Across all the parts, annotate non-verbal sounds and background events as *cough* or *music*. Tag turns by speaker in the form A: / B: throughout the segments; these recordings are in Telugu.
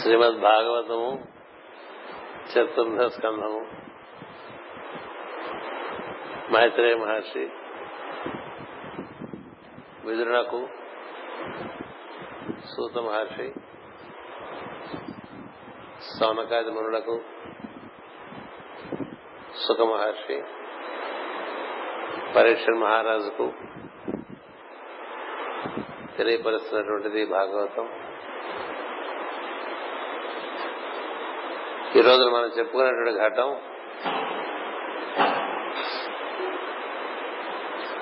A: శ్రీమద్ భాగవతము చతుర్థ స్కంధము మైత్రేయ మహర్షి విదురునకు సూత మహర్షి సౌనకాది మునులకు సుఖ మహర్షి పరీక్ష మహారాజుకు తెలియపరుస్తున్నటువంటిది భాగవతం. ఈ రోజు మనం చెప్పుకున్నటువంటి ఘట్టం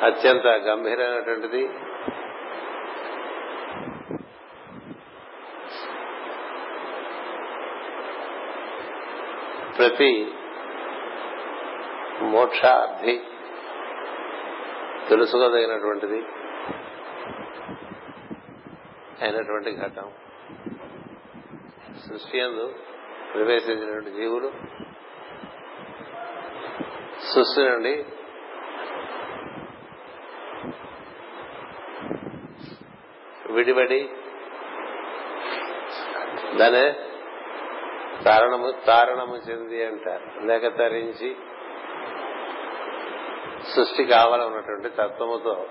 A: అత్యంత గంభీరమైనటువంటిది. ప్రతి మోక్షార్థి తెలుసుకోదగినటువంటిది అయినటువంటి ఘటం సృష్టి అందు ప్రవేశించినటువంటి జీవులు. సృష్టి నుండి విడిబడి దానే తారణము తారణము చెంది అంటారు. లేక తరించి సృష్టి కావాలన్నటువంటి తత్వముతో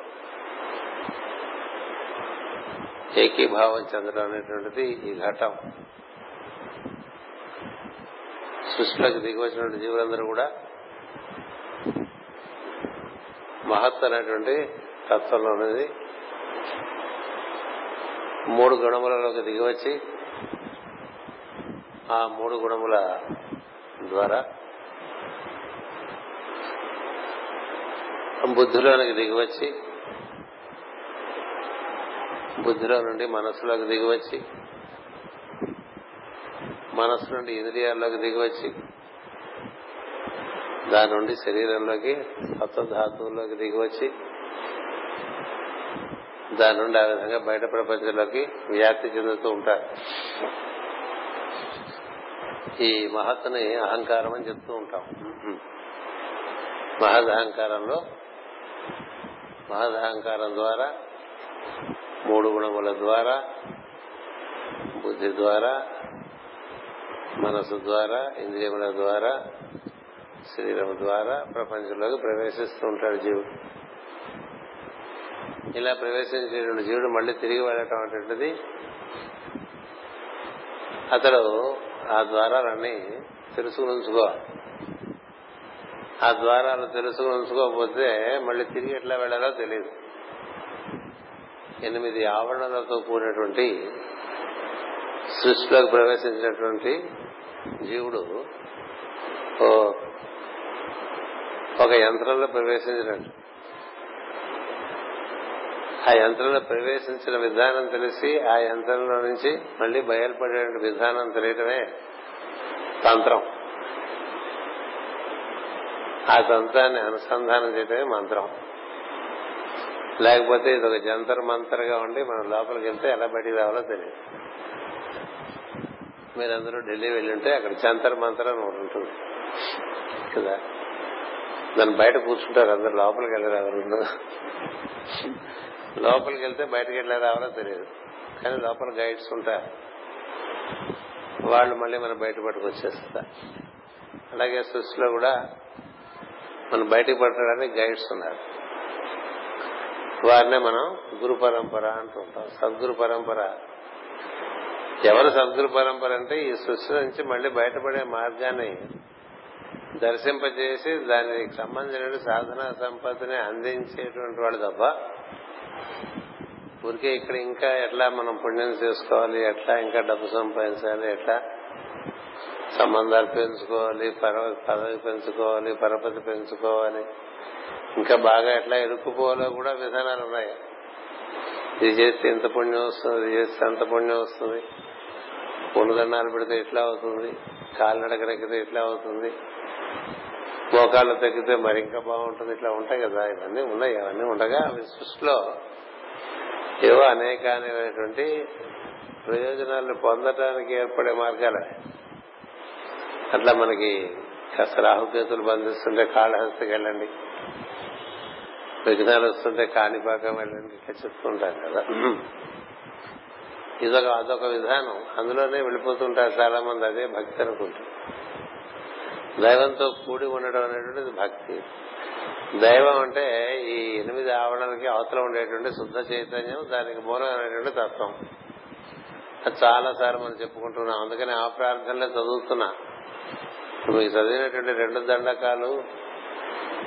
A: ఏకీభావం చెందడం అనేటువంటిది ఈ ఘట్టం. సృష్టిలోకి దిగి వచ్చినటువంటి జీవులందరూ కూడా మహత్ అనేటువంటి తత్వంలో ఉన్నది. మూడు గుణములలోకి దిగివచ్చి ఆ మూడు గుణముల ద్వారా బుద్ధిలోనికి దిగివచ్చి బుద్ధిలో నుండి మనస్సులోకి దిగివచ్చి మనస్సు నుండి ఇంద్రియాల్లోకి దిగివచ్చి దాని నుండి శరీరంలోకి సప్తధాతువుల్లోకి దిగివచ్చి దాని నుండి ఆ విధంగా బయట ప్రపంచంలోకి వ్యాప్తి చెందుతూ ఉంటారు. ఈ మహత్తుని అహంకారం అని చెప్తూ ఉంటాం. మహదహంకారంలో మహదహంకారం ద్వారా మూడు గుణముల ద్వారా బుద్ధి ద్వారా మనసు ద్వారా ఇంద్రియముల ద్వారా శరీరం ద్వారా ప్రపంచంలోకి ప్రవేశిస్తూ ఉంటాడు జీవుడు. ఇలా ప్రవేశించేటువంటి జీవుడు మళ్ళీ తిరిగి వెళ్ళటం అనేటువంటిది అతడు ఆ ద్వారాలన్నీ తెలుసుకుని ఉంచుకోవాలి. ఆ ద్వారాలు తెలుసుకుని ఉంచుకోకపోతే మళ్ళీ తిరిగి ఎట్లా వెళ్ళాలో తెలియదు ఎనిమిది ఆవరణలతో కూడినటువంటి సృష్టిలోకి ప్రవేశించినటువంటి జీవుడు ఒక యంత్రంలో ప్రవేశించినట్టు. ఆ యంత్రంలో ప్రవేశించిన విధానం తెలిసి ఆ యంత్రంలో నుంచి మళ్ళీ బయలుపడే విధానం తెలియటమే తంత్రం. ఆ తంత్రాన్ని అనుసంధానం చేయటమే మంత్రం. లేకపోతే ఇది ఒక జంతర్ మంతర్గా ఉండి మనం లోపలికి వెళ్తే ఎలా బయటికి రావాలో తెలియదు. మీరందరూ ఢిల్లీ వెళ్ళుంటే అక్కడ జంతర్ మంతర్ అని ఒకటి ఉంటుంది. కదా? దాన్ని బయట కూర్చుంటారు అందరు లోపలికి వెళ్ళారు ఎవరు లోపలికి వెళ్తే బయటకు వెళ్ళారు రావాలో తెలియదు. కానీ లోపల గైడ్స్ ఉంటారు. వాళ్ళు మళ్ళీ మనం బయట పట్టుకొచ్చేస్తారు అలాగే సృష్టిలో కూడా మనం బయటకు పట్టడానికి గైడ్స్ ఉన్నారు. వారినే మనం గురు పరంపర అంటూ ఉంటాం. సద్గురు పరంపర ఎవరు సద్గురు పరంపర అంటే ఈ సృష్టి నుంచి మళ్ళీ బయటపడే మార్గాన్ని దర్శింపజేసి దానికి సంబంధించిన సాధనా సంపత్తిని అందించేటువంటి వాళ్ళు తప్ప ఊరికే ఇక్కడ ఇంకా ఎట్లా మనం పుణ్యం చేసుకోవాలి ఎట్లా ఇంకా డబ్బు సంపాదించాలి ఎట్లా సంబంధాలు పెంచుకోవాలి పదవి పెంచుకోవాలి పరపతి పెంచుకోవాలి ఇంకా బాగా ఎట్లా ఇరుక్కుపోవాలో కూడా విధానాలు ఉన్నాయి. ఇది చేస్తే ఇంత పుణ్యం వస్తుంది ఇది చేస్తే అంత పుణ్యం వస్తుంది. పూలదండాలు పెడితే ఇట్లా అవుతుంది? కాలినడకరెక్కితే ఇట్లా అవుతుంది? మోకాళ్ళు తగ్గితే మరి ఇంకా బాగుంటుంది? ఇట్లా ఉంటాయి కదా. ఇవన్నీ ఉన్నాయి. అవన్నీ ఉండగా అవి సృష్టిలో ఏవో అనేకమైనటువంటి ప్రయోజనాలను పొందటానికి ఏర్పడే మార్గాలు. అట్లా మనకి కాస్త రాహుకేతులు బంధిస్తుంటే కాళహస్తికి వెళ్ళండి. విఘ్నాలు వస్తుంటే కాణిపాకం వెళ్ళండి. ఇట్లా చెప్తుంటాం కదా. ఇదొక అదొక విధానం. అందులోనే వెళ్ళిపోతుంటారు చాలా మంది అదే భక్తి అనుకుంటారు. దైవంతో కూడి ఉండడం అనేటువంటిది భక్తి. దైవం అంటే ఈ ఎనిమిది ఆవరణలకి అవతల ఉండేటువంటి శుద్ధ చైతన్యం దానికి మూలమైనటువంటి తత్వం. అది చాలా సార్లు మనం చెప్పుకుంటున్నాం. అందుకని ఆ ప్రార్థనలే చదువుతున్నా. ఇప్పుడు మీకు చదివినటువంటి రెండు దండకాలు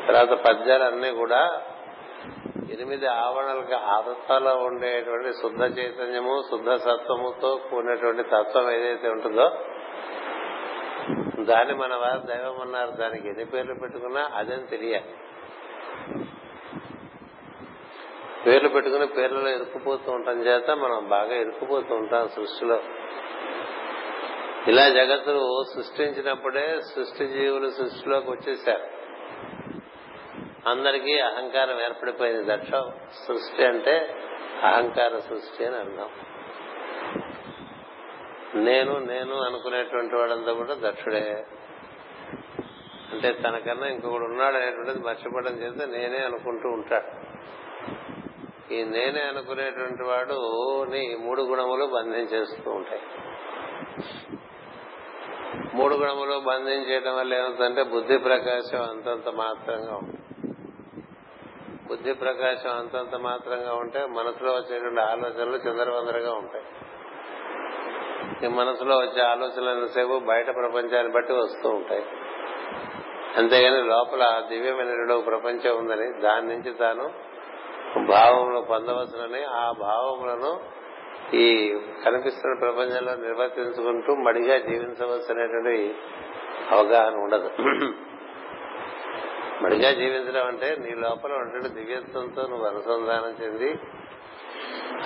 A: తర్వాత పద్యాలు అన్ని కూడా ఎనిమిది ఆవరణలకు అవతల ఉండేటువంటి శుద్ధ చైతన్యము శుద్ధ సత్వముతో కూడినటువంటి తత్వం ఏదైతే ఉంటుందో దాన్ని మన వారు దైవం అన్నారు దానికి ఎన్ని పేర్లు పెట్టుకున్నా అదని తెలియాలి పేర్లు పెట్టుకుని పేర్లలో ఇరుక్కుపోతూ ఉంటాం చేత మనం బాగా ఇరుక్కుపోతూ ఉంటాం సృష్టిలో. ఇలా జగత్తును సృష్టించినప్పుడే సృష్టి జీవులు సృష్టిలోకి వచ్చేసారు అందరికీ అహంకారం ఏర్పడిపోయింది దక్ష. సృష్టి అంటే అహంకార సృష్టి అని అర్థం. నేను నేను అనుకునేటువంటి వాడంతా కూడా దక్షుడే. అంటే తనకన్నా ఇంకొకడు ఉన్నాడు అనేటువంటిది మర్చిపోవడం చేస్తే నేనే అనుకుంటూ ఉంటాడు ఈ నేనే అనుకునేటువంటి వాడు నీ మూడు గుణములు బంధించేస్తూ ఉంటాయి. మూడు గుణములు బంధించేయడం వల్ల ఏమవుతుందంటే బుద్ధి ప్రకాశం అంతంత మాత్రంగా ఉంటుంది. బుద్ధి ప్రకాశం అంతంత మాత్రంగా ఉంటే మనసులో వచ్చేటువంటి ఆలోచనలు చందరవందరగా ఉంటాయి. మనసులో వచ్చే ఆలోచనలసేపు బయట ప్రపంచాన్ని బట్టి వస్తూ ఉంటాయి. అంతేగాని లోపల దివ్యమైన ప్రపంచం ఉందని దాని నుంచి తాను భావములు పొందవచ్చునని ఆ భావములను ఈ కనిపిస్తున్న ప్రపంచంలో నిర్వర్తించుకుంటూ మడిగా జీవించవచ్చు అనేటువంటి అవగాహన ఉండదు. మడిగా జీవించడం అంటే నీ లోపల ఉండే దివ్యత్వంతో నువ్వు అనుసంధానం చెంది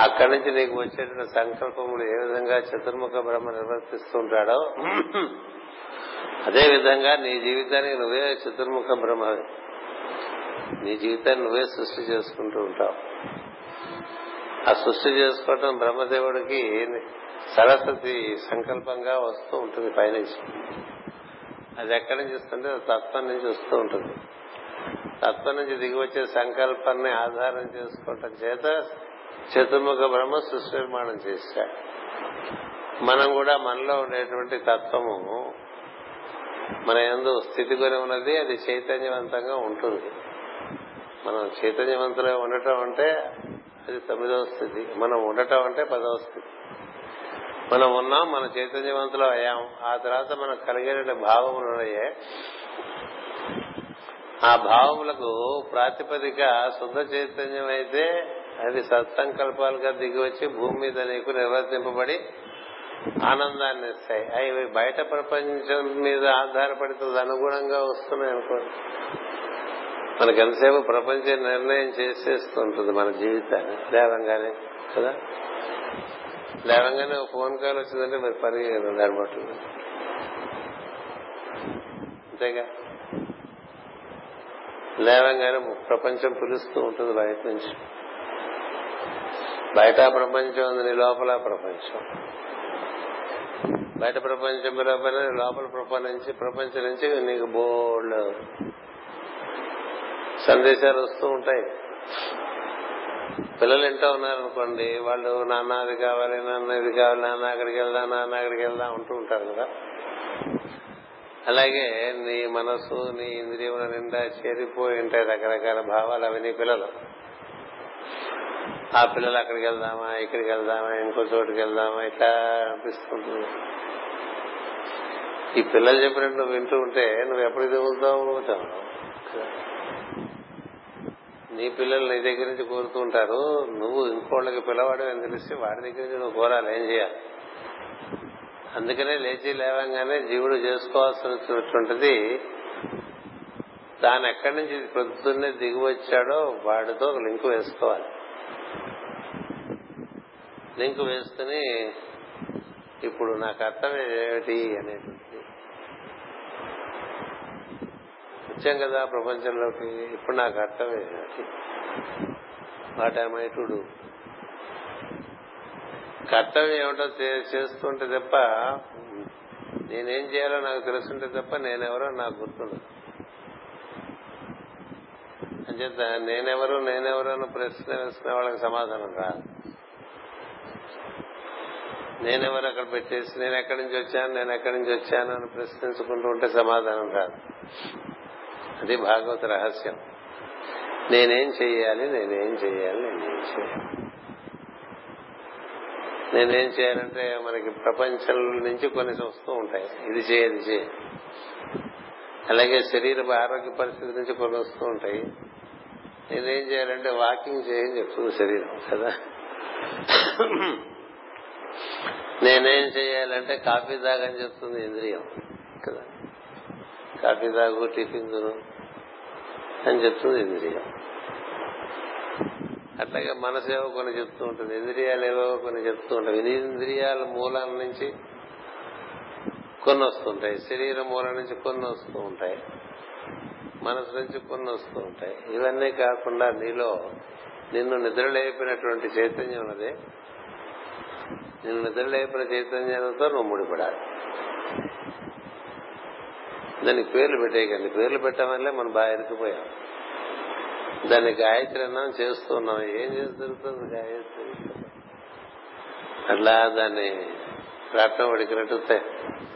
A: అక్కడి నుంచి నీకు వచ్చేటువంటి సంకల్పములు ఏ విధంగా చతుర్ముఖ బ్రహ్మ నిర్వర్తిస్తుంటాడో అదే విధంగా నీ జీవితానికి నువ్వే చతుర్ముఖ బ్రహ్మవి. నీ జీవితాన్ని నువ్వే సృష్టి చేసుకుంటూ ఉంటావు. ఆ సృష్టి చేసుకోవటం బ్రహ్మదేవుడికి సరస్వతి సంకల్పంగా వస్తూ ఉంటుంది పైనుంచి. అది ఎక్కడి నుంచి వస్తుంటే తత్వం నుంచి వస్తూ ఉంటుంది. తత్వం నుంచి దిగి వచ్చే సంకల్పాన్ని ఆధారం చేసుకోవటం చేత చతుర్ముఖ బ్రహ్మ సృష్టి నిర్మాణం చేశాడు. మనం కూడా మనలో ఉండేటువంటి తత్వము మన ఎందు స్థితి కొని ఉన్నది అది చైతన్యవంతంగా ఉంటుంది. మనం చైతన్యవంతులై ఉండటం అంటే అది తొమ్మిదవ స్థితి. మనం ఉండటం అంటే పదవ స్థితి. మనం ఉన్నాం మన చైతన్యవంతులు అయ్యాం. ఆ తర్వాత మనకు కలిగిన భావములు ఆ భావములకు ప్రాతిపదిక శుద్ధ చైతన్యం అయితే అది సత్సంకల్పాలుగా దిగి వచ్చి భూమి మీద నీకు నిర్వర్తింపబడి ఆనందాన్ని ఇస్తాయి. అవి బయట ప్రపంచం మీద ఆధారపడి అనుగుణంగా వస్తున్నాయి అనుకోండి. మనకు ఎంతసేపు ప్రపంచం నిర్ణయం చేసేస్తుంటుంది మన జీవితాన్ని. లేవంగానే కదా? లేవంగానే ఒక ఫోన్ కాల్ వచ్చిందంటే మరి పని నడబట్లేదు అంతేగా? లేవంగానే ప్రపంచం పిలుస్తూ ఉంటుంది బయట నుంచి. బయట ప్రపంచం ఉంది నీ లోపల ప్రపంచం. బయట ప్రపంచం లోపల లోపల ప్రపంచం ప్రపంచం నుంచి నీకు బోల్డ్ సందేశాలు వస్తూ ఉంటాయి. పిల్లలు ఇంటో ఉన్నారనుకోండి వాళ్ళు నాన్న అది కావాలి నాన్న ఇది కావాలి నాన్న అక్కడికి వెళ్దాం నాన్న అక్కడికి వెళ్దాం అంటూ ఉంటారు కదా. అలాగే నీ మనసు నీ ఇంద్రియముల నిండా చేరిపోయి ఉంటాయి రకరకాల భావాలు అవి నీ పిల్లలు. ఆ పిల్లలు అక్కడికి వెళ్దామా ఇక్కడికి వెళ్దామా ఇంకో చోటుకి వెళ్దామా ఇట్లా అనిపిస్తుంటుంది. ఈ పిల్లలు చెప్పినట్టు నువ్వు వింటూ ఉంటే నువ్వు ఎప్పుడు దిగుతావు నీ పిల్లలు నీ దగ్గర నుంచి కోరుతూ ఉంటారు నువ్వు ఇంకోళ్ళకి పిల్లవాడు అని తెలిసి వాడి దగ్గర నుంచి నువ్వు కోరాలి ఏం చేయాలి? అందుకనే లేచి లేవంగానే జీవుడు చేసుకోవాల్సినటువంటిది తాను ఎక్కడి నుంచి పొద్దున్నే దిగి వచ్చాడో వాడితో ఒక లింక్ వేసుకోవాలి. లింక్ వేసుకుని ఇప్పుడు నా కర్తవ్యం ఏమిటి అనేటువంటిది. వచ్చాం కదా ప్రపంచంలోకి ఇప్పుడు నా కర్తవ్యం ఏమిటి what I my to do కర్తవ్యం ఏమిటో చేస్తుంటే తప్ప నేనేం చేయాలో నాకు తెలుసుంటే తప్ప నేనెవరో నాకు గుర్తుండదు. అంచేత నేనెవరు నేనెవరు అని ప్రశ్న వేసుకునే వాళ్ళకి సమాధానం రాదు. నేనెవరు అక్కడ పెట్టేసి నేను ఎక్కడి నుంచి వచ్చాను నేను ఎక్కడి నుంచి వచ్చాను అని ప్రశ్నించుకుంటూ ఉంటే సమాధానం రాదు. అది భాగవత రహస్యం. నేనేం చెయ్యాలి నేనేం చెయ్యాలి నేనేం చేయాలి నేనేం చేయాలంటే మనకి ప్రపంచం నుంచి కొన్ని వస్తూ ఉంటాయి. ఇది చేయ ఇది చేయ. అలాగే శరీర ఆరోగ్య పరిస్థితి నుంచి కొన్ని వస్తూ ఉంటాయి. నేనేం చేయాలంటే వాకింగ్ చేయని చెప్తుంది శరీరం కదా? నేనేం చేయాలంటే కాఫీ తాగని చెప్తుంది ఇంద్రియం కదా? కాఫీ తాగు టిఫిన్ తిను అని చెప్తుంది ఇంద్రియం. అట్లాగే ఏవో కొన్ని చెప్తూ ఉంటుంది ఇంద్రియాలు ఏవో కొన్ని చెప్తూ ఉంటాయి. ఇంద్రియాల మూలాల నుంచి కొన్ని వస్తుంటాయి శరీర మూలం నుంచి కొన్ని వస్తూ ఉంటాయి. మనసు నుంచి కొన్ని వస్తూ ఉంటాయి. ఇవన్నీ కాకుండా నీలో నిన్ను నిద్రలేపినటువంటి చైతన్యం ఉన్నది నిన్ను నిద్రలేపిన చైతన్యంతో నువ్వు ముడిపడాలి. దానికి పేర్లు పెట్టేయకండి. పేర్లు పెట్టడం వల్లే మనం బాగా ఇరికిపోయాం దాన్ని గాయత్రి అన్నం చేస్తున్నాం. ఏం చేస్తుంది గాయత్రి? అట్లా దాన్ని రాట్నం ఉడికినట్టు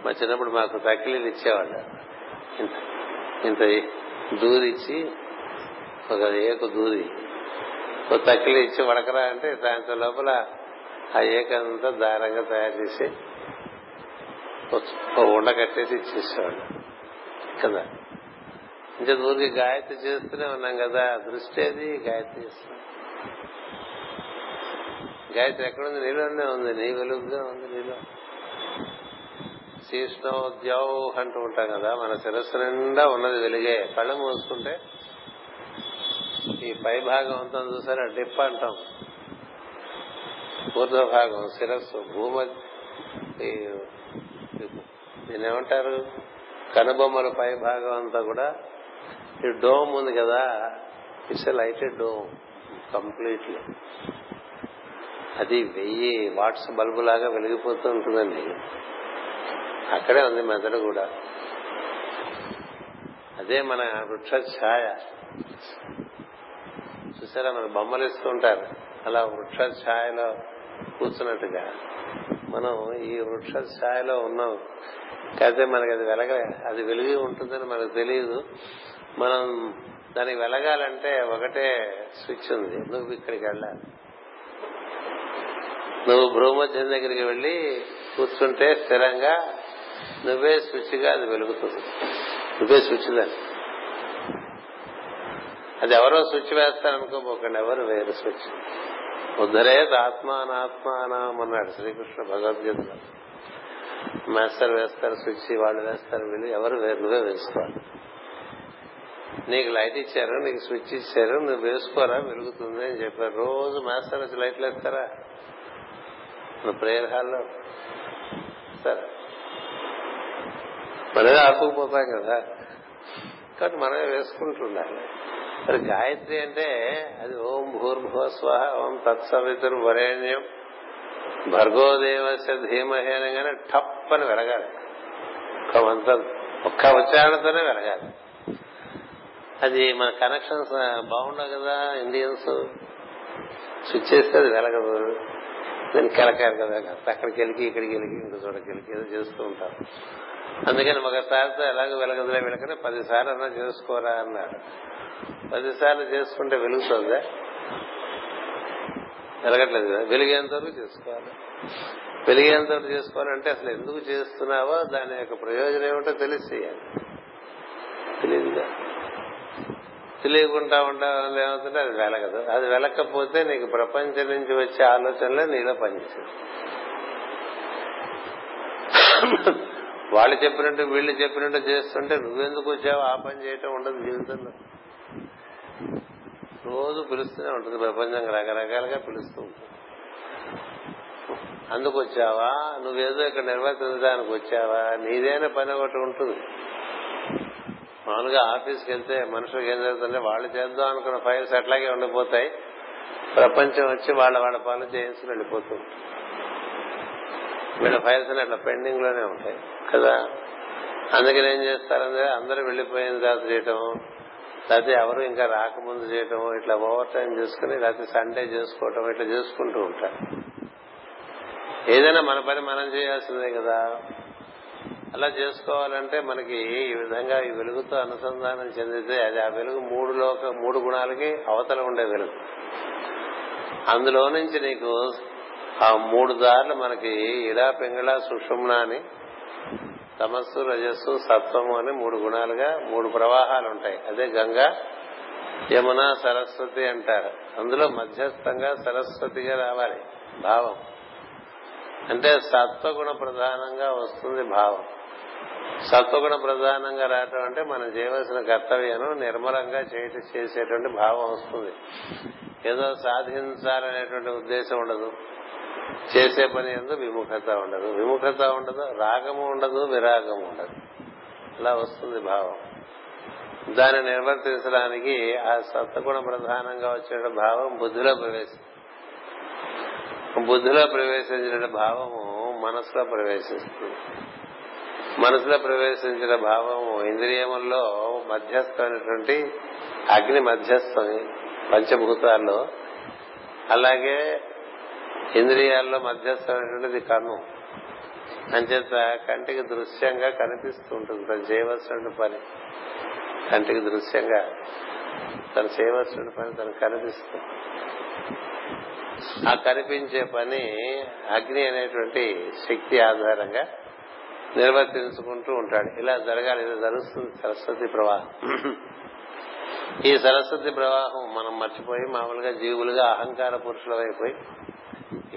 A: మా చిన్నప్పుడు మాకు తక్కిలీలు ఇచ్చేవాళ్ళు. ఇంత ఇంత దూదిచ్చి ఒక ఏకు దూది. ఒక తక్కిలి ఇచ్చి వడకరా అంటే సాయంత్రం లోపల ఆ ఏకంతా దారంగా తయారు చేసి ఒక ఉండ కట్టేసి ఇచ్చేసేవాళ్ళు. కదా? ఇంకా ఊరికి గాయత్రి చేస్తూనే ఉన్నాం కదా దృష్టి అది గాయత్రి చేస్తున్నాం. గాయత్రి ఎక్కడుంది? నీలోనే ఉంది. నీ వెలుగుగా ఉంది నీలో. శీష్ణోద్యౌ అంటూ ఉంటాం కదా మన శిరస్సు నిండా ఉన్నది వెలిగే. కళ్ళు మూసుకుంటే ఈ పై భాగం అంతా చూసారా? డిప్ అంటాం. పూర్వ భాగం శిరస్సు భూమ ఏమంటారు? కనుబొమ్మల పై భాగం అంతా కూడా ఈ డోమ్ ఉంది కదా it's a lighted dome completely అది వెయ్యి వాట్స్ బల్బు లాగా వెలిగిపోతూ ఉంటుందండి. అక్కడే ఉంది మెదడు కూడా. అదే మన వృక్ష ఛాయ. చూసారా మన బొమ్మలు ఇస్తూ ఉంటారు. అలా వృక్ష ఛాయలో కూర్చున్నట్టుగా. మనం ఈ వృక్ష ఛాయలో ఉన్నాం. కాకపోతే మనకి అది వెలగ అది వెలిగి ఉంటుందని మనకు తెలియదు మనం దానికి వెలగాలంటే ఒకటే స్విచ్ ఉంది. నువ్వు ఇక్కడికి వెళ్ళాలి. నువ్వు భ్రూమధ్యం దగ్గరికి వెళ్ళి కూర్చుంటే స్థిరంగా నువ్వే స్విచ్గా అది వెలుగుతుంది. నువ్వే స్విచ్ దాన్ని. అది ఎవరో స్విచ్ వేస్తారనుకోపోకండి ఎవరు వేరు స్విచ్? ఉద్ధరేత్ ఆత్మానాత్మానం అన్నాడు శ్రీకృష్ణ భగవద్గీతలో మాస్టర్ వేస్తారు స్విచ్ వాళ్ళు వేస్తారు వీళ్ళు ఎవరు వేరు? నువ్వే వేసుకోవాలి. నీకు లైట్ ఇచ్చారు నీకు స్విచ్ ఇచ్చారు నువ్వు వేసుకోరా వెలుగుతుంది అని చెప్పారు. రోజు మాస్టర్ వచ్చి లైట్లు వేస్తారా నువ్వు ప్రేయర్ హాల్లో. సరే మనమే ఆపుకుపోతాం కదా. కాబట్టి మనమే వేసుకుంటుండాలి. మరి గాయత్రి అంటే అది ఓం భూర్భువస్వహ ఓం తత్సవితుర్ వరేణ్యం భర్గోదేవస్య ధీమహి అనగానే టప్ అని వెలగాలి. ఒక్క మంత్రం ఒక్క ఉచ్చారణతోనే వెలగాలి. అది మన కనెక్షన్స్ బాగుండవు కదా ఇండియన్స్ స్విచ్ చేస్తే అది వెలగదు. దాన్ని కెలకారు కదా అక్కడికి వెళ్ళి ఇక్కడికి వెళ్ళి ఇంకో చోటకి వెళ్ళి ఏదో చేస్తూ ఉంటారు. అందుకని ఒకసారితో ఎలాగో వెలగదులే వెలకనే పదిసార్లు అన్నా చేసుకోరా అన్నాడు. పదిసార్లు చేసుకుంటే వెలుగుతుందా? వెలగట్లేదు కదా. వెలిగేంత వరకు చేసుకోవాలి. వెలిగేంత వరకు చేసుకోవాలంటే అసలు ఎందుకు చేస్తున్నావో దాని యొక్క ప్రయోజనం ఏమిటో తెలిసి చేయాలి. తెలియదుగా లేకుండా ఉండడం ఏమవుతుంటే అది వెలగదు. అది వెలకపోతే నీకు ప్రపంచం నుంచి వచ్చే ఆలోచనలే నీలో పనిచేస్తుంది వాళ్ళు చెప్పినట్టు వీళ్ళు చెప్పినట్టు చేస్తుంటే నువ్వెందుకు వచ్చావు ఆ పని చేయటం ఉండదు జీవితంలో. రోజు పిలుస్తూనే ఉంటుంది. ప్రపంచం రకరకాలుగా పిలుస్తూ ఉంటుంది. అందుకు వచ్చావా? నువ్వేదో ఇక్కడ నిర్వర్తించడానికి వచ్చావా? నీదైన పని ఒకటి ఉంటుంది. మామూలుగా ఆఫీస్కి వెళ్తే మనుషులకు ఏం జరుగుతుందంటే వాళ్ళు చేద్దాం అనుకున్న ఫైల్స్ అట్లాగే ఉండిపోతాయి. ప్రపంచం వచ్చి వాళ్ళ వాళ్ళ పనులు చేయించుకుని వెళ్ళిపోతుంది. వీళ్ళ ఫైల్స్ అట్లా పెండింగ్లోనే ఉంటాయి. కదా? అందుకని ఏం చేస్తారంటే అందరూ వెళ్ళిపోయిన తర్వాత చేయటం లేకపోతే ఎవరు ఇంకా రాకముందు చేయటం ఇట్లా ఓవర్ టైం చేసుకుని లేకపోతే సండే చేసుకోవటం ఇట్లా చేసుకుంటూ ఉంటారు. ఏదైనా మన పని మనం చేయాల్సిందే కదా. అలా చేసుకోవాలంటే మనకి ఈ విధంగా ఈ వెలుగుతో అనుసంధానం చెందితే అది ఆ వెలుగు మూడు లోక మూడు గుణాలకి అవతల ఉండే వెలుగు. అందులో నుంచి నీకు ఆ మూడు దారులు మనకి ఇడా పింగళ సుషుమ్న అని తమస్సు రజస్సు సత్వము అని మూడు గుణాలుగా మూడు ప్రవాహాలు ఉంటాయి. అదే గంగా యమున సరస్వతి అంటారు. అందులో మధ్యస్థంగా సరస్వతిగా రావాలి. భావం. అంటే సత్వగుణ ప్రధానంగా వస్తుంది భావం. సత్వగుణ ప్రధానంగా రావటం అంటే మనం చేయవలసిన కర్తవ్యం నిర్మలంగా చేయటం చేసేటువంటి భావం వస్తుంది. ఏదో సాధించాలనేటువంటి ఉద్దేశం ఉండదు. చేసే పని ఎందు విముఖత ఉండదు. విముఖత ఉండదు రాగము ఉండదు విరాగము ఉండదు. అలా వస్తుంది భావం. దాన్ని నిర్వర్తించడానికి ఆ సత్వగుణ ప్రధానంగా వచ్చే భావం బుద్ధిలో ప్రవేశం బుద్ధిలో ప్రవేశించిన భావము మనసులో ప్రవేశిస్తుంది. మనసులో ప్రవేశించిన భావము ఇంద్రియముల్లో మధ్యస్థమైనటువంటి అగ్ని మధ్యస్థం పంచభూతాల్లో. అలాగే ఇంద్రియాల్లో మధ్యస్థమైనటువంటిది కన్ను. అంచేత కంటికి దృశ్యంగా కనిపిస్తూ ఉంటుంది తను చేయవలసిన పని. కంటికి దృశ్యంగా తను చేయవలసిన పని తను కనిపిస్తుంది. ఆ కనిపించే పని అగ్ని అనేటువంటి శక్తి ఆధారంగా నిర్వర్తించుకుంటూ ఉంటాడు. ఇలా జరగాలి ఇలా జరుగుతుంది సరస్వతి ప్రవాహం. ఈ సరస్వతి ప్రవాహం మనం మర్చిపోయి మామూలుగా జీవులుగా అహంకార పురుషులం అయిపోయి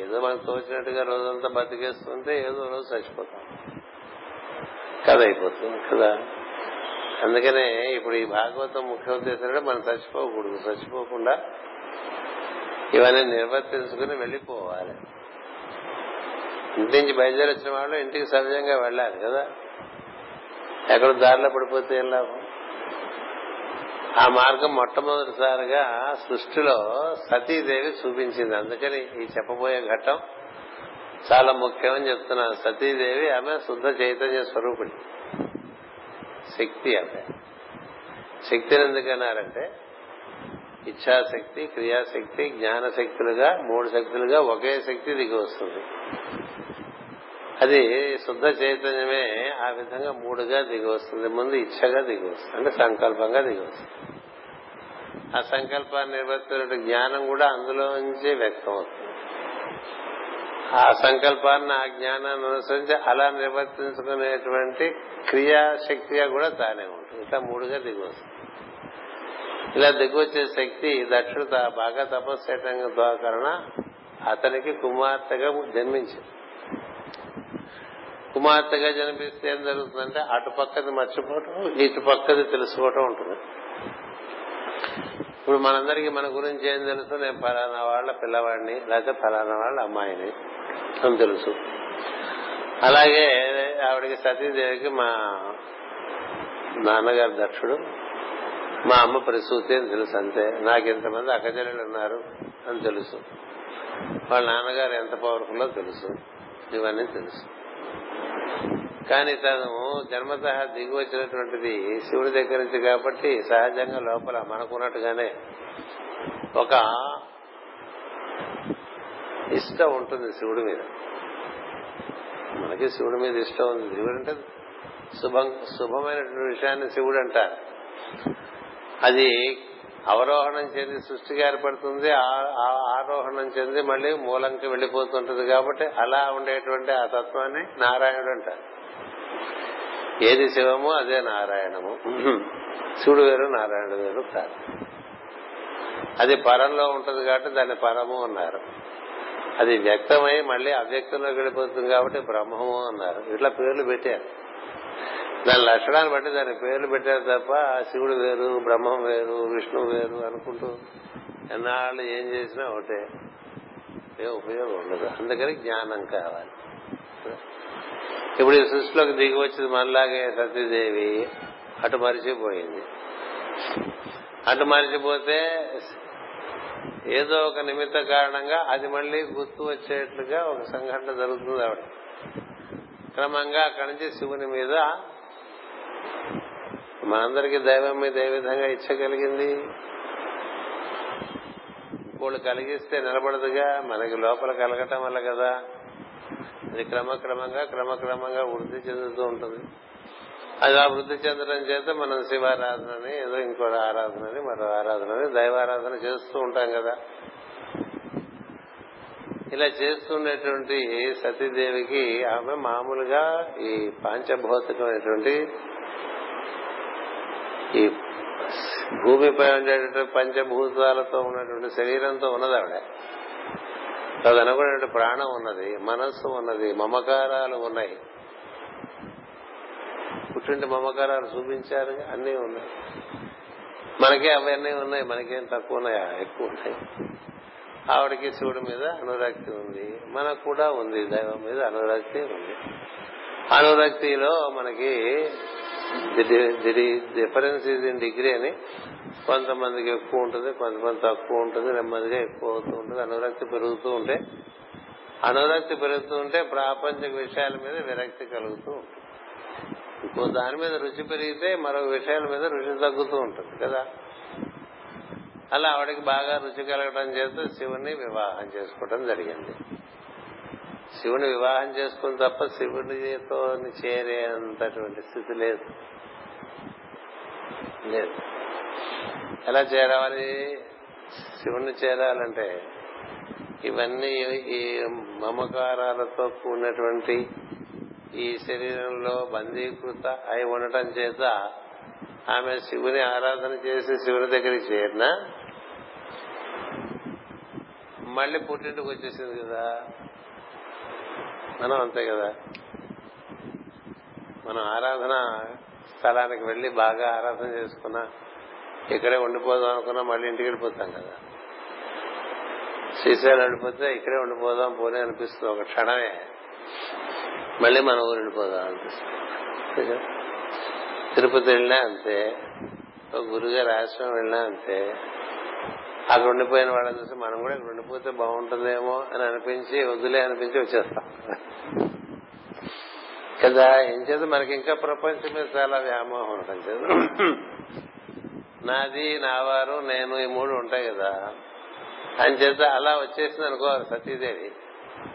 A: ఏదో మనకు తోచినట్టుగా రోజంతా బతికేస్తుంటే ఏదో రోజు చచ్చిపోతాం. కథ అయిపోతుంది కదా. అందుకనే ఇప్పుడు ఈ భాగవతం ముఖ్య ఉద్దేశం మనం చచ్చిపోకూడదు. చచ్చిపోకుండా ఇవన్నీ నిర్వర్తించుకుని వెళ్ళిపోవాలి. ఇంటి నుంచి బయలుదేరి వచ్చిన వాళ్ళు ఇంటికి సహజంగా వెళ్ళాలి కదా. ఎక్కడ దారిలో పడిపోతే ఏం లాభం? ఆ మార్గం మొట్టమొదటిసారిగా సృష్టిలో సతీదేవి చూపించింది. అందుకని ఈ చెప్పబోయే ఘట్టం చాలా ముఖ్యమని చెప్తున్నాను. సతీదేవి ఆమె శుద్ధ చైతన్య స్వరూపుడి. శక్తి ఆమె. శక్తిని ఎందుకన్నారంటే ఇచ్ఛాశక్తి క్రియాశక్తి జ్ఞానశక్తులుగా మూడు శక్తులుగా ఒకే శక్తి దిగి వస్తుంది. అది శుద్ధ చైతన్యమే ఆ విధంగా మూడుగా దిగి వస్తుంది. ముందు ఇచ్చగా దిగి వస్తుంది. అంటే సంకల్పంగా దిగి వస్తుంది. ఆ సంకల్పాన్ని నిర్వర్తించిన జ్ఞానం కూడా అందులో నుంచి వ్యక్తం అవుతుంది ఆ సంకల్పాన్ని ఆ జ్ఞానాన్ని అనుసరించి అలా నిర్వర్తించుకునేటువంటి క్రియాశక్తిగా కూడా తానే ఉంటుంది. ఇట్లా మూడుగా దిగి వస్తుంది. ఇలా దిగువచ్చే శక్తి దక్షుడు బాగా తపస్సు చేయటం కారణ అతనికి కుమార్తెగా జన్మించింది. కుమార్తెగా జన్మిస్తే ఏం జరుగుతుందంటే అటు పక్కది మర్చిపోవటం ఇటు పక్కది తెలుసుకోవటం ఉంటుంది. ఇప్పుడు మనందరికీ మన గురించి ఏం తెలుసు? నేను ఫలానా వాళ్ళ పిల్లవాడిని లేకపోతే ఫలానా వాళ్ళ అమ్మాయిని అని తెలుసు. అలాగే ఆవిడకి సతీదేవికి మా నాన్నగారు దక్షుడు. మా అమ్మ ప్రసూతి అని తెలుసు అంతే. నాకు ఇంతమంది అక్కచెల్లెలు ఉన్నారు అని తెలుసు. వాళ్ళ నాన్నగారు ఎంత పవర్ఫుల్లో తెలుసు. ఇవన్నీ తెలుసు. కానీ తను జన్మత దిగి వచ్చినటువంటిది శివుడి దగ్గర నుంచి కాబట్టి సహజంగా లోపల మనకున్నట్టుగానే ఒక ఇష్టం ఉంటుంది శివుడి మీద. మనకి శివుడి మీద ఇష్టం ఉంది. శివుడు అంటే శుభం శుభమైనటువంటి విషయాన్ని శివుడు అంటారు. అది అవరోహణం చెంది సృష్టిగా ఏర్పడుతుంది ఆరోహణం చెంది మళ్ళీ మూలంకి వెళ్ళిపోతుంటది కాబట్టి అలా ఉండేటువంటి ఆ తత్వాన్ని నారాయణుడు అంటారు. ఏది శివము అదే నారాయణము. శివుడు వేరు నారాయణుడు వేరు కాదు. అది పరంలో ఉంటది కాబట్టి దాన్ని పరము అన్నారు. అది వ్యక్తమై మళ్ళీ అవ్యక్తంలోకి వెళ్ళిపోతుంది కాబట్టి బ్రహ్మము అన్నారు. ఇట్లా పేర్లు పెట్టారు. దాని లక్షణాన్ని బట్టి దాని పేర్లు పెట్టారు తప్ప శివుడు వేరు బ్రహ్మం వేరు విష్ణు వేరు అనుకుంటూ ఎన్నాళ్ళు ఏం చేసినా ఒకటే. ఏ ఉపయోగం ఉండదు. అందుకని జ్ఞానం కావాలి. ఇప్పుడు ఈ సృష్టిలోకి దిగి వచ్చింది మనలాగే సతీదేవి. అటు మరిచిపోయింది. అటు మరిచిపోతే ఏదో ఒక నిమిత్త కారణంగా అది మళ్ళీ గుర్తు వచ్చేట్లుగా ఒక సంఘటన జరుగుతుంది ఆవిడ. క్రమంగా అక్కడి నుంచి శివుని మీద మనందరికీ దైవం మీద ఏ విధంగా ఇచ్చగలిగింది వాళ్ళు కలిగిస్తే నిలబడదుగా మనకి లోపల కలగటం వల్ల కదా. అది క్రమక్రమంగా క్రమక్రమంగా వృద్ధి చెందుతూ ఉంటుంది. అది ఆ వృద్ధి చెందడం చేత మనం శివారాధనని ఏదో ఇంకో ఆరాధనని మరో ఆరాధనని దైవారాధన చేస్తూ ఉంటాం కదా. ఇలా చేస్తుండేటువంటి సతీదేవికి ఆమె మామూలుగా ఈ పాంచభౌతికమైనటువంటి ఈ భూమిపై ఉండేటువంటి పంచభూతాలతో ఉన్నటువంటి శరీరంతో ఉన్నది ఆవిడ. తదనుకున్నటువంటి ప్రాణం ఉన్నది మనస్సు ఉన్నది మమకారాలు ఉన్నాయి. పుట్టింటి మమకారాలు చూపించారు అన్నీ ఉన్నాయి. మనకే అవన్నీ ఉన్నాయి మనకేం తక్కువ ఉన్నాయా? ఎక్కువ ఉన్నాయి. ఆవిడకి శివుడి మీద అనురక్తి ఉంది మనకు కూడా ఉంది దైవం మీద అనురక్తి ఉంది. అనురక్తిలో మనకి డిఫరెన్స్ ఇది ఇన్ డిగ్రీ అని కొంతమందికి ఎక్కువ ఉంటుంది కొంతమంది తక్కువ ఉంటుంది నెమ్మదిగా ఎక్కువ అవుతూ ఉంటుంది. అనురక్తి పెరుగుతూ ఉంటే అనురక్తి పెరుగుతూ ఉంటే ప్రాపంచిక విషయాల మీద విరక్తి కలుగుతూ ఉంటుంది. ఇంకో దాని మీద రుచి పెరిగితే మరో విషయాల మీద రుచి తగ్గుతూ ఉంటుంది కదా. అలా ఆవిడకి బాగా రుచి కలగడం చేత శివుని వివాహం చేసుకోవడం జరిగింది. శివుని వివాహం చేసుకుని తప్ప శివునితో చేరేంతటువంటి స్థితి లేదు. లేదు. ఎలా చేరాలి? శివుని చేరాలంటే ఇవన్నీ ఈ మమకారాలతో కూడినటువంటి ఈ శరీరంలో బందీకృత అయి ఉండటం చేత ఆమె శివుని ఆరాధన చేసి శివుని దగ్గరికి చేరిన మళ్ళీ పుట్టింటికి వచ్చేసింది కదా. మనం అంతే కదా. మనం ఆరాధన స్థలానికి వెళ్ళి బాగా ఆరాధన చేసుకున్నా ఇక్కడే ఉండిపోదాం అనుకున్నా మళ్ళీ ఇంటికి వెళ్ళిపోతాం కదా. శ్రీశైలం వెళ్ళిపోతే ఇక్కడే ఉండిపోదాం పోనీ అనిపిస్తుంది ఒక క్షణమే. మళ్ళీ మన ఊరు వెళ్ళిపోదాం అనిపిస్తుంది. తిరుపతి వెళ్ళినా అంతే ఒక గురుగారు ఆశ్రమం వెళ్ళినా అంతే. అక్కడ ఉండిపోయిన వాళ్ళని చూసి మనం కూడా ఇక్కడ ఉండిపోతే బాగుంటుందేమో అని అనిపించి వద్దులే అనిపించి వచ్చేస్తాం. కదా ఏం చేత మనకి ఇంకా ప్రపంచం మీద చాలా వ్యామోహం ఉంటుంది చేత నాది నావారు నేను ఈ మూడు ఉంటాయి కదా. అని చేత అలా వచ్చేసింది అనుకోవాలి సతీదేవి.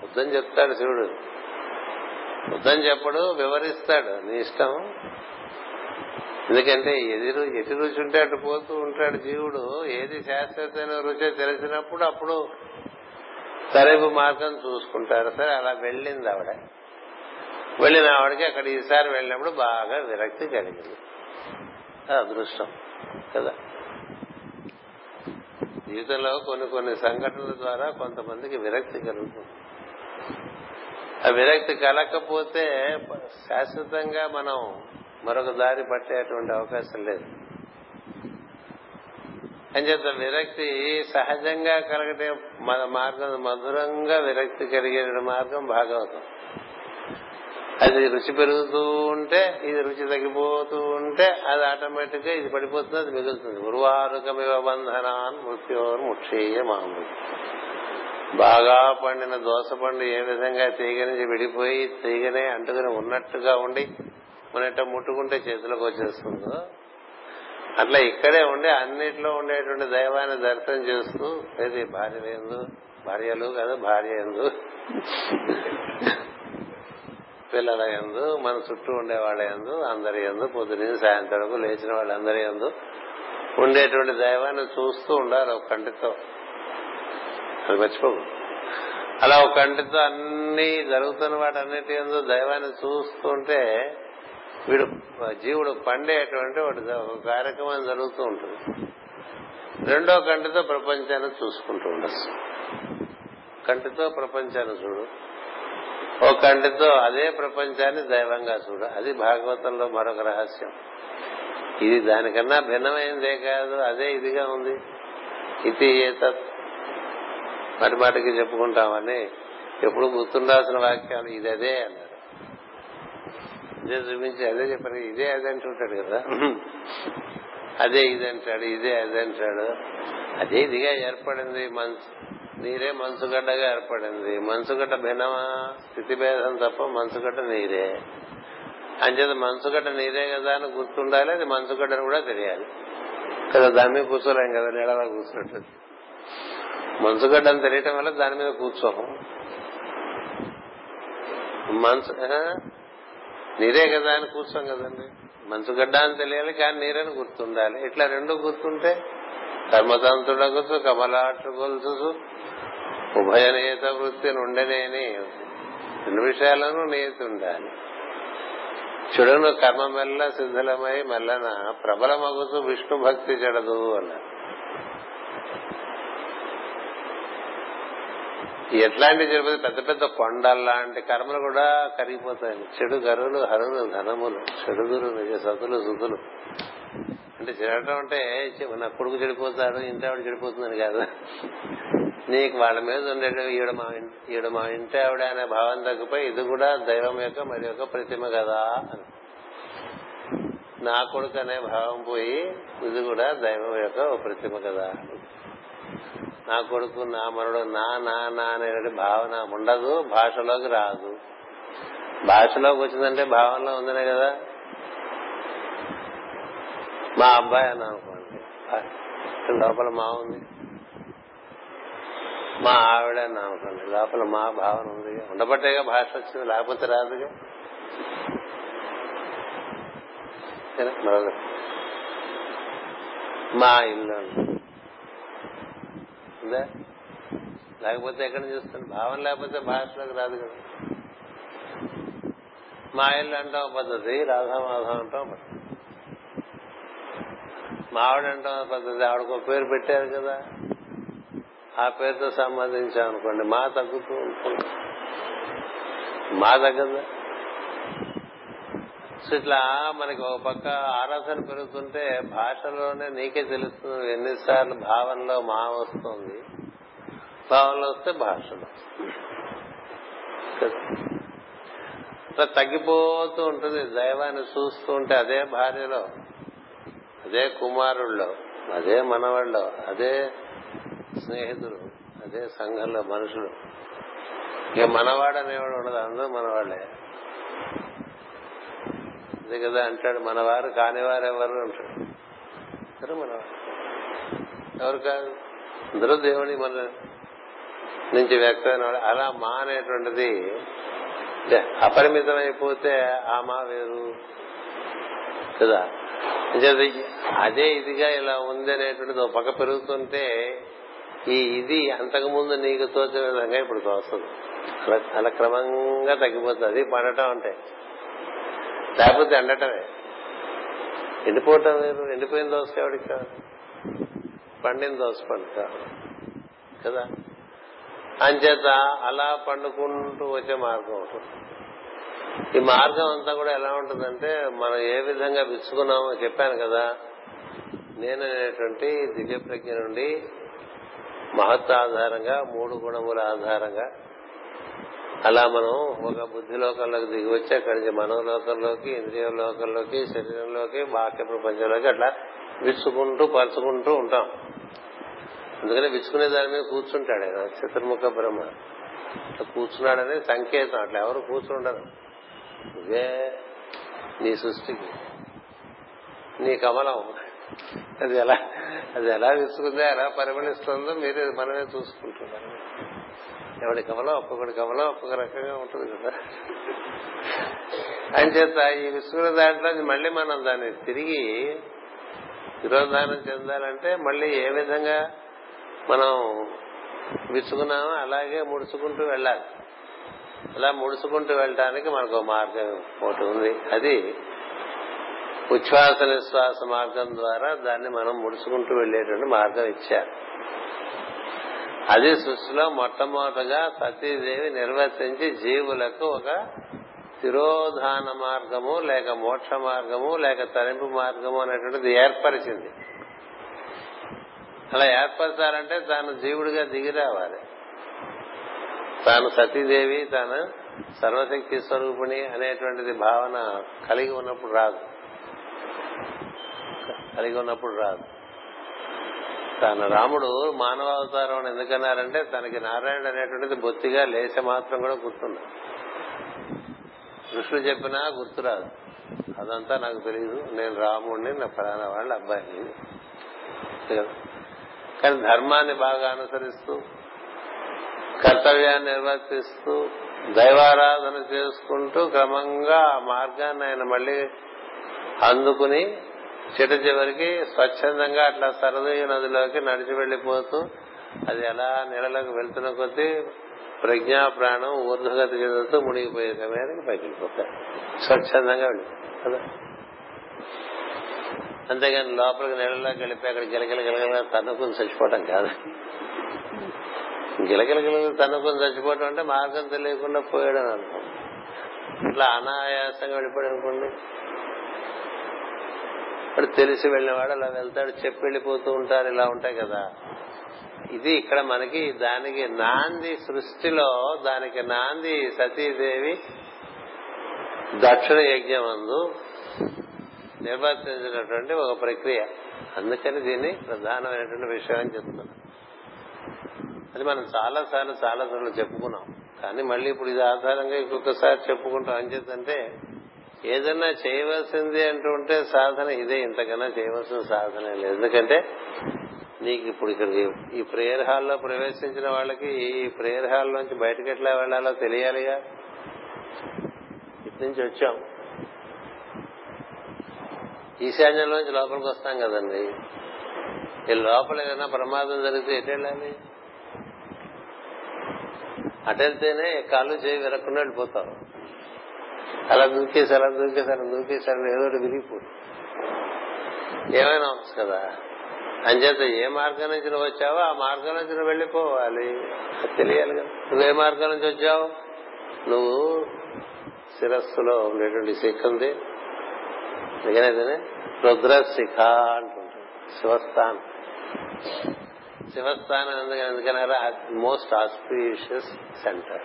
A: వద్దని చెప్తాడు శివుడు. వద్దని చెప్పడు వివరిస్తాడు. నీ ఇష్టం. ఎందుకంటే ఎదురు ఎటు రుచి ఉంటే అటు పోతూ ఉంటాడు జీవుడు. ఏది శాశ్వతమైన రుచి తెలిసినప్పుడు అప్పుడు సరైపు మార్గం చూసుకుంటారు. సరే అలా వెళ్ళింది ఆవిడ. వెళ్ళిన ఆవిడకి అక్కడ ఈసారి వెళ్ళినప్పుడు బాగా విరక్తి కలిగింది. అదృష్టం కదా? జీవితంలో కొన్ని కొన్ని సంఘటనల ద్వారా కొంతమందికి విరక్తి కలుగుతుంది. ఆ విరక్తి కలగకపోతే శాశ్వతంగా మనం మరొక దారి పట్టేటువంటి అవకాశం లేదు. అంచేత విరక్తి సహజంగా కలగటే మన మార్గం మధురంగా విరక్తి కలిగే మార్గం భాగవతం. అది రుచి పెరుగుతూ ఉంటే ఇది రుచి తగ్గిపోతూ ఉంటే అది ఆటోమేటిక్గా ఇది పడిపోతుంది అది మిగులుతుంది. ఉర్వారుకమివ బంధనాన్ మృత్యోర్ ముక్షీయ మామూలు బాగా పండిన దోస పండు ఏ విధంగా తీగ నుంచి విడిపోయి తీగనే అంటుకుని ఉన్నట్టుగా ఉండి మనట ముట్టుకుంటే చేతిలోకి వచ్చేస్తుందో. అట్లా ఇక్కడే ఉండి అన్నిట్లో ఉండేటువంటి దైవాన్ని దర్శనం చేస్తూ ఏది భార్య ఎందు భార్యలు కదా భార్య ఎందు పిల్లల ఎందు మన చుట్టూ ఉండేవాళ్ళ ఎందు అందరి ఎందు పొద్దున సాయంత్రం లేచిన వాళ్ళందరి ఎందు ఉండేటువంటి దైవాన్ని చూస్తూ ఉండాలి ఒక కంటితో. అది మర్చిపోకు. అలా ఒక కంటితో అన్ని జరుగుతున్న వాటన్నిటి ఎందు దైవాన్ని చూస్తుంటే వీడు జీవుడు పండేటువంటి ఒక కార్యక్రమం జరుగుతూ ఉంటుంది. రెండో కంటితో ప్రపంచాన్ని చూసుకుంటూ ఉండొచ్చు. కంటితో ప్రపంచాన్ని చూడు. ఓ కంటితో అదే ప్రపంచాన్ని దైవంగా చూడు. అది భాగవతంలో మరొక రహస్యం. ఇది దానికన్నా భిన్నమైనదే కాదు అదే ఇదిగా ఉంది. ఇది ఏతత్. మాటి మాటికి చెప్పుకుంటామని ఎప్పుడు గుర్తుండాల్సిన వాక్యాలు ఇది అదే అన్నారు. ఇదే చూపించి అదే చెప్పారు. ఇదే అదే అంటుంటాడు కదా. అదే ఇది అంటాడు ఇదే అదే అంటాడు. అదే ఇదిగా ఏర్పడింది మనసు. నీరే మనసుగడ్డగా ఏర్పడింది. మనసుగడ్డ భిన్నమా? స్థితి భేదం తప్ప మనసుగడ్డ నీరే. అంచేత మనసుగడ్డ నీరే కదా అని గుర్తుండాలి అది మనసుగడ్డని కూడా తెలియాలి. కదా దాని మీద కూర్చోలేం కదా నీడలా కూర్చున్నట్టు. మనసుగడ్డని తెలియటం వల్ల దాని మీద కూర్చోము. మంచు ఆ? నీరే కదా అని కూర్చోం కదండి. మంచు గడ్డ అని తెలియాలి కానీ నీరని గుర్తుండాలి. ఇట్లా రెండు గుర్తుంటే కర్మతంతుడగుతూ కమలాట్లు గొలుసు ఉభయ నియత వృత్తి నుండనేని. రెండు విషయాలను నియతి ఉండాలి చెడును కర్మ మెల్ల శిథిలమై మెల్లన ప్రబలమగుతూ విష్ణు భక్తి చెడదు అన్నారు. ఎట్లాంటి జరిపోతే పెద్ద పెద్ద కొండల్లాంటి కర్మలు కూడా కరిగిపోతాయి. చెడు గరువులు హరులు ధనములు చెడుగురు నిజ సతులు సుతులు అంటే చెడటం అంటే నా కొడుకు చెడిపోతాడు ఇంటి ఆవిడ చెడిపోతుందని కాదు. నీకు వాళ్ళ మీద ఉండేది ఈడ మా ఈడ మా ఇంటి ఆవిడ అనే భావం తగ్గిపోయి ఇది కూడా దైవం యొక్క మరి యొక్క ప్రతిమ కదా అని. నా కొడుకు అనే భావం పోయి ఇది కూడా దైవం యొక్క ప్రతిమ కదా నా కొడుకు నా మనడు నా నా నా అనే భావన ఉండదు భాషలోకి రాదు. భాషలోకి వచ్చిందంటే భావనలో ఉందనే కదా. మా అబ్బాయి అని అనుకోండి లోపల మా ఉంది. మా ఆవిడ అని అనుకోండి లోపల మా భావన ఉంది ఉండబట్టేగా భాష వచ్చింది లేకపోతే రాదుగా. మరొక మా ఇల్లు అండి లేకపోతే ఎక్కడ చూస్తాను భావన లేకపోతే భాషలోకి రాదు కదా. మా ఇల్లు అంటాం పద్ధతి రాధామాధం అంటాం పద్ధతి. మావిడ అంటాం పద్ధతి ఆవిడకు పేరు పెట్టారు కదా. ఆ పేరుతో సంబంధించాం అనుకోండి మా తగ్గుతూ ఉంటుంది. మా తగ్గదా? సో ఇట్లా మనకి ఒక పక్క ఆరాధన పెరుగుతుంటే భాషలోనే నీకే తెలుస్తుంది ఎన్నిసార్లు భావనలో మా వస్తుంది. భావనలో వస్తే భాషలో. ఇట్లా తగ్గిపోతూ ఉంటుంది. దైవాన్ని చూస్తూ ఉంటే అదే భార్యలో అదే కుమారుల్లో అదే మనవాళ్ళలో అదే స్నేహితులు అదే సంఘంలో మనుషులు. ఇక మనవాడు అనేవాడు ఉండదు అందరూ మనవాళ్ళే అంతే కదా అంటాడు. మనవారు కానివారు ఎవరు అంటాడు. అందరూ మనవారు ఎవరు కాదు? అందరూ దేవుని మన నుంచి వ్యక్తమైన అలా మా అనేటువంటిది అపరిమితమైపోతే ఆ మా వేరు కదా? అదే ఇదిగా ఇలా ఉంది అనేటువంటిది ఒక పక్క పెరుగుతుంటే ఈ ఇది అంతకుముందు నీకు తోచిన విధంగా ఇప్పుడు తోస్తుంది. అలా అలా క్రమంగా తగ్గిపోతుంది. అది పండటం అంటే. లేకపోతే ఎండటమే. ఎండిపోవటం లేదు ఎండిపోయిన దోశ ఎవడికి కాదు పండిన దోశ పండు కాదు కదా? అంచేత అలా పండుకుంటూ వచ్చే మార్గం ఉంటుంది ఈ మార్గం అంతా కూడా ఎలా ఉంటుందంటే మనం ఏ విధంగా విచ్చుకున్నామో చెప్పాను కదా. నేను అనేటువంటి దివ్య ప్రజ్ఞ నుండి మహత్వ ఆధారంగా మూడు గుణముల ఆధారంగా అలా మనం ఒక బుద్ధి లోకంలోకి దిగి వచ్చి అక్కడి నుంచి మనోలోకంలోకి ఇంద్రియ లోకంలోకి శరీరంలోకి బాహ్య ప్రపంచంలోకి అట్లా విచ్చుకుంటూ పరుచుకుంటూ ఉంటాం. అందుకని విచ్చుకునే దాని మీద కూర్చుంటాడు ఆయన చతుర్ముఖ బ్రహ్మ. అట్లా కూర్చున్నాడనే సంకేతం అట్లా ఎవరు కూర్చుండరు. ఇదే నీ సృష్టికి నీ కమలం. అది ఎలా అది ఎలా విసుకుందో ఎలా పరిమళిస్తుందో మీరే మనమే చూసుకుంటున్నారు. ఎవడి కమలం ఒక్కొక్కడి కమలం ఒక్కొక్క రకంగా ఉంటుంది కదా. అని చేత ఈ విసుకున్న దాంట్లో మళ్ళీ మనం దాన్ని తిరిగి తిరోధానం చెందాలంటే మళ్ళీ ఏ విధంగా మనం విసుకున్నామో అలాగే ముడుచుకుంటూ వెళ్ళాలి. అలా ముడుచుకుంటూ వెళ్ళడానికి మనకు మార్గం ఒకటి ఉంది. అది ఉచ్ఛ్వాస నిశ్వాస మార్గం ద్వారా దాన్ని మనం ముడుచుకుంటూ వెళ్ళేటువంటి మార్గం ఇచ్చారు. అది సృష్టిలో మొట్టమొదటగా సతీదేవి నిర్వర్తించి జీవులకు ఒక తిరోధాన మార్గము లేక మోక్ష మార్గము లేక తరింపు మార్గము అనేటువంటిది ఏర్పరిచింది. అలా ఏర్పరచాలంటే తాను జీవుడిగా దిగి రావాలి. తాను సతీదేవి తాను సర్వశక్తి స్వరూపిణి అనేటువంటిది భావన కలిగి ఉన్నప్పుడు రాదు. కలిగి ఉన్నప్పుడు రాదు. తన రాముడు మానవ అవతారం అని ఎందుకన్నారంటే తనకి నారాయణ అనేటువంటిది బొత్తిగా లేచ మాత్రం కూడా గుర్తుంది. కృష్ణుడు చెప్పినా గుర్తురాదు. అదంతా నాకు తెలియదు నేను రాముడిని నా ప్రధాన వాళ్ళ అబ్బాయిని. కానీ ధర్మాన్ని బాగా అనుసరిస్తూ కర్తవ్యాన్ని నిర్వర్తిస్తూ దైవారాధన చేసుకుంటూ క్రమంగా ఆ మార్గాన్ని ఆయన మళ్ళీ అందుకుని చిట చివరికి స్వచ్ఛందంగా అట్లా సరదయ్య నదిలోకి నడిచి వెళ్ళిపోతూ అది ఎలా నీళ్ళలోకి వెళ్తున్న కొద్దీ ప్రజ్ఞా ప్రాణం ఊర్ధగతి చెందుతూ మునిగిపోయే సమయానికి పైకి వెళ్ళిపోతాయి స్వచ్ఛందంగా వెళ్ళిపోతుంది కదా? అంతేగాని లోపలికి నీళ్ళలోకి వెళ్ళిపోయి అక్కడ గిలగిల గిలగిల తన్నుకుని చచ్చిపోవటం కాదు. గిలగిల గిలగిల తన్నుకుని చచ్చిపోవటం అంటే మార్గం తెలియకుండా పోయాడని అర్థం. ఇట్లా అనాయాసంగా వెళ్ళిపోయాడు అనుకోండి. వాడు తెలిసి వెళ్ళినవాడు అలా వెళ్తాడు చెప్పి వెళ్ళిపోతూ ఉంటారు ఇలా ఉంటాయి కదా. ఇది ఇక్కడ మనకి దానికి నాంది సృష్టిలో దానికి నాంది సతీదేవి దక్షిణ యజ్ఞం అందు నిర్వర్తించినటువంటి ఒక ప్రక్రియ. అందుకని దీన్ని ప్రధానమైనటువంటి విషయం అని చెప్తున్నాం. అది మనం చాలా సార్లు చాలా సార్లు చెప్పుకున్నాం. కానీ మళ్ళీ ఇప్పుడు ఇది ఆధారంగా ఇంకొకసారి చెప్పుకుంటాం. అని చేద్దంటే ఏదన్నా చేయవలసింది అంటూ ఉంటే సాధన ఇదే ఇంతకన్నా చేయవలసిన సాధన లేదు. ఎందుకంటే నీకు ఇప్పుడు ఇక్కడ ఈ ప్రేయర్ హాల్లో ప్రవేశించిన వాళ్ళకి ఈ ప్రేయర్ హాల్ నుంచి బయటకు ఎట్లా వెళ్ళాలో తెలియాలిగా? ఇటు నుంచి వచ్చాం ఈశాన్యంలోంచి లోపలికి వస్తాం కదండి. ఈ లోపల ఏదైనా ప్రమాదం జరిగితే ఎటు వెళ్ళాలి? అటెళ్తేనే కాళ్ళు చేయి విరక్కుండా వెళ్ళిపోతారు. అలా దూకేసి అలా దూకేసి అలా దూకేసి అలా ఏదో ఒకటి విరిగిపోదు ఏమైనా అవచ్చు కదా? అంచేత ఏ మార్గం నుంచి నువ్వు వచ్చావో ఆ మార్గం నుంచి నువ్వు వెళ్ళిపోవాలి. తెలియాలి కదా. నువ్వు ఏ మార్గం నుంచి వచ్చావు? నువ్వు శిరస్సులో ఉండేటువంటి శిఖ ఉంది అందుకనే రుద్ర శిఖ అంటుంటాడు శివస్థానం. శివస్థానం ఎందుకని? ఎందుకన్నారా మోస్ట్ ఆస్పీషియస్ సెంటర్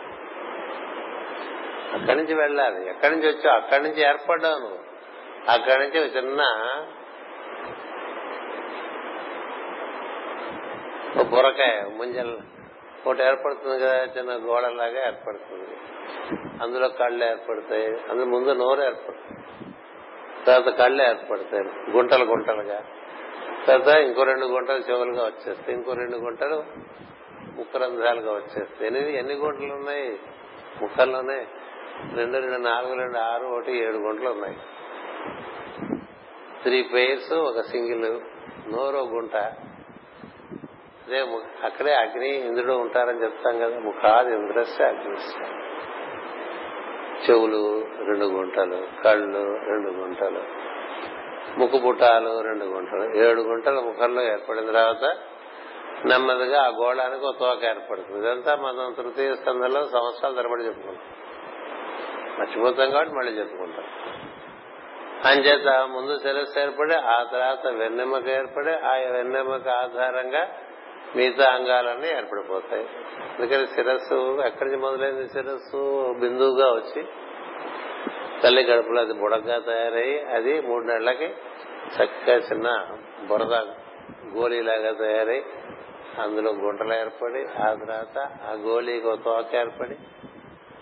A: అక్కడి నుంచి వెళ్ళాలి. ఎక్కడి నుంచి వచ్చావు? అక్కడి నుంచి ఏర్పడ్డావు నువ్వు. అక్కడి నుంచి ఒక చిన్న బురకాయ ముంజల్ ఒకటి ఏర్పడుతుంది కదా చిన్న గోడలాగా ఏర్పడుతుంది. అందులో కళ్ళు ఏర్పడతాయి. అందులో ముందు నోరు ఏర్పడుతుంది. తర్వాత కళ్ళు ఏర్పడతాయి. గుంటలు గుంటలుగా. తర్వాత ఇంకో రెండు గుంటలు చెవులుగా వచ్చేస్తాయి. ఇంకో రెండు గుంటలు ముక్కరంధ్రాలుగా వచ్చేస్తాయి. ఎన్ని ఎన్ని గుంటలు ఉన్నాయి? ముక్కల్లోనే. రెండు రెండు నాలుగు రెండు ఆరు ఒకటి ఏడు గుంటలు ఉన్నాయి. త్రీ పేర్స్ ఒక సింగిల్ నోరో గుంట. అదే అక్కడే అగ్ని ఇంద్రుడు ఉంటారని చెప్తాం కదా. ముఖాది ఇంద్రస్య అగ్నిస్య. చెవులు రెండు గుంటలు కళ్ళు రెండు గుంటలు ముక్కు పుట్టాలు రెండు గుంటలు. ఏడు గుంటలు ముఖంలో ఏర్పడిన తర్వాత నెమ్మదిగా ఆ గోళానికి ఒక తోక ఏర్పడుతుంది. ఇదంతా మనం తృతీయ స్కంధంలో సంవత్సరాల తరబడి చెప్పుకుంటాం. మర్చిపోతాం కాబట్టి మళ్ళీ చెప్పుకుంటాం. అంచేత ముందు శిరస్సు ఏర్పడి ఆ తర్వాత వెన్నెమ్మక ఏర్పడి ఆ వెన్నెమ్మక ఆధారంగా మిగతా అంగాలన్నీ ఏర్పడిపోతాయి. అందుకని శిరస్సు ఎక్కడి నుంచి మొదలైంది శిరస్సు? బిందువుగా వచ్చి తల్లి గడుపులో అది బుడగ్గా తయారయ్యి అది మూడు నెలలకి చక్కగా చిన్న బురద గోళీలాగా తయారై అందులో గుంటలు ఏర్పడి ఆ తర్వాత ఆ గోళీకి ఒక తోక ఏర్పడి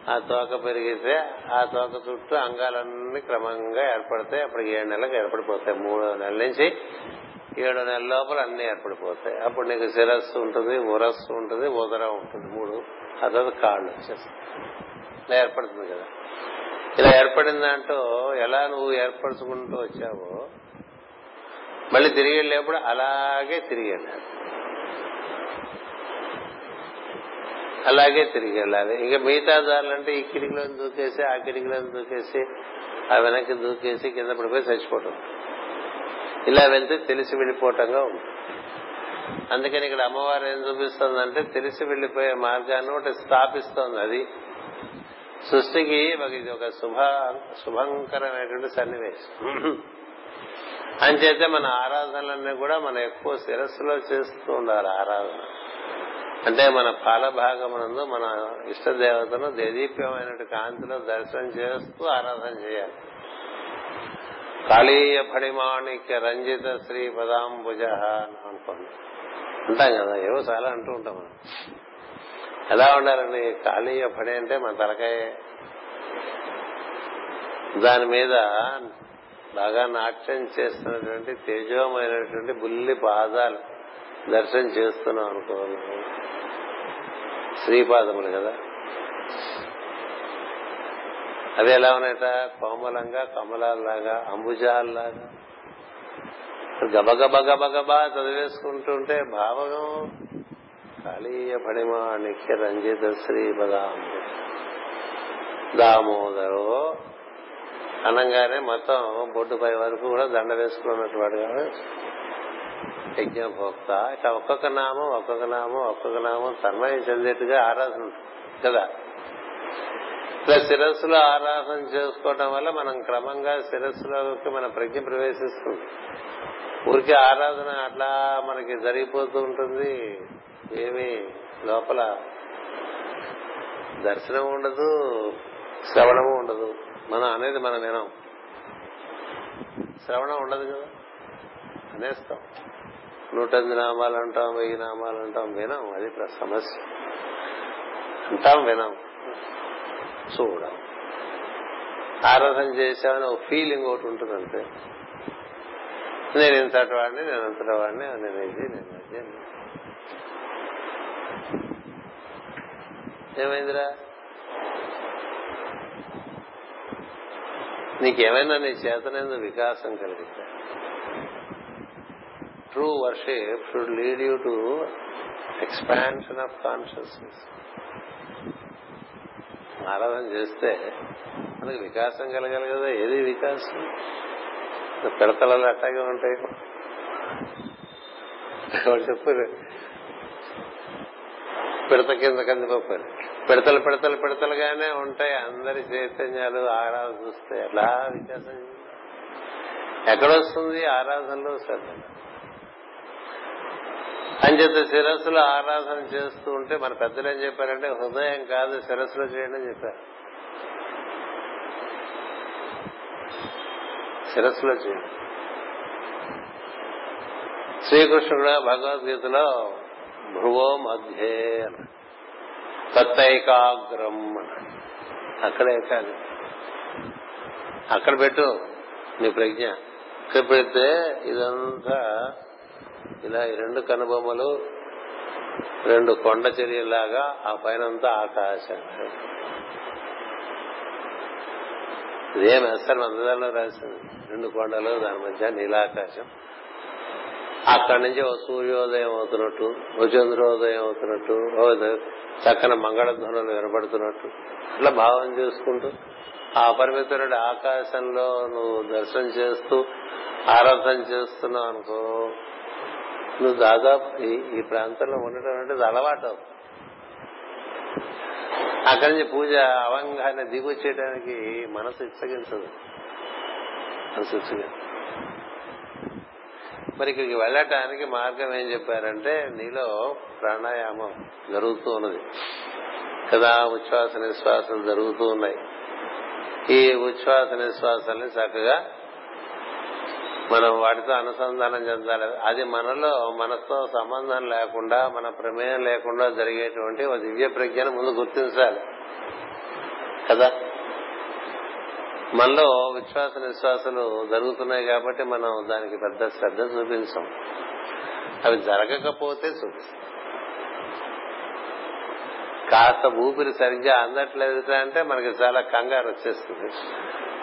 A: ఆ తోక పెరిగితే ఆ తోక చుట్టూ అంగాలన్నీ క్రమంగా ఏర్పడతాయి. అప్పటికి ఏడు నెలలకు ఏర్పడిపోతాయి. మూడో నెలల నుంచి ఏడు నెలల లోపల అన్ని ఏర్పడిపోతాయి. అప్పుడు నీకు శిరస్సు ఉంటుంది ఉరస్సు ఉంటుంది ఉదరం ఉంటుంది. మూడు ఆ తర్వాత కాళ్ళు వచ్చేస్తాయి. ఇలా ఏర్పడుతుంది కదా. ఇలా ఏర్పడిన దాంట్లో ఎలా నువ్వు ఏర్పరచుకుంటూ వచ్చావో మళ్ళీ తిరిగి వెళ్ళేప్పుడు అలాగే తిరిగి వెళ్ళాలి. అలాగే తిరిగి వెళ్ళాలి ఇంకా మిగతా దారులు అంటే ఈ కిటికీలో దూకేసి ఆ కిటికీలో దూకేసి ఆ వెనక్కి దూకేసి కింద పడిపోయి చచ్చిపోవటం. ఇలా వెళ్తే తెలిసి వెళ్ళిపోవటంగా ఉంటుంది. అందుకని ఇక్కడ అమ్మవారు ఏం చూపిస్తుందంటే తెలిసి వెళ్ళిపోయే మార్గాన్ని ఒకటి స్థాపిస్తోంది. అది సృష్టికి ఒక ఇది ఒక శుభ శుభంకరమైనటువంటి సన్నివేశం. అంచేతే మన ఆరాధనలన్నీ కూడా మనం ఎక్కువ శిరస్సులో చేస్తూ ఉండాలి ఆరాధన. అంటే మన పాలభాగమునందు మన ఇష్ట దేవతను దేదీప్యమైన కాంతిలో దర్శనం చేస్తూ ఆరాధన చేయాలి. కాళీయ ఫడిమాణిక్య రంజిత శ్రీ పదాంబుజ అనుకోండి. అంటాం కదా ఏవో చాలా అంటూ ఉంటాం మనం. ఎలా ఉండాలండి కాళీయ పడి అంటే మన తలకాయ. దాని మీద బాగా నాట్యం చేస్తున్నటువంటి తేజోమైనటువంటి బుల్లి పాదాలు దర్శనం చేస్తున్నాం అనుకోవాలి. శ్రీపాదములు కదా. అవి ఎలా ఉన్నాయట? కోమలంగా కమలాల్లాగా అంబుజాల్లాగా. గబగబగబగబా చదివేసుకుంటుంటే భావం కాళీయ పడిమాణిక్య రంజిత శ్రీ బదాం దామోదరు అనగానే మొత్తం బొడ్డుపై వరకు కూడా దండ వేసుకున్నట్టు వాడు యజ్ఞభోక్త. ఇట్లా ఒక్కొక్క నామం ఒక్కొక్క నామం ఒక్కొక్క నామం తన్మయం చెందేట్టుగా ఆరాధన కదా? ఇట్లా శిరస్సులో ఆరాధన చేసుకోవటం వల్ల మనం క్రమంగా శిరస్సులోకి మన ప్రజ్ఞ ప్రవేశిస్తుంది. ఊరికి ఆరాధన అట్లా మనకి జరిగిపోతూ ఉంటుంది. ఏమి లోపల దర్శనం ఉండదు శ్రవణము ఉండదు. మనం అనేది మనం వినం శ్రవణం ఉండదు కదా? అనేస్తాం. నూట ఎనిమిది నామాలు అంటాం వెయ్యి నామాలు అంటాం వినాం. అది సమస్య. అంటాం వినాం. చూడం. ఆరాధన చేశామని ఒక ఫీలింగ్ ఒకటి ఉంటుంది అంతే నేను ఇంతటి వాడిని నేను అంతటి వాడిని నేను ఇది నేను అది ఏమైందిరా? నీకేమైనా నీ చేతనేందు వికాసం కలిగిందా true worship should lead you to expansion of consciousness ఆరాధన చేస్తే మనకి వికాసం కలగాలి కదా ఏది వికాసం? పిడతలలో అట్టాగే ఉంటాయి. వాడు చెప్పు పిడత కింద కందిపోయారు పిడతలు పిడతలు పిడతలుగానే ఉంటాయి. అందరి చైతన్యాలు ఆరాధన చూస్తే అలా వికాసం. ఎక్కడొస్తుంది? ఆరాధనలో శ్రద్ధ అంచేత శిరస్సులో ఆరాధన చేస్తూ ఉంటే మన పెద్దలు ఏం చెప్పారంటే హృదయం కాదు శిరస్సులో చేయండి అని చెప్పారు. శిరస్సులో చేయండి. శ్రీకృష్ణుడు భగవద్గీతలో భ్రువో మధ్యే అన్నాడు. తత్తైకాగ్రం అన్నాడు. అక్కడే కాదు. అక్కడ పెట్టు నీ ప్రజ్ఞ. ఇక్కడ పెడితే ఇదంతా ఇలా ఈ రెండు కనుబొమ్మలు రెండు కొండ చర్యలాగా ఆ పైనంతా ఆకాశం ఇదేం వేస్తారు మందదాల్లో రాసింది. రెండు కొండలు దాని మధ్య నీలాకాశం. అక్కడి నుంచి ఓ సూర్యోదయం అవుతున్నట్టు ఓ చంద్రోదయం అవుతున్నట్టు ఓ చక్కన మంగళధ్వనులు వినపడుతున్నట్టు. అట్లా భావం చేసుకుంటూ ఆ పరిమితుడి ఆకాశంలో నువ్వు దర్శనం చేస్తూ ఆరాధన చేస్తున్నావు అనుకో నువ్వు దాదాపు ఈ ప్రాంతంలో ఉండటం అంటే అలవాటు. అక్కడి నుంచి పూజ అవంగానే దిగొచ్చేయడానికి మనసు ఇచ్చగించదు. మనసు ఇచ్చగించదు మరి ఇక్కడికి వెళ్ళటానికి మార్గం ఏం చెప్పారంటే నీలో ప్రాణాయామం జరుగుతూ ఉన్నది. కదా ఉచ్ఛ్వాస నిశ్వాసాలు జరుగుతూ ఉన్నాయి. ఈ ఉచ్ఛ్వాస నిశ్వాసాలని చక్కగా మనం వాటితో అనుసంధానం చెందాలి. అది మనలో మనతో సంబంధం లేకుండా మన ప్రమేయం లేకుండా జరిగేటువంటి ఒక దివ్య ప్రజ్ఞను ముందు గుర్తించాలి. కదా? మనలో విశ్వాస నిశ్వాసాలు జరుగుతున్నాయి కాబట్టి మనం దానికి పెద్ద శ్రద్ధ చూపించాం అవి జరగకపోతే చూపిస్తాం. కాస్త ఊపిరి సరిగ్గా అందట్లేదు అంటే మనకి చాలా కంగారు వచ్చేస్తుంది.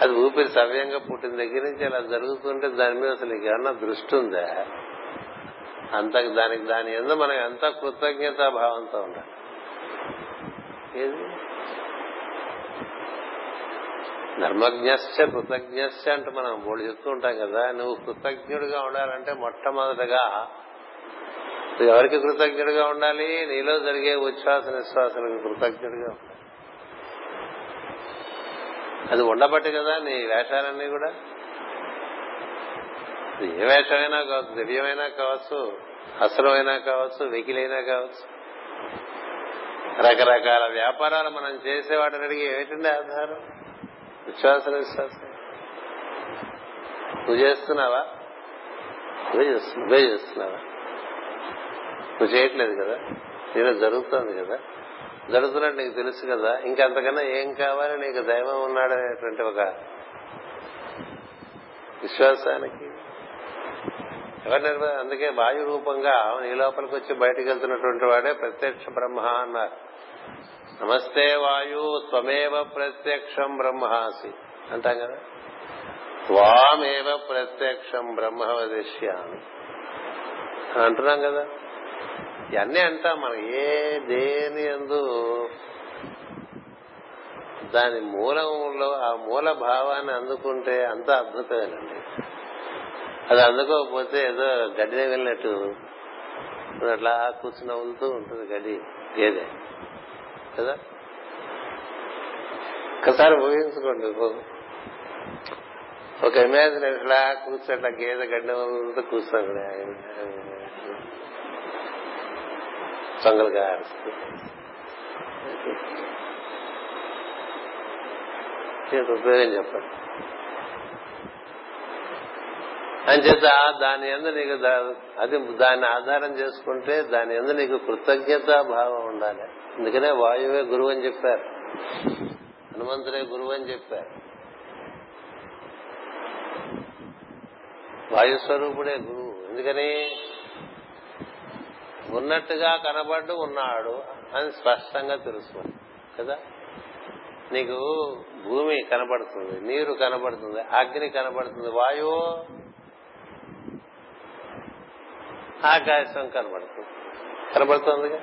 A: అది ఊపిరి సవ్యంగా పుట్టిన దగ్గర నుంచి అలా జరుగుతుంటే దాని మీద అసలు ఏమన్నా దృష్టి ఉందా? అంత దానికి దాని ఎందు మనం ఎంత కృతజ్ఞతా భావంతో ఉండాలి. ఏది? ధర్మజ్ఞశ్చ కృతజ్ఞశ్చ అంటూ మనం మూడు చెప్తూ ఉంటాం కదా నువ్వు కృతజ్ఞుడిగా ఉండాలంటే మొట్టమొదటగా ఎవరికి కృతజ్ఞుడిగా ఉండాలి? నీలో జరిగే ఉచ్ఛ్వాస నిశ్వాసాలకు కృతజ్ఞుడిగా ఉండాలి. అది ఉండబట్టి కదా నీ వేషాలన్నీ కూడా? ఏ వేషమైనా కావచ్చు దివ్యమైనా కావచ్చు అసలమైనా కావచ్చు వెకిలైనా కావచ్చు. రకరకాల వ్యాపారాలు మనం చేసేవాటిని అడిగి ఏమిటండి ఆధారం? విశ్వాస విశ్వాసం. నువ్వు చేస్తున్నావా? నువ్వే నువ్వే చేస్తున్నావా? నువ్వు చేయట్లేదు కదా? నేను జరుగుతోంది కదా? జరుగుతున్నట్టు నీకు తెలుసు కదా. ఇంకంతకన్నా ఏం కావాలి? నీకు దైవం ఉన్నాడనేటువంటి ఒక విశ్వాసానికి. ఎవరు అందుకే వాయు రూపంగా నీ లోపలికి వచ్చి బయటకు వెళ్తున్నటువంటి వాడే ప్రత్యక్ష బ్రహ్మ అన్నారు. నమస్తే వాయు త్వమేవ ప్రత్యక్షం బ్రహ్మాసి. అంటాం కదా. త్వామేవ ప్రత్యక్షం బ్రహ్మ వదిష్యామి అంటున్నాం కదా. ఇవన్నీ అంటాం మనం ఏ దేని ఎందు దాని మూలంలో ఆ మూల భావాన్ని అందుకుంటే అంత అద్భుతమేనండి. అది అందుకోకపోతే ఏదో గడ్డి వెళ్ళినట్టు అట్లా కూర్చుని నవ్వులుతూ ఉంటుంది గడ్డి గేదె కదా? ఒకసారి ఊహించుకోండి ఒక ఇమాజినేషన్ లా కూర్చోట్లా గేదె గడ్డి వదులుతూ కూర్చోండి సొంగలుగా గారు ఉపయోగం చెప్పండి. అంచేత దాని ఎందు నీకు అది దాన్ని ఆధారం చేసుకుంటే దాని ఎందు నీకు కృతజ్ఞత భావం ఉండాలి. అందుకనే వాయువే గురువు అని చెప్పారు. హనుమంతుడే గురువు అని చెప్పారు. వాయుస్వరూపుడే గురువు. ఎందుకని? ఉన్నట్టుగా కనబడు ఉన్నాడు అని స్పష్టంగా తెలుస్తుంది. కదా? నీకు భూమి కనబడుతుంది నీరు కనబడుతుంది అగ్ని కనబడుతుంది వాయువు ఆకాశం కనబడుతుంది. కనబడుతుంది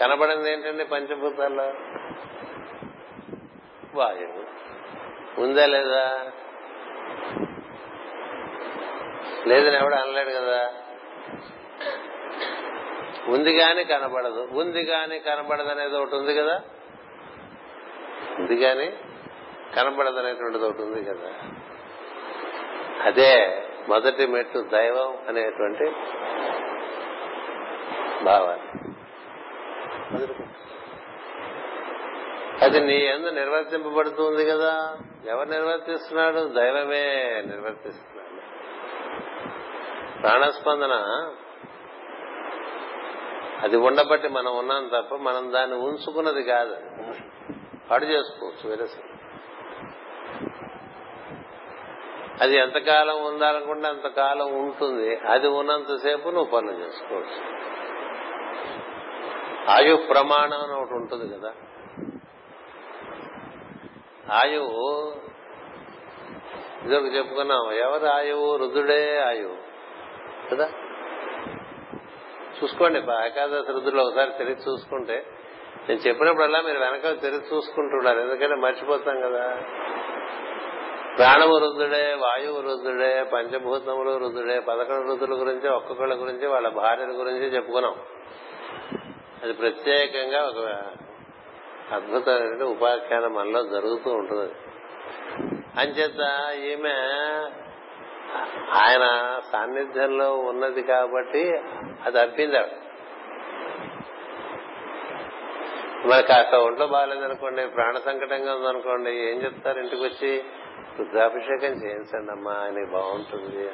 A: కనబడింది ఏంటండి పంచభూతాల్లో? వాయువు. ఉందా లేదా? లేదని ఎవడు అనలేడు కదా? ఉంది గాని కనబడదు. ఉంది గాని కనబడదు అనేది ఒకటి ఉంది కదా? ఉంది గాని కనబడదు అనేటువంటిది ఒకటి ఉంది కదా? అదే మొదటి మెట్టు దైవం అనేటువంటి భావాన్ని అది నీ ఎందు నిర్వర్తింపబడుతుంది కదా? ఎవరు నిర్వర్తిస్తున్నాడు? దైవమే నిర్వర్తిస్తున్నాడు. ప్రాణస్పందన అది ఉండబట్టి మనం ఉన్నాం తప్ప మనం దాన్ని ఉంచుకున్నది కాదు. పాడు చేసుకోవచ్చు వేరే అది ఎంతకాలం ఉండాలనుకుంటే అంతకాలం ఉంటుంది. అది ఉన్నంతసేపు నువ్వు పనులు చేసుకోవచ్చు. ఆయు ప్రమాణం అని ఒకటి ఉంటుంది కదా. ఆయువు ఇదొక చెప్పుకున్నాం. ఎవరు ఆయువు రుద్రుడే ఆయువు కదా? చూసుకోండి ఏకాదశి రుద్రులు ఒకసారి తెలిసి చూసుకుంటే. నేను చెప్పినప్పుడల్లా మీరు వెనక తిరిగి చూసుకుంటున్నారు ఎందుకంటే మర్చిపోతాం కదా. ప్రాణము రుద్రుడే వాయువు రుద్రుడే పంచభూతములు రుద్రుడే పదకొండు రుద్రుల గురించి ఒక్కొక్కళ్ళ గురించి వాళ్ళ భార్యల గురించి చెప్పుకున్నాం. అది ప్రత్యేకంగా ఒక అద్భుతమైన ఉపాఖ్యానం మనలో జరుగుతూ ఉంటుంది. అంచేత ఈమె ఆయన సాన్నిధ్యంలో ఉన్నది కాబట్టి అది అర్పింది మరి కాస్త ఒంట్లో బాగాలేదనుకోండి ప్రాణ సంకటంగా ఉందనుకోండి ఏం చెప్తారు ఇంటికి వచ్చి రుద్రాభిషేకం చేయించండి అమ్మా ఆయనకి బాగుంటుంది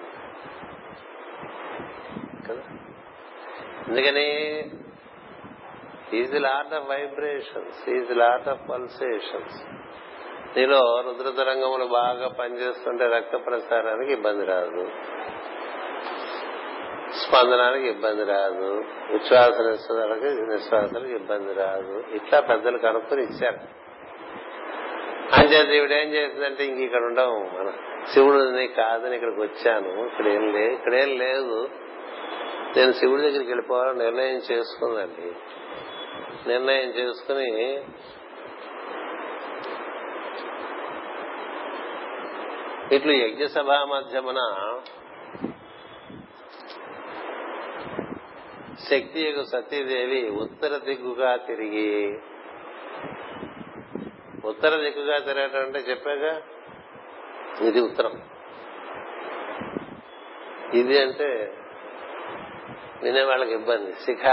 A: కదా? అందుకని is lot of vibrations is lot of pulsations నీలో రుద్ర తరంగములు బాగా పనిచేస్తుంటే రక్త ప్రసారానికి ఇబ్బంది రాదు. స్పందనానికి ఇబ్బంది రాదు. ఉచ్ఛ్వాస నిశ్వాసాలకు నిశ్వాసాలకు ఇబ్బంది రాదు. ఇట్లా పెద్దలు కనుక్కొని ఇచ్చారు. అంచేత ఈవిడ ఏం చేసిందంటే ఇంక ఇక్కడ ఉండవు. మన శివుడు కాదని ఇక్కడికి వచ్చాను. ఇక్కడ ఏం లేదు ఇక్కడేం లేదు. నేను శివుడి దగ్గరికి వెళ్ళిపోవాలని నిర్ణయం చేసుకుందండి. నిర్ణయం చేసుకుని ఇట్లు యజ్ఞ సభా మధ్యమున శక్తి యొక్క సతీదేవి ఉత్తర దిగ్గుగా తిరిగి ఉత్తర దిక్కుగా తిరగటం అంటే చెప్పాగా? ఇది ఉత్తరం. ఇది అంటే వినే వాళ్ళకి ఇబ్బంది శిఖ.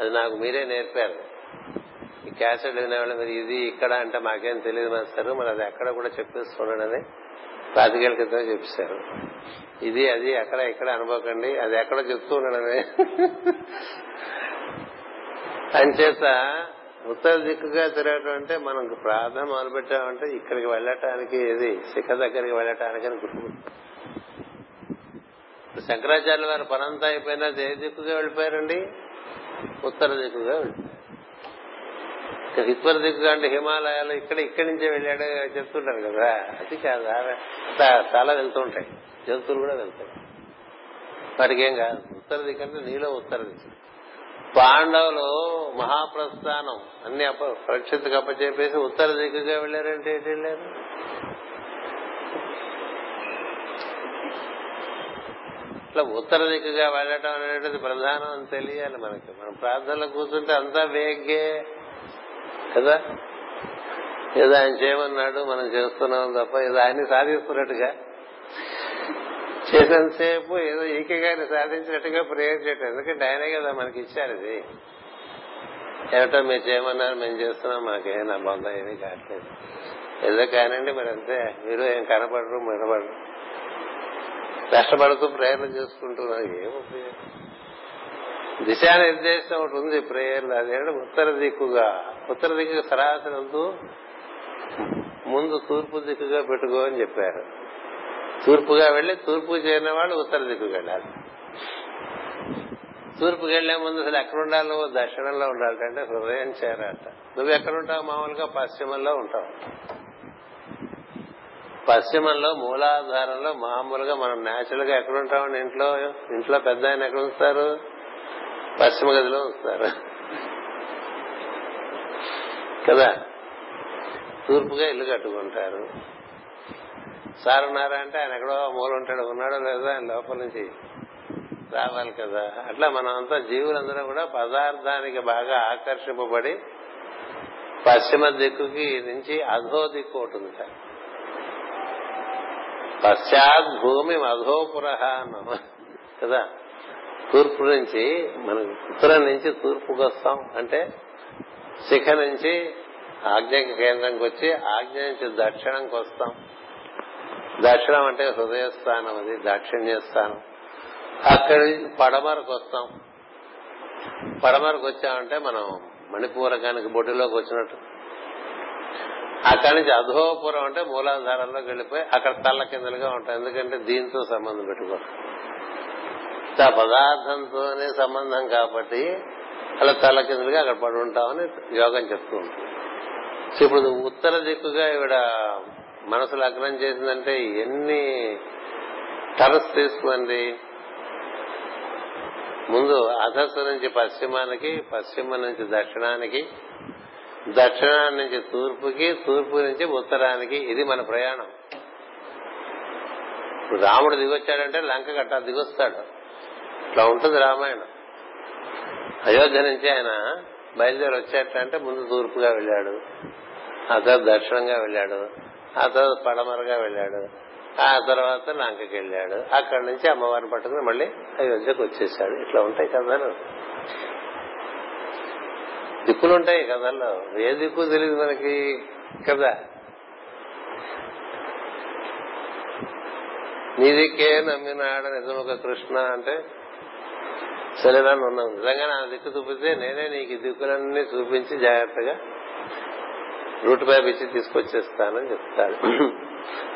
A: అది నాకు మీరే నేర్పారు. ఈ క్యాసెట్ వినేవాళ్ళు మీరు ఇది ఇక్కడ అంటే మాకేం తెలియదు మాస్టారు మరి అది ఎక్కడ కూడా చెప్పేస్తున్నాడని పాతికేళ్ళ క్రితమే చెప్పేశారు ఇది అది ఎక్కడ ఇక్కడ అనుకోకండి అది ఎక్కడో చెప్తూ ఉండడమే అంచేత ఉత్తర దిక్కుగా తిరగటం అంటే మనం ప్రార్థన మొదలు పెట్టామంటే ఇక్కడికి వెళ్ళటానికి ఇది శిఖ దగ్గరికి వెళ్ళటానికి అని గుర్తు. శంకరాచార్యుల వారు పనంతా అయిపోయినా ఏ దిక్కుగా వెళ్ళిపోయారండి? ఉత్తర దిక్కుగా వెళ్ళిపోయారు. ఉత్తర దిక్కుగా అంటే హిమాలయాలు ఇక్కడ ఇక్కడి నుంచే వెళ్ళాడు చెప్తుంటారు కదా. అది కాదు చాలా వెళ్తుంటాయి జంతువులు కూడా వెళ్తాయి. వాటికి ఏం కాదు. ఉత్తర దిక్కు అంటే నీలో ఉత్తర దిక్కు. పాండవులు మహాప్రస్థానం అన్ని అప్ప పరీక్షిత్తుకు అప్పచెప్పేసి ఉత్తర దిక్కుగా వెళ్ళారంటే ఏంటి వెళ్ళారు? ఇట్లా ఉత్తర దిక్కుగా వెళ్ళటం అనేటువంటిది ప్రధానం అని తెలియాలి మనకి. మనం ప్రార్థనలో కూర్చుంటే అంతా వేగ్గే. కదా? ఏదో ఆయన చేయమన్నాడు మనం చేస్తున్నాం తప్ప ఏదో ఆయన్ని సాధిస్తున్నట్టుగా. చేసినంతసేపు ఏదో ఈకగాని సాధించినట్టుగా ప్రేయర్ చేయటం. ఎందుకంటే ఆయనే కదా మనకి ఇచ్చారు ఇది. ఏమిటో మీరు చేయమన్నారు మేము చేస్తున్నాం మాకేం నా బంధం ఏమీ కావట్లేదు. ఏదో కానండి మరి అంతే. మీరు ఏం కనపడరు మినపడరు కష్టపడుతూ ప్రయత్నం చేసుకుంటున్నారు ఏం ఉపయోగం? దిశానిర్దేశం ఒకటి ఉంది ప్రేయర్లు అదేంటే ఉత్తర దిక్కుగా ఉత్తర దిక్కు సరాసరి ముందు తూర్పు దిక్కుగా పెట్టుకో అని చెప్పారు. తూర్పుగా వెళ్ళి తూర్పు చేరిన వాళ్ళు ఉత్తర దిక్కుకి వెళ్ళాలి. తూర్పుకి వెళ్ళే ముందు అసలు ఎక్కడ ఉండాలి దక్షిణంలో ఉండాలి అంటే హృదయం చేరాట. నువ్వు ఎక్కడుంటావు మామూలుగా పశ్చిమంలో ఉంటావు. పశ్చిమంలో మూలాధారంలో మామూలుగా మనం నేచురల్గా ఎక్కడ ఇంట్లో ఇంట్లో పెద్ద ఆయన ఎక్కడ ఉంచుతారు? పశ్చిమ గదిలో వస్తారు. కదా? తూర్పుగా ఇల్లు కట్టుకుంటారు. సార్ ఉన్నారా అంటే ఆయన ఎక్కడో మూల ఉంటాడు ఉన్నాడో లేదో ఆయన లోపల నుంచి రావాలి కదా? అట్లా మనం అంతా జీవులందరూ కూడా పదార్థానికి బాగా ఆకర్షింపబడి పశ్చిమ దిక్కుకి నుంచి అధో దిక్కు ఉంటుంది సార్. పశ్చాత్ భూమి అధోపుర అన్నాం. కదా? తూర్పు నుంచి మనం ఉత్తరం నుంచి తూర్పుకి వస్తాం. అంటే శిఖ నుంచి ఆజ్ఞకి కేంద్రంకి వచ్చి ఆజ్ఞ నుంచి దక్షిణంకి వస్తాం. దక్షిణం అంటే హృదయ స్థానం అది దాక్షిణ్య స్థానం. అక్కడి నుంచి పడమరకు వస్తాం. పడమరకు వచ్చామంటే మనం మణిపూరకానికి బొడ్డులోకి వచ్చినట్టు. అక్కడి నుంచి అధోపురం అంటే మూలాధారంలోకి వెళ్ళిపోయి అక్కడ తల్ల కిందలుగా ఉంటాం ఎందుకంటే దీంతో సంబంధం పెట్టుకో ఆ పదార్థంతోనే సంబంధం కాబట్టి అలా తల కిందలుగా అక్కడ పడి ఉంటామని యోగం చెప్తూ ఉంటుంది. ఇప్పుడు ఉత్తర దిక్కుగా ఇవిడ మనసు లగ్నం చేసిందంటే ఎన్ని టర్న్స్ తీసుకుంది ముందు అధస్సు నుంచి పశ్చిమానికి పశ్చిమ నుంచి దక్షిణానికి దక్షిణాన్ని నుంచి తూర్పుకి తూర్పు నుంచి ఉత్తరానికి ఇది మన ప్రయాణం. ఇప్పుడు రాముడు దిగొచ్చాడంటే లంక గట్ట దిగొస్తాడు. ఇట్లా ఉంటుంది రామాయణం. అయోధ్య నుంచి ఆయన బయలుదేరి వచ్చేటంటే ముందు తూర్పుగా వెళ్ళాడు ఆ తర్వాత దక్షిణంగా వెళ్ళాడు ఆ తర్వాత పడమరగా వెళ్ళాడు ఆ తర్వాత లంకకి వెళ్ళాడు. అక్కడి నుంచి అమ్మవారిని పట్టుకుని మళ్ళీ అయోధ్యకు వచ్చేసాడు. ఇట్లా ఉంటాయి కథలు. దిక్కులు ఉంటాయి కథల్లో. ఏ దిక్కు తెలియదు మనకి కదా? నీ దిక్కే నమ్మినాడ నిజమొక కృష్ణ అంటే సరేనా ఉన్నాం నిజంగా నా దిక్కు చూపిస్తే నేనే నీకు దిక్కులన్నీ చూపించి జాగ్రత్తగా రూట్ మ్యాప్ ఇచ్చి తీసుకొచ్చేస్తానని చెప్తాడు.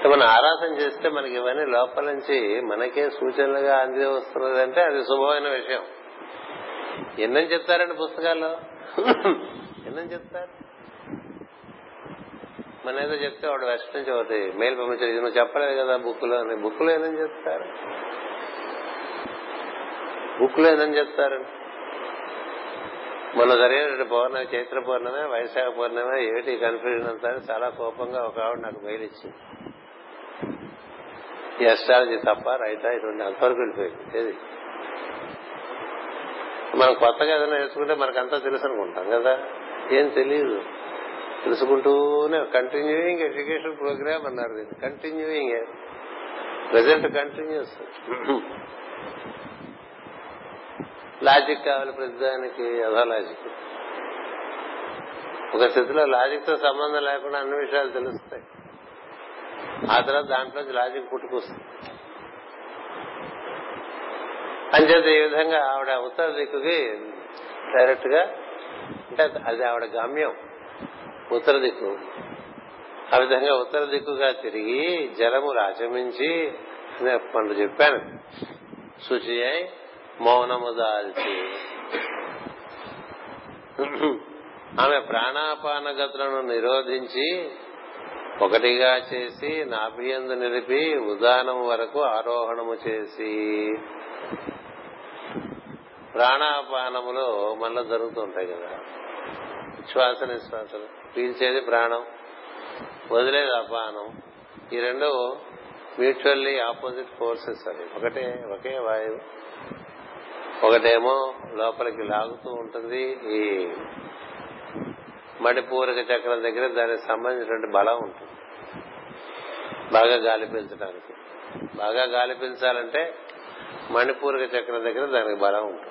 A: మనం ఆరాధన చేస్తే మనకి ఇవన్నీ లోపల నుంచి మనకే సూచనలుగా అంది వస్తున్నదంటే అది శుభమైన విషయం. ఎన్నని చెప్తారండి పుస్తకాల్లో? ఎన్నని చెప్తారు? మన ఏదో చెప్తే వాడు వెస్ట్ నుంచి ఒకటి మెయిల్ పంపించారు నువ్వు చెప్పలేదు కదా బుక్లో అని. బుక్లో ఏదని చెప్తారు? బుక్లో ఏదని చెప్తారు. మొన్న జరిగిన పౌర్ణమి చైత్ర పౌర్ణమి వైశాఖ పౌర్ణమి ఏమిటి కన్ఫ్యూజన్ అంతా చాలా కోపంగా ఒక ఆవిడ నాకు మెయిల్ ఇచ్చింది. ఈ అస్ట్రాలజీ తప్ప రైతా ఇటువంటి అంతవరకు వెళ్ళిపోయింది. ఏది? మనం కొత్తగా ఏదైనా నేర్చుకుంటే మనకంతా తెలుసు అనుకుంటాం కదా. ఏం తెలియదు తెలుసుకుంటూనే కంటిన్యూయింగ్ ఎడ్యుకేషన్ ప్రోగ్రామ్ అన్నారు దీన్ని. కంటిన్యూయింగ్ ప్రజెంట్ కంటిన్యూస్ లాజిక్ కావాలి ప్రతిదానికి అదో లాజిక్ ఒక స్థితిలో లాజిక్తో సంబంధం లేకుండా అన్ని విషయాలు తెలుస్తాయి. ఆ తర్వాత దాంట్లో లాజిక్ పుట్టుకొస్తుంది. అంచేత ఈ విధంగా ఆవిడ ఉత్తర దిక్కుకి డైరెక్ట్గా అంటే అది ఆవిడ గమ్యం ఉత్తర దిక్కు. ఆ విధంగా ఉత్తర దిక్కుగా తిరిగి జలము రాచమించి పనులు చెప్పాను. శుచి అయి మౌనము దాల్చి ఆమె ప్రాణాపాన గతులను నిరోధించి ఒకటిగా చేసి నాభియందు నిలిపి ఉదానం వరకు ఆరోహణము చేసి ప్రాణాపానములో మనలో జరుగుతుంటాయి కదా. శ్వాస నిశ్వాసలు పీల్చేది ప్రాణం వదిలేది అపానం. ఈ రెండు మ్యూచువల్లీ ఆపోజిట్ ఫోర్సెస్ అవి. ఒకటే ఒకే వాయువు. ఒకటేమో లోపలికి లాగుతూ ఉంటుంది. ఈ మణిపూరక చక్రం దగ్గర దానికి సంబంధించినటువంటి బలం ఉంటుంది. బాగా గాలి పీల్చడానికి బాగా గాలి పీల్చాలంటే మణిపూరక చక్రం దగ్గర దానికి బలం ఉంటుంది.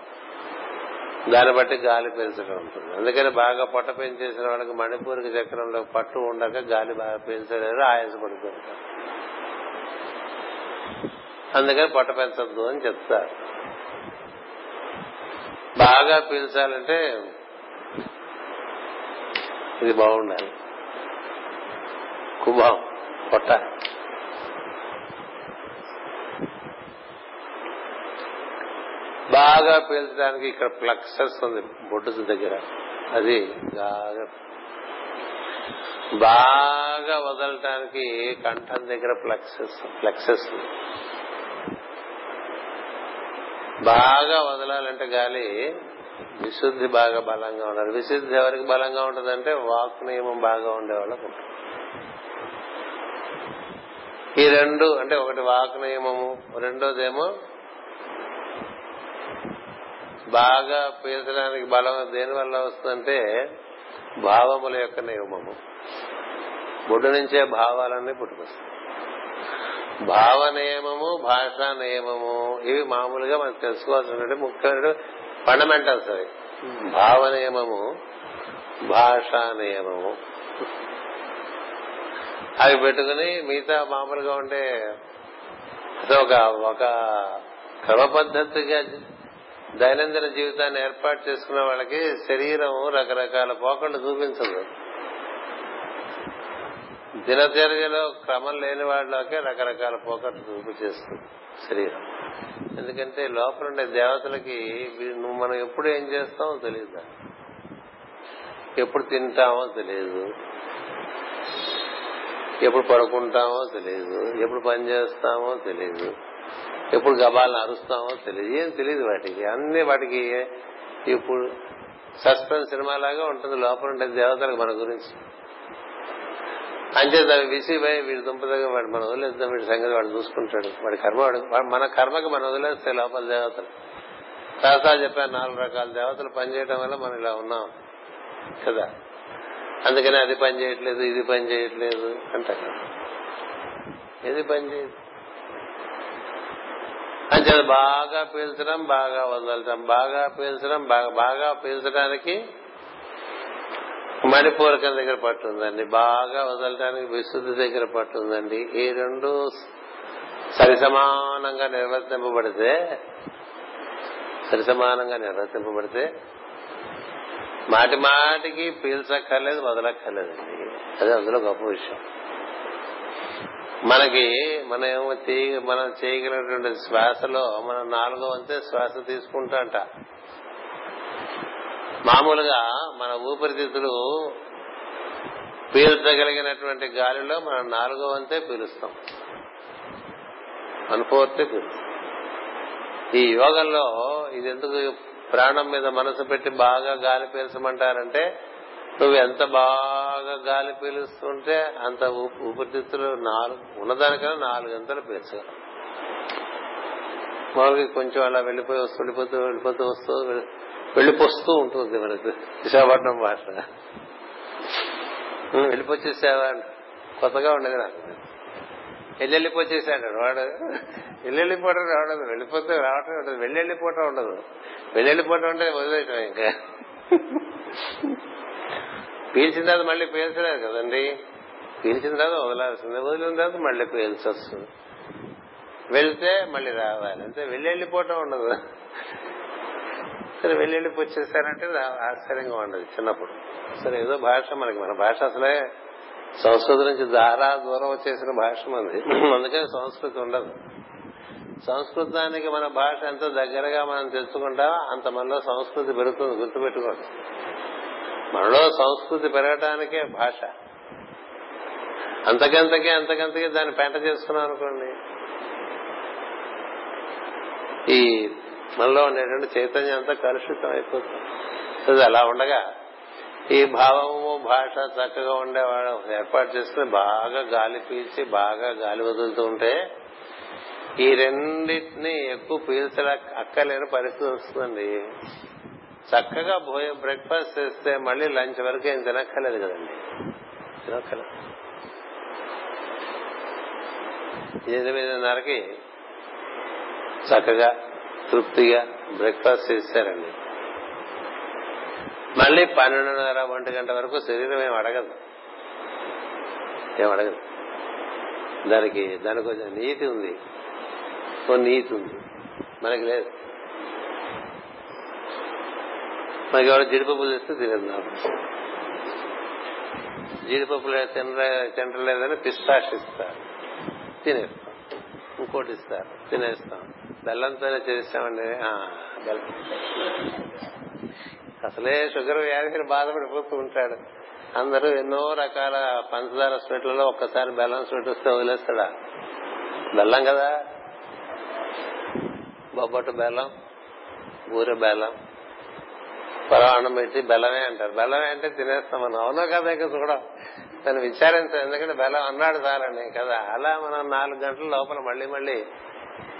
A: దాన్ని బట్టి గాలి పీల్చడం ఉంటుంది. అందుకని బాగా పొట్ట పెంచేసిన వాళ్ళకి మణిపూరక చక్రంలో పట్టు ఉండక గాలి బాగా పీల్చలేరు ఆయాస పడుతుంటారు అందుకని పొట్ట పెంచద్దు అని చెప్తారు. బాగా పీల్చాలంటే ఇది బాగుండాలి. కుభం పొట్ట. బాగా పీల్చడానికి ఇక్కడ ప్లక్సెస్ ఉంది బొడ్డు దగ్గర. అది బాగా బాగా వదలటానికి కంఠం దగ్గర ప్లక్సెస్ ప్లెక్సెస్ బాగా వదలాలంటే గాలి విశుద్ధి బాగా బలంగా ఉండాలి. విశుద్ధి ఎవరికి బలంగా ఉంటుందంటే వాక్ నియమం బాగా ఉండేవాళ్ళకు ఈ రెండు అంటే ఒకటి వాక్ నియమము రెండోదేమో బాగా పీల్చడానికి బలం దేని వల్ల వస్తుందంటే భావముల యొక్క నియమము. బొడ్డు నుంచే భావాలన్నీ పుట్టుకొస్తాయి. భావ నియమము భాషా నియమము ఇవి మామూలుగా మనం తెలుసుకోవాల్సిన ముఖ్యమైన ఫండమెంటల్స్ అవి. భావ నియమము భాషా నియమము అవి పెట్టుకుని మిగతా మామూలుగా ఉండే ఒక ఒక క్రమ పద్ధతిగా దైనందిన జీవితాన్ని ఏర్పాటు చేసుకున్న వాళ్ళకి శరీరం రకరకాల పోకళ్ళు చూపించదు. దినచర్యలో క్రమం లేని వాళ్ళకే రకరకాల పోకట్లు చూపించేస్తుంది శరీరం. ఎందుకంటే లోపల ఉండే దేవతలకి నువ్వు మనం ఎప్పుడు ఏం చేస్తామో తెలియదు ఎప్పుడు తింటామో తెలియదు ఎప్పుడు పడుకుంటామో తెలియదు ఎప్పుడు పని చేస్తామో తెలియదు ఎప్పుడు గబాలను అరుస్తామో తెలియదు ఏం తెలియదు వాటికి. అన్ని వాటికి ఇప్పుడు సస్పెన్స్ సినిమా లాగా ఉంటుంది. లోపల ఉండే దేవతలకు మన గురించి. అంచేత అవి విసిపోయి వీడి దుంపదగ్గ వాడు మనం వదిలేద్దాం వీడి సంగతి వాడు చూసుకుంటాడు. వాడి కర్మ వాడు మన కర్మకి మనం వదిలేస్తే లోపల దేవతలు. శాస్త్రాలు చెప్పారు నాలుగు రకాల దేవతలు పనిచేయడం వల్ల మనం ఇలా ఉన్నాం కదా. అందుకని అది పని చేయట్లేదు ఇది పని చేయట్లేదు అంటారు ఏది పని చేయదు. అంతే బాగా పీల్చడం బాగా వదలటం బాగా పీల్చడం బాగా బాగా పీల్చడానికి మణిపూరకం దగ్గర పట్టుందండి. బాగా వదలటానికి విశుద్ధి దగ్గర పట్టుందండి. ఈ రెండు సరిసమానంగా నిర్వర్తింపబడితే సరిసమానంగా నిర్వర్తింపబడితే మాటి మాటికి పీల్చక్కర్లేదు వదలక్కర్లేదండి. అదే అందులో గొప్ప విషయం. మనకి మనం ఏమో మనం చేయగలిగినటువంటి శ్వాసలో మనం నాలుగో వంతే శ్వాస తీసుకుంటా మామూలుగా మన ఊపిరితిత్తులు పీల్చగలిగినటువంటి గాలిలో మనం నాలుగో వంతే పీలుస్తాం. అనుకోవతే పీలుస్తాం. ఈ యోగంలో ఇది ఎందుకు ప్రాణం మీద మనసు పెట్టి బాగా గాలి పీల్చమంటారంటే నువ్వు ఎంత బాగా గాలి పీలుస్తుంటే అంత ఊపిరితిత్తులు నాలుగు ఉన్నదానికన్నా నాలుగంతలు పీల్చగలం. మామూలుగా కొంచెం అలా వెళ్ళిపోయి వస్తూ వెళ్ళిపోతూ వెళ్ళిపోతూ వస్తూ వెళ్ళిపోస్తూ ఉంటుంది మనకు. విశాఖపట్నం భాష. వెళ్ళిపోచేసావా కొత్తగా ఉండదు నాకు. వెళ్ళిపోచేసాడు వాడు వెళ్ళిపోవడం రావడం వెళ్ళిపోతే రావటం ఉండదు. వెళ్ళిపోవటం ఉండదు. వెళ్ళిపోవటం అంటే వదిలేయటం ఇంకా. పీల్చిన తర్వాత మళ్ళీ పీల్చలేదు కదండి. పీల్చిన తర్వాత వదలాల్సిందే. వదిలిన తర్వాత మళ్ళీ పీల్చొస్తుంది. వెళ్తే మళ్ళీ రావాలి. అంతే. వెళ్ళి వెళ్ళిపోవటం ఉండదు. సరే వెళ్ళి వెళ్ళిపోచ్చేసారంటే ఆశ్చర్యంగా ఉండదు చిన్నప్పుడు. సరే ఏదో భాష మనకి మన భాష అసలే సంస్కృతి నుంచి దారా దూరం వచ్చేసిన భాష మంది అందుకని సంస్కృతి ఉండదు. సంస్కృతానికి మన భాష ఎంత దగ్గరగా మనం తెచ్చుకుంటా అంత మనలో సంస్కృతి పెరుగుతుంది గుర్తుపెట్టుకోండి. మనలో సంస్కృతి పెరగటానికే భాష. అంతకంతకే అంతకంతకే దాన్ని పెంట చేసుకున్నాం అనుకోండి. ఈ మనలో ఉండేటువంటి చైతన్యం అంతా కలుషితం అయిపోతుంది. అలా ఉండగా ఈ భావము భాష చక్కగా ఉండేవాడు. ఏర్పాటు చేసుకుని బాగా గాలి పీల్చి బాగా గాలి వదులుతూ ఉంటే ఈ రెండింటిని ఎక్కువ పీల్చడా అక్కలేని పరిస్థితి వస్తుందండి. చక్కగా భోజనం బ్రేక్ఫాస్ట్ చేస్తే మళ్ళీ లంచ్ వరకు ఏం తినక్కర్లేదు కదండి. తినక్కర్లేదు. ఎనిమిదిన్నరకి చక్కగా తృప్తిగా బ్రేక్ఫాస్ట్ చేశారండి. మళ్ళీ పన్నెండున్నర ఒంటి గంట వరకు శరీరం ఏం అడగదు. ఏం అడగదు. దానికి దానికి కొంచెం నీతి ఉంది. ఓ నీతి ఉంది. మనకి లేదు. మనకి ఎవరు జీడిపప్పు తెస్తే తినేద్దాం జీడిపప్పు తినలేదని పిస్తాష్ ఇస్తారు తినేస్తాం. ఇంకోటి ఇస్తారు. తినేస్తాం. బెల్లంతోనే చేస్తామండి బెల్లం అసలే షుగర్ వ్యాధిని బాధపడిపోతూ ఉంటాడు. అందరూ ఎన్నో రకాల పంచదార స్వీట్లలో ఒక్కసారి బెల్లం స్వీట్ వస్తే వదిలేస్తాడా? బెల్లం కదా. బొబ్బట్టు బెల్లం బూరె బెల్లం పరవాణం పెట్టి బెల్లమే అంటారు. బెల్లమే అంటే తినేస్తాం మనం అవునో కదా ఇంకా చూడం తను విచారించాలి. ఎందుకంటే బెల్లం అన్నాడు సార్ అని కదా. అలా మనం నాలుగు గంటల లోపల మళ్ళీ మళ్ళీ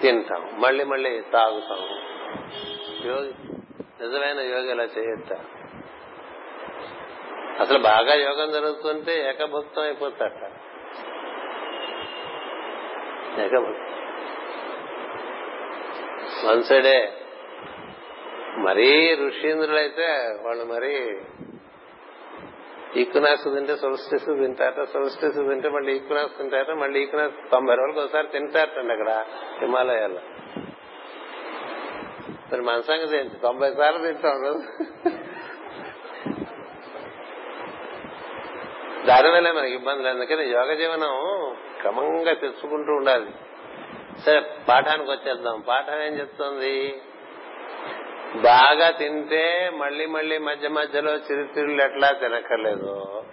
A: తింటాం. మళ్ళీ మళ్ళీ తాగుతాం. యోగి నిజమైన యోగి ఇలా చేయొచ్చా అసలు బాగా యోగం జరుగుతుంటే ఏకభక్తం అయిపోతాట. ఏకభక్తం. వన్ సైడే మరీ ఋషీంద్రులైతే వాళ్ళు మరీ ఈక్వినాక్స్ తింటే సొలస్టిస్ తింటారట సొలస్టిస్ తింటే మళ్ళీ ఈక్వినాక్స్ తింటారట మళ్ళీ ఈక్వినాక్స్ తొంభై రోజులకు ఒకసారి తింటారటండి అక్కడ హిమాలయాల్లో. మరి మన సంగతి ఏంటి తొంభై సార్లు తింటాం రోజు దానివల్ల మనకి ఇబ్బందులు అందుకని యోగ జీవనం క్రమంగా తెచ్చుకుంటూ ఉండాలి. సరే పాఠానికి వచ్చేద్దాం. పాఠం ఏం చెప్తుంది? బాగా తింటే మళ్ళీ మళ్ళీ మధ్య మధ్యలో చిరుతిళ్ళు ఎట్లా తినక్కర్లేదు.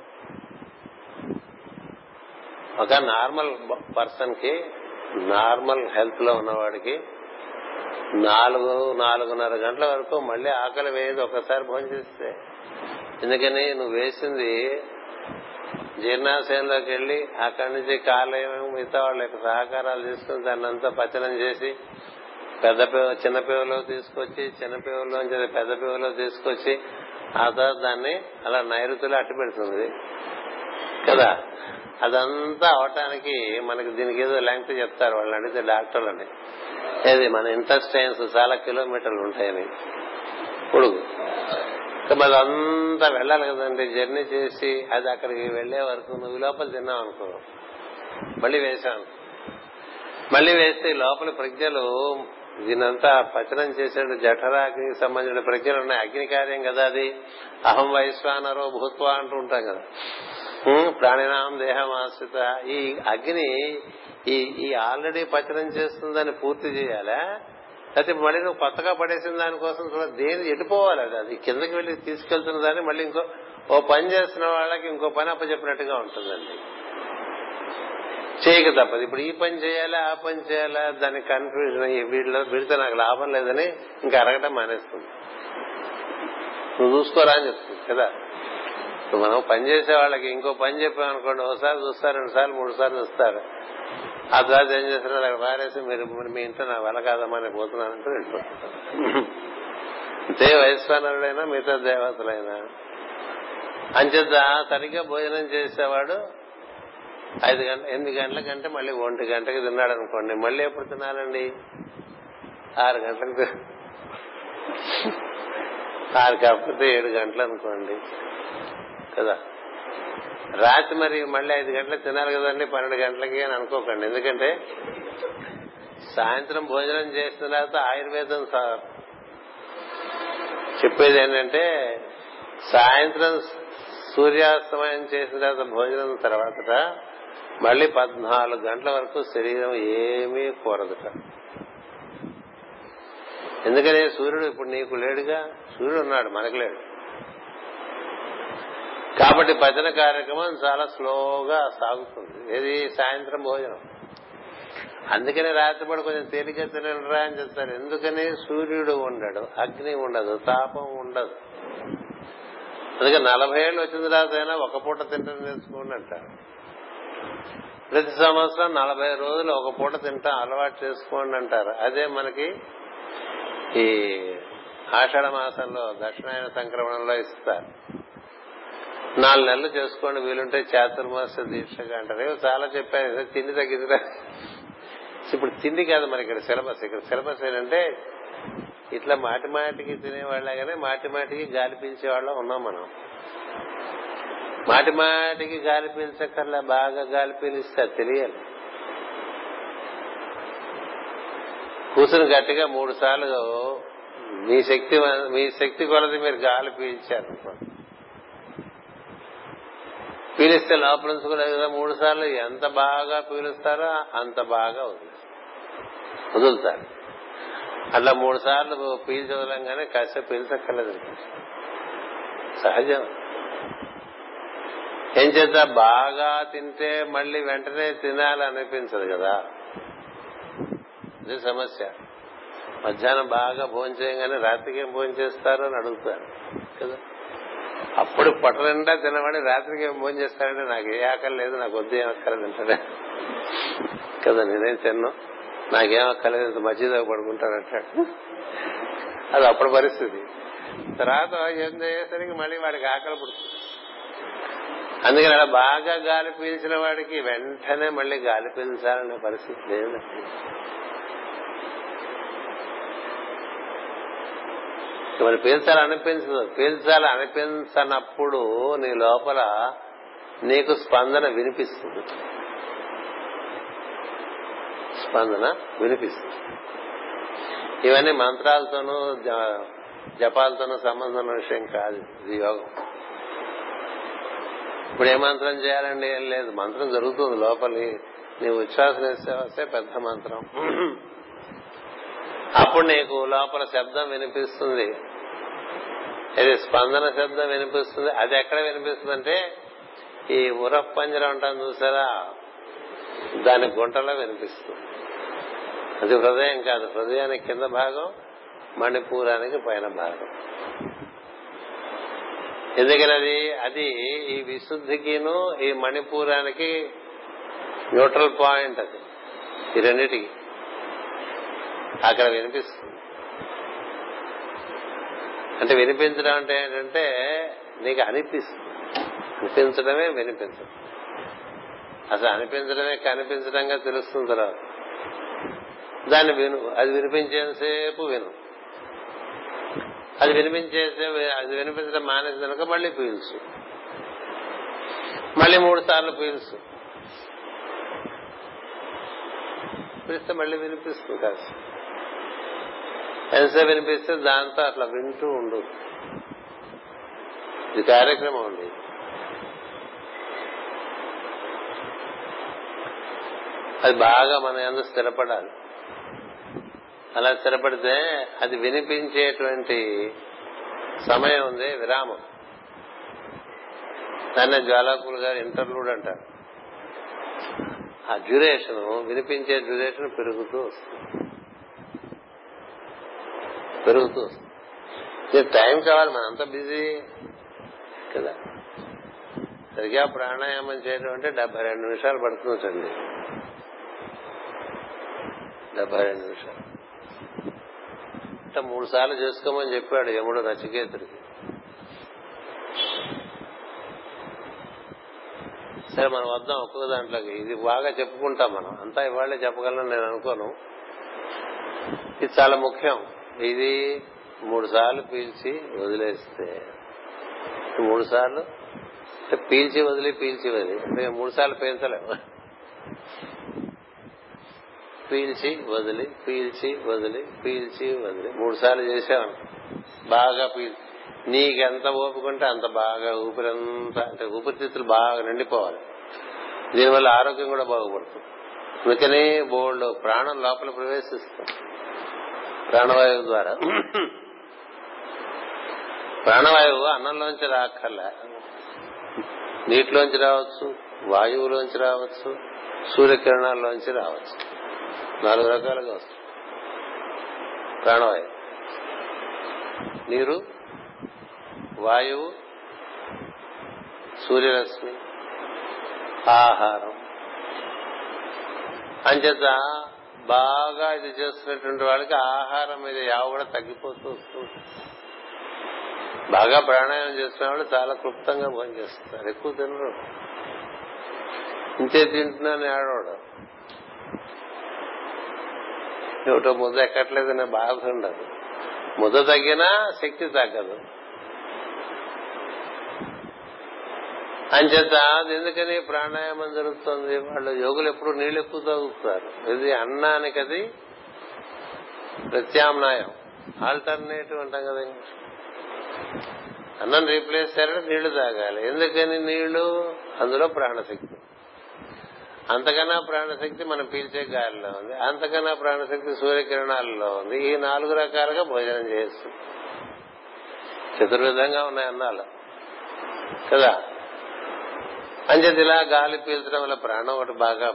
A: ఒక నార్మల్ పర్సన్కి నార్మల్ హెల్త్లో ఉన్నవాడికి నాలుగు నాలుగున్నర గంటల వరకు మళ్ళీ ఆకలి వేయదు ఒకసారి భోజనం చేస్తే. ఎందుకని నువ్వు వేసింది జీర్ణాశయంలోకి వెళ్ళి అక్కడి నుంచి కాలేయం మిగతా వాళ్ళ యొక్క సహకారాలు తీసుకుని దాన్ని అంతా పచనం చేసి పెద్ద చిన్న పేవలో తీసుకొచ్చి చిన్న పేవలో పెద్ద పేవలో తీసుకొచ్చి ఆ తర్వాత దాన్ని అలా నైరుతిలో అట్టి పెడుతుంది. కదా? అదంతా అవటానికి మనకి దీనికి ఏదో లెంగ్త్ చెప్తారు వాళ్ళు అడిగితే డాక్టర్లని ఏది? మన ఇంటెస్టైన్స్ చాలా కిలోమీటర్లు ఉంటాయని. పొడుగు. మరి అంతా వెళ్ళాలి కదండి. జర్నీ చేసి అది అక్కడికి వెళ్ళే వరకు నువ్వు లోపల తిన్నావు అనుకో. మళ్ళీ వేశాను. మళ్ళీ వేస్తే లోపల ప్రజ్ఞలు దీనంతా పచనం చేసే జఠరాగ్నికి సంబంధించిన ప్రక్రియలు ఉన్నాయి. అగ్ని కార్యం కదా అది. అహం వైశ్వానరో భూత్వ అంటూ ఉంటాం కదా. ప్రాణినాం దేహం ఆశ్రిత. ఈ అగ్ని ఈ ఈ ఆల్రెడీ పచనం చేస్తుందని పూర్తి చేయాలా? లేకపోతే మళ్ళీ నువ్వు కొత్తగా పడేసిన దానికోసం కూడా దేని ఎటుపోవాలి అది? అది కిందకి వెళ్ళి తీసుకెళ్తున్న దాన్ని మళ్ళీ ఇంకో ఓ పని చేస్తున్న వాళ్ళకి ఇంకో పని అప్పచెప్పినట్టుగా ఉంటుందండి. చేయక తప్పదు. ఇప్పుడు ఈ పని చేయాలా ఆ పని చేయాలా దానికి కన్ఫ్యూజన్ అయ్యి వీటిలో వీడితో నాకు లాభం లేదని ఇంకా అరగటం మానేస్తుంది. నువ్వు చూసుకోరా అని చెప్తుంది కదా? మనం పని చేసే వాళ్ళకి ఇంకో పని చెప్పామనుకోండి ఒకసారి చూస్తారు రెండు సార్లు మూడు సార్లు చూస్తారు. ఆ తర్వాత ఏం చేస్తారు? అక్కడ పారేసి మీరు మీ ఇంట్లో నా వల్ల కాదమ్మా నేను పోతున్నానంటే అంతే *laughs* వైశ్వానరుడైనా మిగతా దేవతలైనా. అంచేత సరిగ్గా భోజనం చేసేవాడు ఐదు గంట ఎనిమిది గంటల కంటే మళ్ళీ ఒంటి గంటకి తిన్నాడు అనుకోండి మళ్ళీ ఎప్పుడు తినాలండి? ఆరు గంటలకు. ఆరు కాకపోతే ఏడు గంటలు అనుకోండి. కదా? రాత్రి మరి మళ్ళీ ఐదు గంటలకు తినాలి కదండి పన్నెండు గంటలకి అని అనుకోకండి. ఎందుకంటే సాయంత్రం భోజనం చేసిన తర్వాత ఆయుర్వేదం సార్ చెప్పేది ఏంటంటే సాయంత్రం సూర్యాస్తమయం చేసిన తర్వాత భోజనం తర్వాత మళ్ళీ పద్నాలుగు గంటల వరకు శరీరం ఏమీ కోరదుట ఎందుకని సూర్యుడు ఇప్పుడు నీకు లేడుగా? సూర్యుడు ఉన్నాడు మనకు లేడు. కాబట్టి భజన కార్యక్రమం చాలా స్లోగా సాగుతుంది. ఇది సాయంత్రం భోజనం. అందుకనే రాత్రిపూట కొంచెం తేలిక తినరా అని చెప్తారు. ఎందుకని సూర్యుడు ఉండడు అగ్ని ఉండదు తాపం ఉండదు. అందుకే నలభై ఏళ్ళు వచ్చిన తర్వాత అయినా ఒక పూట తింటని తెలుసుకోండి అంటారు. ప్రతి సంవత్సరం నలభై రోజులు ఒక పూట తింటాం అలవాటు చేసుకోండి అంటారు. అదే మనకి ఈ ఆషాఢ మాసంలో దక్షిణాయన సంక్రమణంలో ఇస్తారు. నాలుగు నెలలు చేసుకోండి వీలుంటే చాతుర్మాస దీక్షగా అంటారు. ఏవో చాలా చెప్పాను తిండి తగ్గిందిరా. ఇప్పుడు తిండి కాదు మరి ఇక్కడ సిలబస్. ఇక్కడ సిలబస్ ఏంటంటే ఇట్లా మాటి మాటికి తినేవాళ్ళగానే మాటి మాటికి గాలి పీల్చేవాళ్ళం ఉన్నాం మనం. మాటి మాటికి గాలి పీల్చక్కర్లా బాగా గాలి పీలిస్తే అది తెలియాలి కూర్చుని గట్టిగా మూడు సార్లు మీ శక్తి మీ శక్తి కొలది మీరు గాలి పీల్చారు పీలిస్తే లోపల నుంచి కూడా కదా మూడు సార్లు ఎంత బాగా పీలుస్తారో అంత బాగా వదిలేస్తారు వదులుతారు. అట్లా మూడు సార్లు పీల్చి వదలంగానే కాసేపు పీల్చక్కర్లేదు. సహజం. ఏం చేత బాగా తింటే మళ్ళీ వెంటనే తినాలి అనిపించదు కదా. ఇది సమస్య. మధ్యాహ్నం బాగా భోజనం చేయగానే రాత్రికి ఏం భోజనం చేస్తారు అని అడుగుతారు కదా. అప్పుడు పొట్ట నిండా తినబడి రాత్రికి ఏం భోజనం చేస్తారంటే నాకు ఏ ఆకలి లేదు నాకు వద్దు ఏం అక్కర్లేదు అంటారా. కదా నేనేం తిన్నాను నాకేం అక్కర్లేదు ఇంత మధ్యలో పడుకుంటానంటాడు అది అప్పుడు పరిస్థితి. తర్వాత ఏం చేసేసరికి మళ్ళీ వాడికి ఆకలి పుడుతుంది. అందుకని అలా బాగా గాలి పీల్చిన వాడికి వెంటనే మళ్ళీ గాలి పీల్చాలనే పరిస్థితి లేదు. మరి పీల్చాలనిపించదు. పీల్చాలి అనిపించనప్పుడు నీ లోపల నీకు స్పందన వినిపిస్తుంది. స్పందన వినిపిస్తుంది. ఇవన్నీ మంత్రాలతోనూ జపాలతోనూ సంబంధం విషయం కాదు. ఇది యోగం. ఇప్పుడు ఏ మంత్రం చేయాలండి? ఏం లేదు. మంత్రం జరుగుతుంది లోపలి. నీ ఉచ్ఛ్వాస వస్తే పెద్ద మంత్రం. అప్పుడు నీకు లోపల శబ్దం వినిపిస్తుంది. ఇది స్పందన శబ్దం వినిపిస్తుంది. అది ఎక్కడ వినిపిస్తుంది అంటే ఈ ఉరప్పంజరం ఉంటాను చూసారా? దాని గుంటలో వినిపిస్తుంది. అది హృదయం కాదు. హృదయానికి కింద భాగం మణిపూరానికి పైన భాగం. ఎందుకని అది అది ఈ విశుద్ధికిను ఈ మణిపూరానికి న్యూట్రల్ పాయింట్ అది. ఈ రెండిటికి. అక్కడ వినిపిస్తుంది. అంటే వినిపించడం అంటే ఏంటంటే నీకు అనిపిస్తుంది. అనిపించడమే వినిపించడం అసలు అనిపించడమే కనిపించడంగా తెలుస్తుంది తర్వాత. దాన్ని విను అది వినిపించేసేపు విను. అది వినిపించేసే అది వినిపించడం మానేసి కనుక మళ్ళీ పీల్చు మళ్ళీ మూడు సార్లు పీల్చు పిలిస్తే మళ్ళీ వినిపిస్తుంది కాస్త. ఎంతసేపు వినిపిస్తే దాంతో అట్లా వింటూ ఉండు. ఇది కార్యక్రమం అండి. అది బాగా మన ఎందుకు స్థిరపడాలి. అలా స్థిరపడితే అది వినిపించేటువంటి సమయం ఉంది విరామం. దాన్ని జ్వాలాకులు గారు ఇంటర్లూడ్ అంటారు. ఆ డ్యూరేషన్ వినిపించే డ్యూరేషన్ పెరుగుతూ వస్తుంది. పెరుగుతూ వస్తుంది. టైం కావాలి మనంతా బిజీ కదా. సరిగా ప్రాణాయామం చేయడం అంటే డెబ్బై రెండు నిమిషాలు పడుతుందండి డెబ్బై రెండు నిమిషాలు. మూడు సార్లు చేసుకోమని చెప్పాడు యముడు నచికేతుడికి సరే మనం వద్దాం ఒక్కొక్క దాంట్లోకి. ఇది బాగా చెప్పుకుంటాం మనం. అంతా ఇవాళే చెప్పగలను నేను అనుకోను. ఇది చాలా ముఖ్యం. ఇది మూడు సార్లు పీల్చి వదిలేస్తే. మూడు సార్లు? పీల్చి వదిలి పీల్చి వదిలి. మూడు సార్లు పీల్చలేము. పీల్చి వదిలి పీల్చి వదిలి పీల్చి వదిలి. మూడు సార్లు చేసావు బాగా పీల్చి. నీకెంత ఓపుకుంటే అంత బాగా ఊపిరంతా అంటే ఊపిరితిత్తులు బాగా నిండిపోవాలి. దీనివల్ల ఆరోగ్యం కూడా బాగుపడుతుంది. అందుకని బోల్డ్ ప్రాణం లోపల ప్రవేశిస్తాం ప్రాణవాయువు ద్వారా. ప్రాణవాయువు అన్నంలోంచి రాక్కర్లే. నీటిలోంచి రావచ్చు వాయువులోంచి రావచ్చు సూర్యకిరణాల్లోంచి రావచ్చు. నాలుగు రకాలుగా వస్తుంది ప్రాణవాయువు నీరు వాయువు సూర్యరశ్మి ఆహారం. అంచేత బాగా ఇది చేస్తున్నటువంటి వాళ్ళకి ఆహారం మీద యావ కూడా తగ్గిపోతూ వస్తుంది బాగా ప్రాణాయామం చేస్తున్న వాళ్ళు చాలా క్లుప్తంగా భోజనం చేస్తున్నారు ఎక్కువ తినరు. ఇంతే తింటున్నాను ఆడవాడు ఏమిటో ముద్ద ఎక్కట్లేదనే బాధ ఉండదు. ముద్ద తగ్గినా శక్తి తగ్గదు. అంచేత ఎందుకని ప్రాణాయామం జరుగుతుంది? వాళ్ళు యోగులు ఎప్పుడు నీళ్ళు ఎక్కువ తాగుతారు. ఇది అన్నానికి అది ప్రత్యామ్నాయం. ఆల్టర్నేటివ్ అంటాం కదా అన్నం రీప్లేస్ చేయాలంటే నీళ్ళు తాగాలి. ఎందుకని నీళ్ళు అందులో ప్రాణశక్తి. అంతకన్నా ప్రాణశక్తి మనం పీల్చే గాలిలో ఉంది. అంతకన్నా ప్రాణశక్తి సూర్యకిరణాలలో ఉంది. ఈ నాలుగు రకాలుగా భోజనం చేస్తుంది. చతుర్విధంగా ఉన్నాయి అన్నాలు కదా అంచేత ఇలా గాలి పీల్చడం వల్ల ప్రాణం ఒకటి బాగా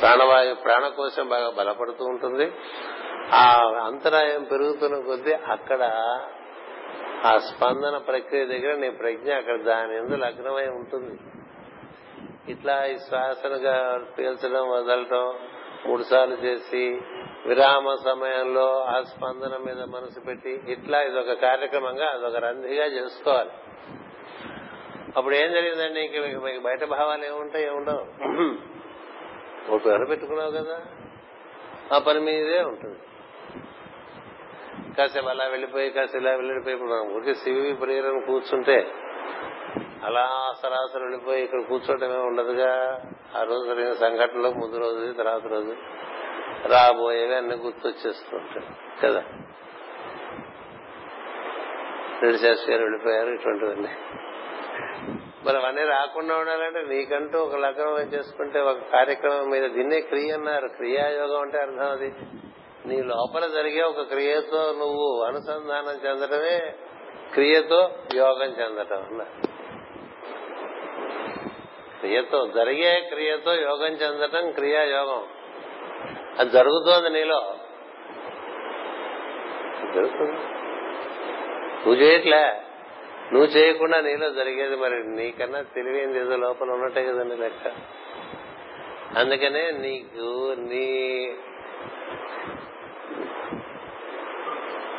A: ప్రాణవాయు ప్రాణకోశం బాగా బలపడుతూ ఉంటుంది. ఆ అంతరాయం పెరుగుతున్న కొద్దీ అక్కడ ఆ స్పందన ప్రక్రియ దగ్గర నీ ప్రజ్ఞ అక్కడ దాని ఎందు లగ్నమై ఉంటుంది. ఇట్లా ఈ శ్వాసనుగా పీల్చడం వదలటం మూడు సార్లు చేసి విరామ సమయంలో ఆ స్పందన మీద మనసు పెట్టి ఇట్లా ఇదొక కార్యక్రమంగా అదొక రంధిగా చేసుకోవాలి. అప్పుడు ఏం జరిగిందండి? ఇంక మీకు బయట భావాలు ఏముంటాయి? ఏముండవు. ఒక పేరు పెట్టుకున్నావు కదా. ఆ పని మీదే ఉంటుంది. కాసేపు అలా వెళ్ళిపోయి కాసేపు ఇలా వెళ్ళిపోయి ఇప్పుడు మనం ఊరికి సివి ప్రియరని కూర్చుంటే అలా సరాసరి వెళ్ళిపోయి ఇక్కడ కూర్చోవటమే ఉండదుగా. ఆ రోజు జరిగిన సంఘటనలో ముందు రోజు తర్వాత రోజు రాబోయేవి అన్ని గుర్తొచ్చేస్తుంటాయి. కదా? రెండు శాస్త్రి గారు వెళ్ళిపోయారు ఇటువంటివన్నీ. మరి అవన్నీ రాకుండా ఉండాలంటే నీకంటూ ఒక లగ్నం చేసుకుంటే ఒక కార్యక్రమం మీద దీన్నే క్రియ అన్నారు. క్రియాయోగం అంటే అర్థం అది. నీ లోపల జరిగే ఒక క్రియతో నువ్వు అనుసంధానం చెందటమే క్రియతో యోగం చెందటం అన్నారు. క్రియతో జరిగే క్రియతో యోగం చెందటం క్రియాయోగం. అది జరుగుతోంది నీలో. జరుగుతుంది. నువ్వు చేయట్లే. నువ్వు చేయకుండా నీలో జరిగేది మరి నీకన్నా తెలివైంది ఏదో లోపల ఉన్నట్టే కదండి లెక్క. అందుకనే నీకు నీ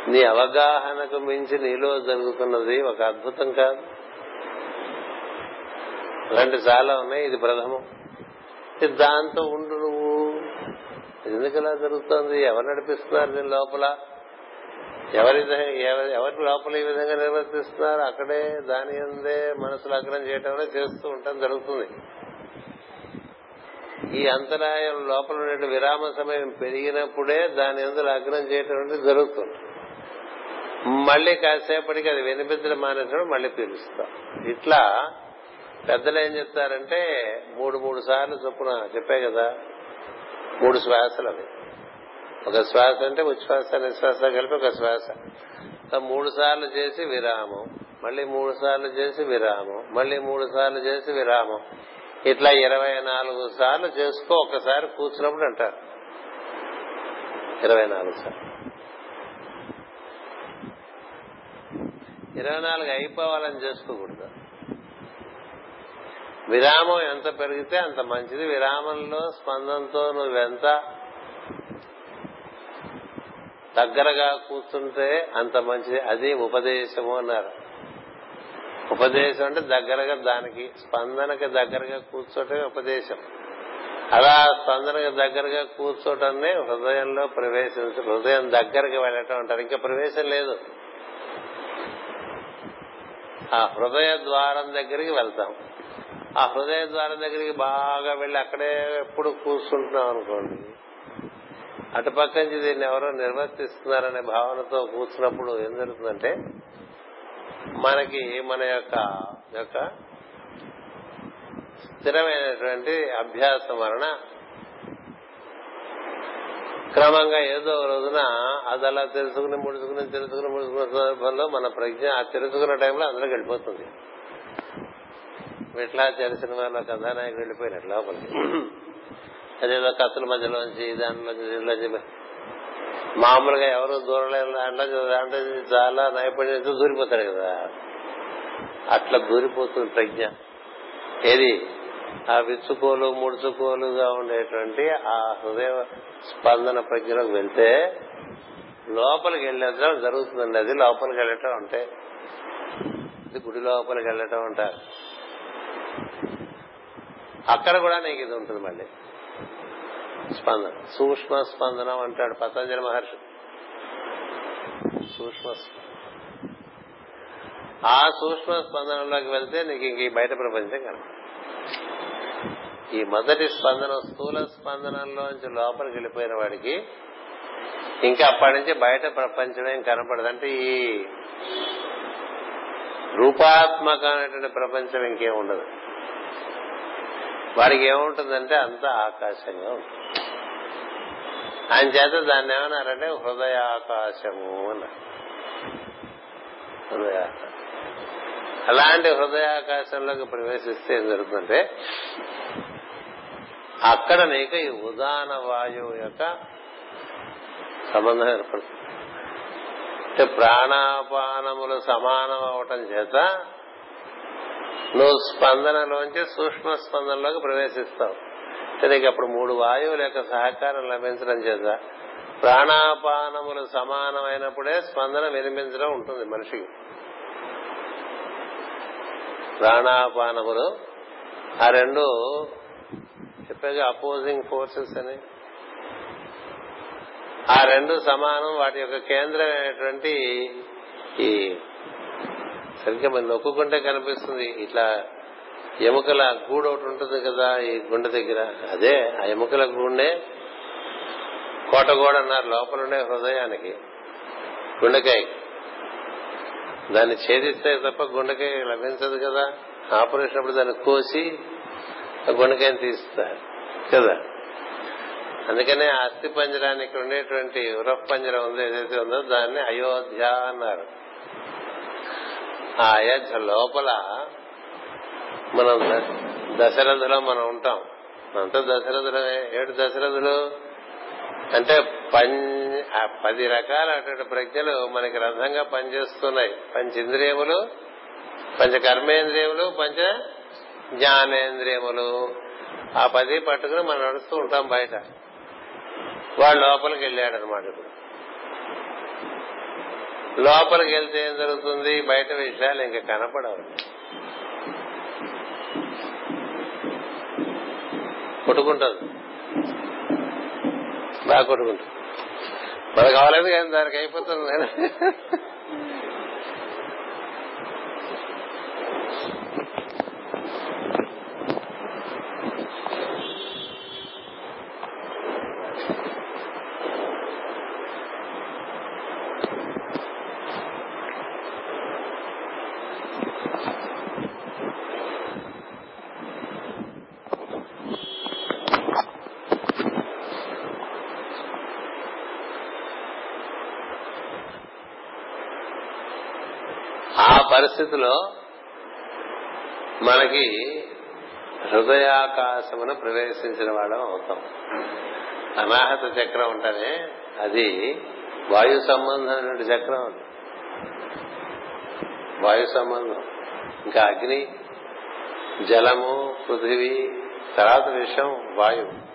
A: నీ అవగాహనకు మించి నీలో జరుగుతున్నది ఒక అద్భుతం కాదు. అలాంటి చాలా ఉన్నాయి ఇది ప్రథమం. దాంతో ఉండు నువ్వు. ఎందుకు ఇలా జరుగుతుంది? ఎవరు నడిపిస్తున్నారు నేను లోపల? ఎవరి ఎవరి లోపల ఈ విధంగా నిర్వర్తిస్తున్నారు? అక్కడే దాని అందే మనసు లగ్నం చేయటం చేస్తూ ఉంటాం జరుగుతుంది. ఈ అంతరాయం లోపల ఉండే విరామ సమయం పెరిగినప్పుడే దాని ఎందు లగ్నం చేయటం జరుగుతుంది. మళ్ళీ కాసేపటికి అది వినిపించడం మానేసినప్పుడు మళ్ళీ పిలుస్తాం ఇట్లా పెద్దలు ఏం చెప్తారంటే మూడు మూడు సార్లు చొప్పున చెప్పే కదా మూడు శ్వాసలు అవి. ఒక శ్వాస అంటే ఉచ్ఛ్వాస నిశ్వాస కలిపి ఒక శ్వాస. మూడు సార్లు చేసి విరామం మళ్ళీ మూడు సార్లు చేసి విరామం మళ్ళీ మూడు సార్లు చేసి విరామం. ఇట్లా ఇరవై నాలుగు సార్లు చేసుకో ఒకసారి కూర్చున్నప్పుడు అంటారు. ఇరవై నాలుగు సార్లు. ఇరవై నాలుగు అయిపోవాలని చేసుకోకూడదు. విరామం ఎంత పెరిగితే అంత మంచిది. విరామంలో స్పందనతో నువ్వెంత దగ్గరగా కూర్చుంటే అంత మంచిది. అది ఉపదేశము అన్నారు. ఉపదేశం అంటే దగ్గరగా దానికి స్పందనకి దగ్గరగా కూర్చోటమే ఉపదేశం. అలా స్పందనకి దగ్గరగా కూర్చోటమే హృదయంలో ప్రవేశించి హృదయం దగ్గరకి వెళ్ళటం అంటారు. ఇంకా ప్రవేశం లేదు. ఆ హృదయ ద్వారం దగ్గరికి వెళ్తాం. ఆ హృదయ ద్వారం దగ్గరికి బాగా వెళ్ళి అక్కడే ఎప్పుడు కూర్చుంటున్నాం అనుకోండి అటుపక్క నుంచి దీన్ని ఎవరో నిర్వర్తిస్తున్నారనే భావనతో కూర్చున్నప్పుడు ఏం జరుగుతుందంటే మనకి మన యొక్క యొక్క స్థిరమైనటువంటి అభ్యాసం వలన క్రమంగా ఏదో ఒక రోజున అది అలా తెలుసుకుని ముడుచుకుని తెలుసుకుని ముడుచుకున్న సందర్భంలో మన ప్రజ్ఞ ఆ తెలుసుకున్న టైంలో అందులోకి వెళ్ళిపోతుంది. విఠలాచార్య సినిమాలో కథానాయకుడు వెళ్ళిపోయినట్టు లోపలికి. అదేదో కత్తుల మధ్యలోంచి దాంట్లోంచి మామూలుగా ఎవరు దూరలేరు దాంట్లో దాంట్లో చాలా నైపుణ్యంతో దూరిపోతాడు కదా. అట్లా దూరిపోతుంది ప్రజ్ఞ. ఏది? ఆ విచ్చుకోలు ముడుచుకోలుగా ఉండేటువంటి ఆ హృదయ స్పందన ప్రజ్ఞలోకి వెళ్తే లోపలికి వెళ్ళడం జరుగుతుందండి అది లోపలికి వెళ్ళటం అంటే ఇది గుడి లోపలికి వెళ్ళటం అంటారు. అక్కడ కూడా నీకు ఇది ఉంటుంది మళ్ళీ. స్పందన. సూక్ష్మ స్పందనం అంటాడు పతంజలి మహర్షి. సూక్ష్మ ఆ సూక్ష్మ స్పందనలోకి వెళ్తే నీకు ఇంక ఈ బయట ప్రపంచం కనపడదు. ఈ మొదటి స్పందన స్థూల స్పందనంలోంచి లోపలికి వెళ్ళిపోయిన వాడికి ఇంకా అప్పటి నుంచి బయట ప్రపంచం ఏం కనపడదు. అంటే ఈ రూపాత్మకమైనటువంటి ప్రపంచం ఇంకేం ఉండదు. వాడికి ఏముంటుందంటే అంత ఆకాశంగా ఉంటుంది. ఆయన చేత దాన్ని ఏమన్నారంటే హృదయాకాశము అన్నారు. హృదయాకాశం. అలాంటి హృదయాకాశంలోకి ప్రవేశిస్తే ఏం జరుగుతుందంటే అక్కడ నీకు ఈ ఉదాన వాయువు యొక్క సంబంధం ఏర్పడుతుంది. అంటే ప్రాణాపానములు సమానం అవటం చేత నువ్వు స్పందనలోంచి సూక్ష్మ స్పందనలోకి ప్రవేశిస్తావు. నీకు అప్పుడు మూడు వాయువుల యొక్క సహకారం లభించడం చేత ప్రాణాపానములు సమానమైనప్పుడే స్పందన వినిపించడం ఉంటుంది మనిషికి. ప్రాణాపానములు ఆ రెండు చెప్పేగా అపోజింగ్ ఫోర్సెస్ అని. ఆ రెండు సమానం వాటి యొక్క కేంద్రమైనటువంటి ఈ సరిగ్గా మనం నొక్కుకుంటే కనిపిస్తుంది. ఇట్లా ఎముకల గూడు ఒకటి ఉంటుంది కదా ఈ గుండె దగ్గర. అదే ఆ ఎముకల గూడే కోటగోడ అన్నారు. లోపల ఉండే హృదయానికి గుండెకాయ. దాన్ని ఛేదిస్తే తప్ప గుండెకాయ లభించదు కదా. ఆపరేషన్ అప్పుడు దాన్ని కోసి ఆ గుండెకాయని తీస్తారు కదా. అందుకనే అస్థి పంజరానికి ఉండేటువంటి ఉరఫ్ పంజరం ఉందో ఏదైతే ఉందో దాన్ని అయోధ్య అన్నారు. ఆ అయోధ్య లోపల మనం దశరథులో మనం ఉంటాం. మనంతా దశరథులమే ఏడు దశరథులు? అంటే పం పది రకాల అటువంటి ప్రజ్ఞలు మనకి రథంగా పనిచేస్తున్నాయి. పంచేంద్రియములు పంచ కర్మేంద్రియములు పంచ జ్ఞానేంద్రియములు. ఆ పది పట్టుకుని మనం నడుస్తూ ఉంటాం బయట. వాడు లోపలికి వెళ్ళాడు అనమాట ఇప్పుడు. లోపలికి వెళ్తే ఏం జరుగుతుంది? బయట విషయాలు ఇంకా కనపడవు. కొట్టుకుంటుంది. బాగా కొట్టుకుంటుంది. మనకు కావాలేదు కానీ దానికి అయిపోతుంది? పరిస్థితిలో మనకి హృదయాకాశమును ప్రవేశించిన వాళ్ళం అవుతాం. అనాహత చక్రం ఉంటేనే అది వాయు సంబంధమైనటువంటి చక్రం అది. వాయు సంబంధం. ఇంకా అగ్ని జలము పృథివీ తర్వాత విషయం వాయువు.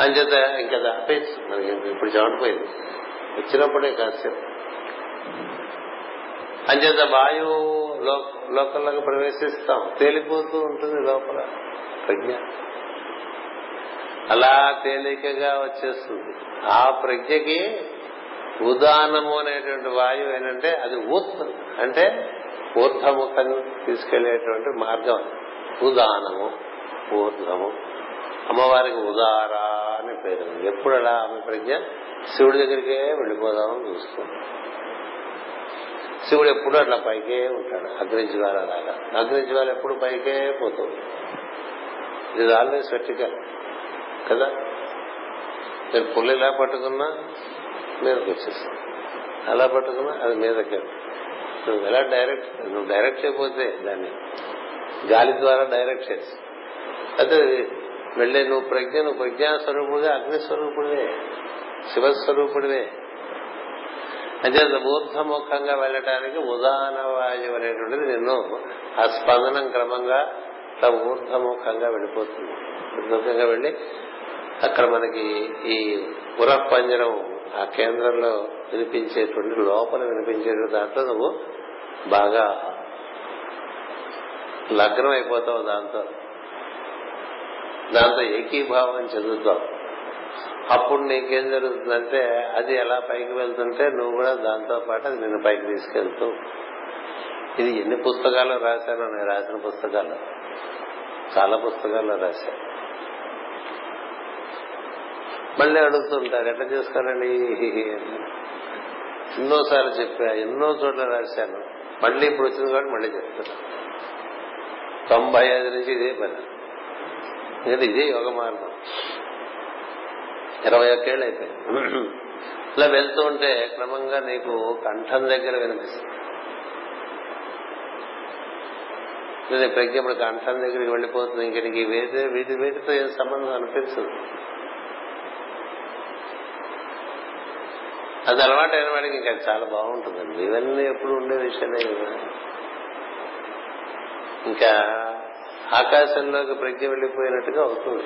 A: అంచేత ఇంకా అది ఆపేసి మనకి ఇప్పుడు చెమటపోయింది. వచ్చినప్పుడే కాసేపు. అంచేత వాయువు లో- లోకంలోకి ప్రవేశిస్తాం. తేలిపోతూ ఉంటుంది లోపల ప్రజ్ఞ. అలా తేలికగా వచ్చేస్తుంది. ఆ ప్రజ్ఞకి ఉదానము అనేటువంటి వాయువు ఏంటంటే అది ఊత్ అంటే ఊర్ధముఖం తీసుకెళ్ళేటువంటి మార్గం. ఉదానము ఊర్ధము. అమ్మవారికి ఉదారా అని పేరు ఎప్పుడు అలా ఆమె ప్రజ్ఞ? శివుడి దగ్గరికే వెళ్ళిపోదామని చూస్తుంది. శివుడు ఎప్పుడు అట్లా పైకే ఉంటాడు. అగ్నిజ్వాల లాగా అగ్నిజ్వాల ఎప్పుడు పైకే పోతుంది. ఇది ఆల్వేస్ వెట్టికల్ కదా? మీరు పుల్లు ఇలా పట్టుకున్నా మీదకి వచ్చేస్తుంది. అలా పట్టుకున్నా అది మీదకి. నువ్వు ఎలా డైరెక్ట్ నువ్వు డైరెక్ట్ చేయకపోతే దాన్ని గాలి ద్వారా డైరెక్ట్ చేసి. అయితే వెళ్ళే నువ్వు ప్రజ్ఞ నువ్వు ప్రజ్ఞా అగ్నిస్వరూపుడివే శివస్వరూపుడివే. అంటే ఊర్ధముఖంగా వెళ్ళటానికి ఉదాహరణ వాయువు అనేటువంటిది నిన్ను ఆ స్పందనం క్రమంగా ఇట్లా ఊర్ధముఖంగా వెళ్ళిపోతుంది. ఊర్ధముఖంగా వెళ్ళి అక్కడ మనకి ఈ పురపంజరం ఆ కేంద్రంలో వినిపించేటువంటి లోపల వినిపించేటువంటి దాంట్లో నువ్వు బాగా లగ్నం అయిపోతావు దాంతో. దాంతో ఏకీభావం చెందుతావు. అప్పుడు నీకేం జరుగుతుందంటే అది ఎలా పైకి వెళ్తుంటే నువ్వు కూడా దాంతో పాటు అది నిన్ను పైకి తీసుకెళ్తూ. ఇది ఎన్ని పుస్తకాల్లో రాశానో నేను రాసిన పుస్తకాలు చాలా పుస్తకాల్లో రాశాను మళ్ళీ అడుగుతుంటారు ఎట్లా చేసుకోవాలండి ఎన్నోసార్లు చెప్పా ఎన్నో చోట్ల రాశాను. మళ్ళీ ఇప్పుడు వచ్చింది కాబట్టి మళ్ళీ చెప్తున్నా. తొంభై ఐదు నుంచి ఇదే పని. ఎందుకంటే ఇదే యోగ మార్గం. ఇరవై ఒక్కేళ్ళు అయిపోయింది. ఇలా వెళ్తూ ఉంటే క్రమంగా నీకు కంఠం దగ్గర వినిపిస్తుంది. నీ ప్రజ్ఞ ఇప్పుడు కంఠం దగ్గరికి వెళ్ళిపోతుంది ఇంక నీకు వేరే వీటి వీటితో ఏం సంబంధం అనిపించదు. అది అలవాటు అయిన వాడికి ఇంకా చాలా బాగుంటుందండి. ఇవన్నీ ఎప్పుడు ఉండే విషయమే కదా. ఇంకా ఆకాశంలోకి ప్రజ్ఞ వెళ్ళిపోయినట్టుగా అవుతుంది.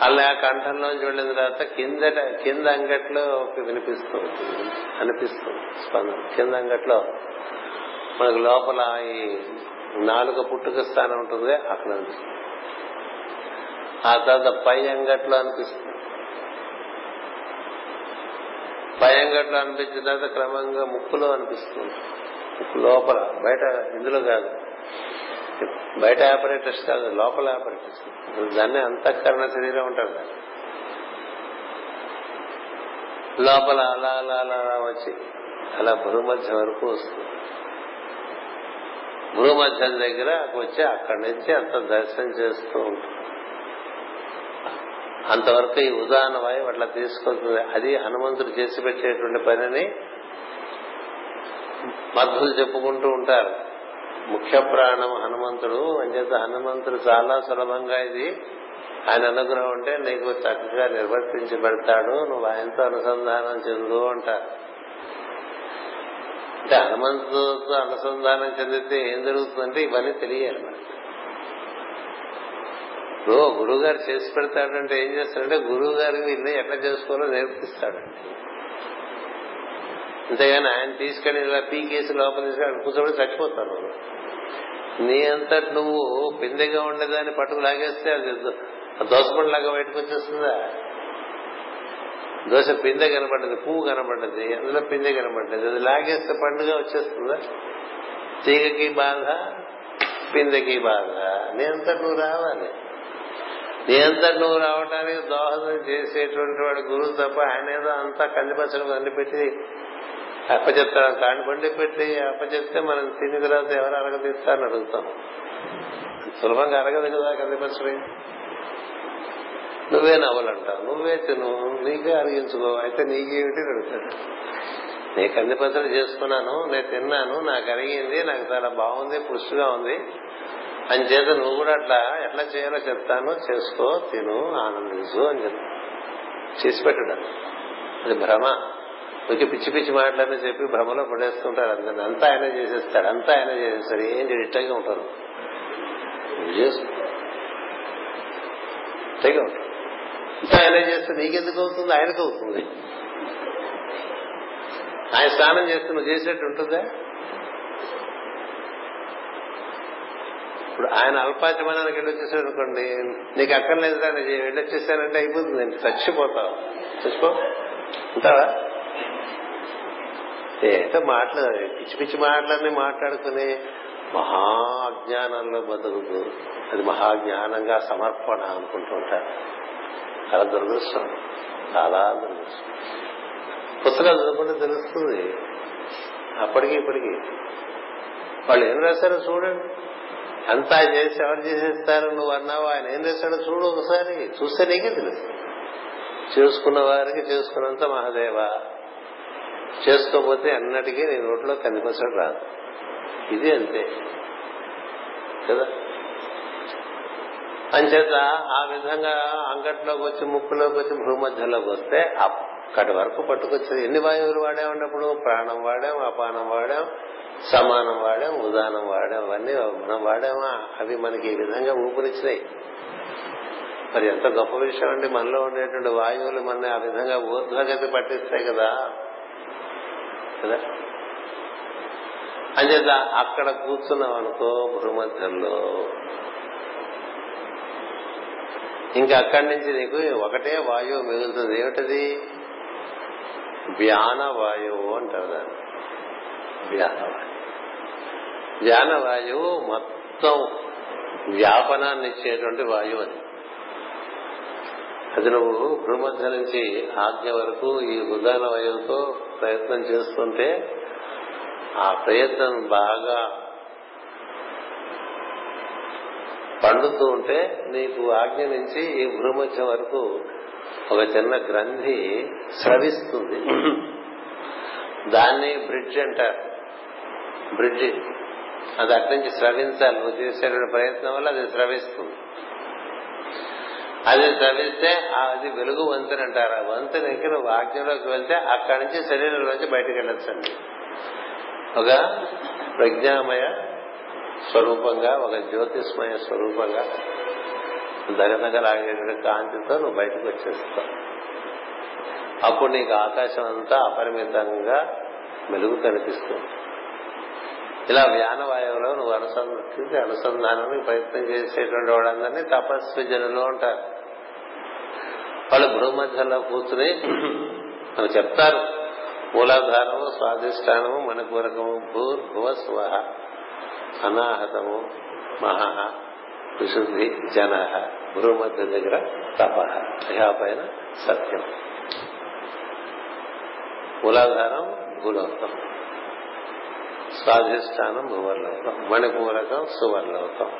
A: అలా కంఠంలోంచి వెళ్ళిన తర్వాత కింద కింద అంగట్లో వినిపిస్తూ ఉంటుంది. అనిపిస్తుంది స్పందన. కింద అంగట్లో మనకు లోపల ఈ నాలుక పుట్టుక స్థానం ఉంటుంది అక్కడ అనిపిస్తుంది. ఆ తర్వాత పై అంగట్లో అనిపిస్తుంది. పై అంగట్లో అనిపించిన తర్వాత క్రమంగా ముక్కులో అనిపిస్తుంది. ముక్కు లోపల బయట ఇందులో కాదు. బయట ఆపరేటర్స్ కాదు లోపల ఆపరేటర్స్. దాన్ని అంతఃకరణ శరీరం ఉంటారు దాన్ని. లోపల అలా అలా అలా అలా వచ్చి అలా భూమధ్యం వరకు వస్తుంది. భూమధ్యం దగ్గర వచ్చి అక్కడి నుంచి అంత దర్శనం చేస్తూ ఉంటుంది. అంతవరకు ఈ ఉదాహరణ వాయువు అట్లా తీసుకొస్తుంది. అది హనుమంతుడు చేసి పెట్టేటువంటి పనిని మధ్యలు చెప్పుకుంటూ ఉంటారు. ముఖ్య ప్రాణం హనుమంతుడు. అంచేత హనుమంతుడు చాలా సులభంగా ఇది ఆయన అనుగ్రహం ఉంటే నీకు చక్కగా నిర్వర్తించి పెడతాడు నువ్వు ఆయనతో అనుసంధానం చెందు అంటారు. అంటే హనుమంతుడితో అనుసంధానం చెందితే ఏం జరుగుతుందంటే ఇవన్నీ తెలియాలి మనకి. ఇప్పుడు గురువు గారు చేసి పెడతాడంటే ఏం చేస్తాడంటే గురువు గారికి ఇల్లు ఎట్లా చేసుకోవాలో నేర్పిస్తాడండి. అంతేగాని ఆయన తీసుకెళ్ళి ఇలా పీకేసి లోపల తీసుకెళ్ళి కూర్చోబడి చచ్చిపోతాను నీ అంతటి నువ్వు పిందెగా ఉండేదాన్ని పట్టుకు లాగేస్తే అది దోసపండులాగా బయటకు వచ్చేస్తుందా? దోశ పిందె కనపడ్డది పువ్వు కనబడ్డది అందులో పిందె కనబడ్డది. అది లాగేస్తే పండుగ వచ్చేస్తుందా? తీగకి బాధ పిందెకి బాధ. నీ అంతటి నువ్వు రావాలి. నీ అంతటి నువ్వు రావడానికి దోహదం చేసేటువంటి వాడు గురువు తప్ప ఆయన ఏదో అంతా కందిపచ్చలు అన్ని అప్పచెప్తాను అప్పచెప్తాడు. తాండి బండి పెట్టి అప్పచెప్తే మనం తిని తర్వాత ఎవరు అరగదీస్తారని అడుగుతాం. సులభంగా అరగదు కదా కందిపచ్చడి నువ్వే నవ్వాలంటావు నువ్వే తిను. నీకే అరిగించుకో. అయితే నీకేమిటి అడుగుతాడు. నీ కందిపచ్చడి చేసుకున్నాను నేను తిన్నాను నాకు అరిగింది నాకు చాలా బాగుంది పుష్టిగా ఉంది. అని చేత నువ్వు కూడా అట్లా ఎట్లా చేయాలో చెప్తాను చేసుకో తిను ఆనందించు అని చెప్తా చేసి పెట్టడం. అది భ్రమ. ఇంక పిచ్చి పిచ్చి మాటలని చెప్పి భ్రమలో పడేస్తుంటారు అందరిని. అంతా ఆయన చేసేస్తాడు అంతా ఆయన చేసేస్తాడు. ఏం ఇష్టంగా ఉంటారు? చేసుకో ఉంటారు అంతా ఆయన చేస్తే నీకెందుకు అవుతుంది? ఆయనకు అవుతుంది. ఆయన స్నానం చేస్తే నువ్వు చేసేట్టు ఉంటుందా? ఇప్పుడు ఆయన అల్పాచమానానికి వెళ్ళొచ్చేసాడు అనుకోండి నీకు అక్కర్లేదు దాన్ని వెళ్ళొచ్చేసానంటే అయిపోతుంది. చచ్చిపోతావు చచ్చిపో. ఉంటావా? ఏదో మాటలు పిచ్చి పిచ్చి మాటలన్నీ మాట్లాడుకుని మహా అజ్ఞానంలో బతుకుతూ అది మహాజ్ఞానంగా సమర్పణ అనుకుంటూ ఉంటారు. చాలా దురదృష్టం. చాలా దురదృష్టం. పుస్తకాలు చదువుకుంటే తెలుస్తుంది. అప్పటికి ఇప్పటికి. వాళ్ళు ఏం రాశారో చూడండి. అంతా చేసి ఎవరు చేసేస్తారు? నువ్వు అన్నావు? ఆయన ఏం చేశాడో చూడు ఒకసారి. చూస్తే నీకే తెలుసు చేసుకున్న వారికి చేసుకున్నంత మహాదేవా. చేసుకోకపోతే అన్నటికీ నీ నోట్లో కందిపసడు రాదు ఇది అంతే. కదా? అంచేత ఆ విధంగా అంగట్లోకి వచ్చి ముక్కులోకి వచ్చి భూమధ్యంలోకి వస్తే అక్కడి వరకు పట్టుకొచ్చేది. ఎన్ని వాయువులు వాడామన్నప్పుడు ప్రాణం వాడాం అపానం వాడాం సమానం వాడాం ఉదానం వాడాం. అవన్నీ మనం వాడామా? అవి మనకి ఈ విధంగా ఊపిరిచ్చినాయి. మరి ఎంత గొప్ప విషయం అండి. మనలో ఉండేటువంటి వాయువులు మన ఆ విధంగా ఊర్ధ్వగతి పట్టిస్తాయి కదా. కదా అంచేత అక్కడ కూర్చున్నాం అనుకో భూమధ్యంలో ఇంకా అక్కడి నుంచి నీకు ఒకటే వాయువు మిగులుతుంది. ఏమిటది? వ్యాన వాయువు అంటారు దాన్ని. వ్యానవాయువు వ్యానవాయువు మొత్తం వ్యాపనాన్ని ఇచ్చేటువంటి వాయువు అది. అది నువ్వు భూమధ్య నుంచి ఆజ్ఞ వరకు ఈ ఉదాహరణ వాయువుతో ప్రయత్నం చేస్తుంటే ఆ ప్రయత్నం బాగా పండుతూ ఉంటే నీకు ఆజ్ఞ నుంచి ఈ భూమధ్యం వరకు ఒక చిన్న గ్రంథి స్రవిస్తుంది. దాన్ని బ్రిడ్జ్ అంటారు. బ్రిడ్జ్. అది అట్నుంచి నుంచి స్రవించాలి. నువ్వు చేసేటువంటి ప్రయత్నం వల్ల అది స్రవిస్తుంది. అది స్రవిస్తే అది వెలుగు వంతెన అంటారు. ఆ వంతెనకి నువ్వు ఆజ్ఞలోకి వెళ్తే అక్కడి నుంచి శరీరంలోంచి బయటకు వెళ్ళొచ్చండి. ఒక ప్రజ్ఞామయ స్వరూపంగా ఒక జ్యోతిష్మయ స్వరూపంగా దగదగలాగేటువంటి కాంతితో నువ్వు బయటకు వచ్చేస్తావు. అప్పుడు నీకు ఆకాశం అంతా అపరిమితంగా మెలుగు కనిపిస్తుంది. ఇలా వ్యానవాయువులో అనుసంధించి అనుసంధానానికి ప్రయత్నం చేసేటువంటి వాళ్ళందరినీ తపస్వి జనులు అంటారు. వాళ్ళు భూమధ్యంలో కూర్చుని మనకు చెప్తారు మూలాధారము స్వాధిష్టానము మణిపూరకము భూర్భువ స్వహ అనాహతము మహా విశుద్ధి జన భూమధ్య దగ్గర తప పైన సత్యం. మూలాధారం భూలోకం స్వాధిష్టానం భువర్లోకం మణిపూరకం సువర్లోకం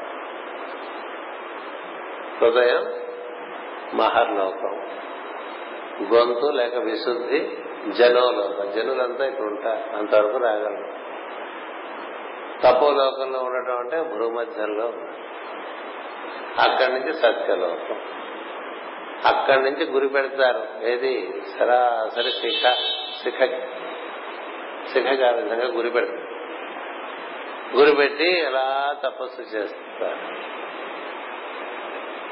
A: హృదయం మహర్లోకం. గొంతు లేక విశుద్ధి జనోలోకం. జనులంతా ఇక్కడ ఉంటారు అంతవరకు రాగలరు. తపోలోకంలో ఉండటం అంటే భూమధ్యంలో అక్కడి నుంచి సత్యలోకం. అక్కడి నుంచి గురి పెడతారు. ఏది? సరాసరి శిఖ శిఖ శిఖగా ఆ విధంగా గురి పెడతారు. గురి పెట్టి ఎలా తపస్సు చేస్తారు?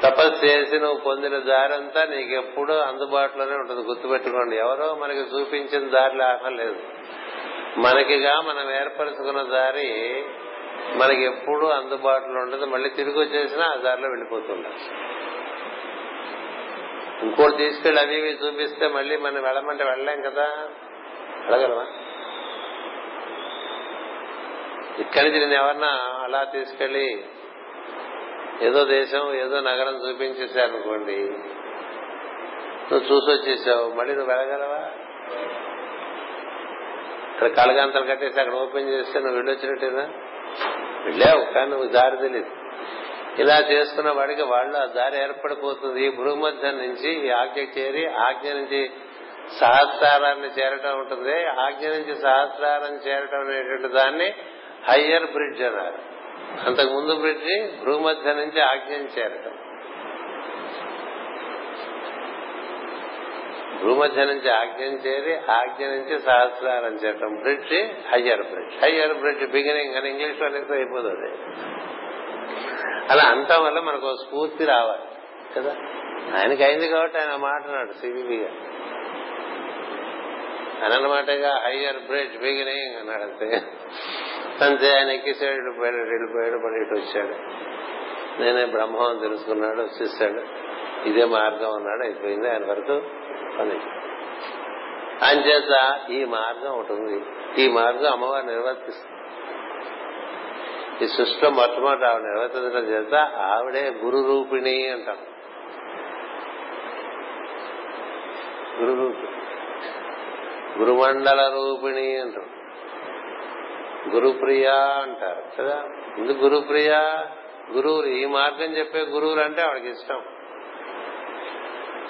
A: తపస్సు చేసి నువ్వు పొందిన దారంతా నీకెప్పుడు అందుబాటులోనే ఉంటుంది. గుర్తుపెట్టుకోండి ఎవరో మనకి చూపించిన దారి లాభం లేదు. మనకిగా మనం ఏర్పరచుకున్న దారి మనకి ఎప్పుడు అందుబాటులో ఉంటుంది మళ్ళీ తిరిగి వచ్చేసినా ఆ దారిలో వెళ్ళిపోతుంటాం. ఇంకోటి తీసుకెళ్ళి అవి ఇవి చూపిస్తే మళ్ళీ మనం వెళ్ళమంటే వెళ్ళలేం కదా? వెళ్ళగలమా? ఇక్కడి నుంచి నేను ఎవరన్నా అలా తీసుకెళ్ళి ఏదో దేశం ఏదో నగరం చూపించేశారనుకోండి. నువ్వు చూసి వచ్చేసావు. మళ్ళీ నువ్వు వెళ్ళగలవా? ఇక్కడ కలగాంతలు కట్టేసి అక్కడ ఓపెన్ చేస్తే నువ్వు వెళ్ళొచ్చినట్టేనా? వెళ్ళావు కానీ నువ్వు దారి తెలియదు ఇలా చేసుకున్న వాడికి వాళ్ళు ఆ దారి ఏర్పడిపోతుంది. ఈ భూమధ్యం నుంచి ఈ ఆజ్ఞ చేరి ఆజ్ఞ నుంచి సహస్రారాన్ని చేరటం ఉంటుంది. ఆజ్ఞ నుంచి సహస్రారం చేరటం అనేటువంటి దాన్ని హయ్యర్ బ్రిడ్జ్ అన్నారు. అంతకు ముందు బ్రిడ్జి భూమధ్య నుంచి ఆజ్ఞం భూమధ్య నుంచి ఆజ్ఞం చేరి ఆజ్ఞ నుంచి సహస్రారం చేయటం bridge higher bridge. Higher bridge beginning అని ఇంగ్లీష్ వాళ్ళకి అయిపోతుంది. అలా అంతా వల్ల మనకు స్ఫూర్తి రావాలి. కదా? ఆయనకి అయింది కాబట్టి ఆయన మాట్లాడు గారు అని అన్నమాటగా హయ్యర్ బ్రిడ్జ్ బిగినింగ్ అన్నాడు అంతే అంతే ఆయన ఎక్కేసాడు వెళ్ళిపోయాడు వెళ్ళిపోయాడు మళ్ళీ ఇటు వచ్చాడు. నేనే బ్రహ్మం తెలుసుకున్నాడు వచ్చేసాడు. ఇదే మార్గం అన్నాడు అయిపోయింది ఆయన వరకు పని. అంచేత ఈ మార్గం ఒకటి ఉంది. ఈ మార్గం అమ్మవారు నిర్వర్తిస్తుంది. ఈ సృష్టిలో మొట్టమొదటి ఆవిడ నిర్వర్తించడం చేత ఆవిడే గురు రూపిణి అంటాం. గురు రూపిణి గురుమండల రూపిణి అంటారు. గురుప్రియ అంటారు కదా? ఎందుకు గురుప్రియ? గురువులు ఈ మార్గం చెప్పే గురువులు అంటే ఆవిడకి ఇష్టం.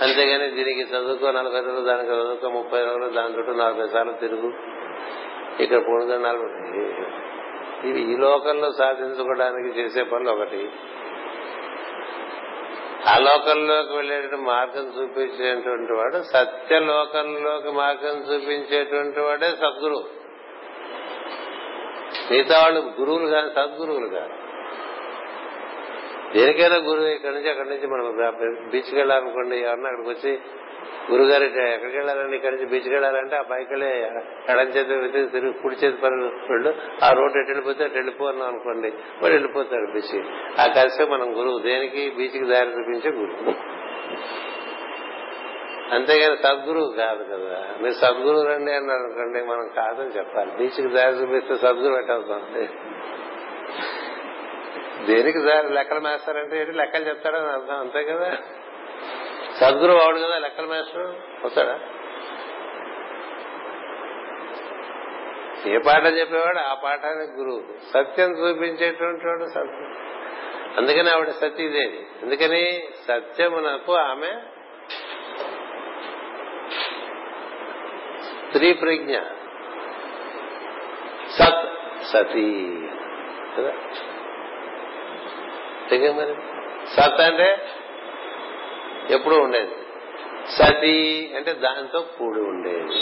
A: అంతేగాని దీనికి చదువుకో నలభై రోజులు దానికి చదువుకో ముప్పై రోజులు దాని చుట్టూ నలభై సార్లు తిరుగు. ఇక్కడ పూర్ణ నలభై ఇవి ఈ లోకంలో సాధించుకోవడానికి చేసే పనులు ఒకటి. ఆ వెళ్ళేటువంటి మార్గం చూపించేటువంటి వాడు సత్యలోకంలోకి మార్గం చూపించేటువంటి వాడే సద్గురువు. మిగతా వాళ్ళు గురువులు కాదు సద్గురువులు కాదు. దేనికైనా గురువు ఇక్కడి నుంచి అక్కడి నుంచి మనం బీచ్కి వెళ్ళాలనుకోండి ఎవరన్నా అక్కడికి వచ్చి గురుగారు ఎక్కడికి వెళ్ళాలండి? ఇక్కడి నుంచి బీచ్కి వెళ్ళాలంటే ఆ బైక్ ఎడం చేతి వెతికి తిరిగి కుడి చేతి పరుగు ఆ రోడ్డు ఎటు వెళ్ళిపోతే అటు వెళ్ళిపోన్నాం అనుకోండి. వాడు వెళ్ళిపోతాడు బీచ్. ఆ కలిసే మనం గురువు. దేనికి? బీచ్కి దారి చూపించే గురువు. అంతేగాని సద్గురువు కాదు కదా. మీరు సద్గురువు రండి అన్నారు అనుకోండి మనం కాదని చెప్పాలి. బీచ్కి దారి చూపిస్తే సద్గురు పెట్టవుతుంది దేనికి దారి? లెక్కలు మేస్తారంటే ఏంటి? లెక్కలు చెప్తాడని అర్థం అంతే కదా. సద్గురు వాడు కదా లెక్కల మేస్టర్ వస్తాడా? ఏ పాట చెప్పేవాడు? ఆ పాఠానికి గురువు. సత్యం చూపించేటువంటి వాడు సత్యం అందుకని ఆవిడ సతీదేవి ఎందుకని సత్యమునకు ఆమె స్త్రీ ప్రజ్ఞ సత్ సతీ. కదా? మరి? సత్ అంటే? ఎప్పుడూ ఉండేది. సతీ అంటే దానితో కూడి ఉండేది.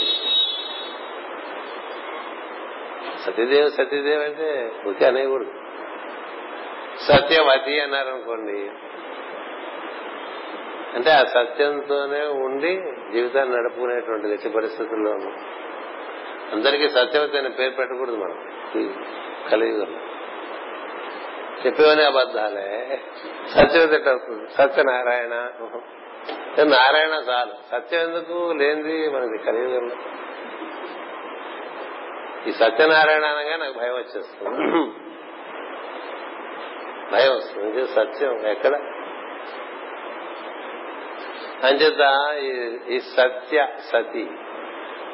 A: సతీదేవి సతీదేవి అంటే ఊరికే అనేకూడదు సత్యవతి అన్నారనుకోండి. అంటే ఆ సత్యంతోనే ఉండి జీవితాన్ని నడుపుకునేటువంటిది ఎట్టి పరిస్థితుల్లోనూ. అందరికీ సత్యవతి అనే పేరు పెట్టకూడదు మనం కలియుగంలో. చెప్పేవనే అబద్దాలే సత్యవతి అవుతుంది సత్యనారాయణ నారాయణ చాలు. సత్యం ఎందుకు లేనిది మనది కలియుగంలో? ఈ సత్యనారాయణ అనగా నాకు భయం వచ్చేస్తుంది. భయం వస్తుంది. సత్యం. ఎక్కడ? అంచేత ఈ సత్య సతి.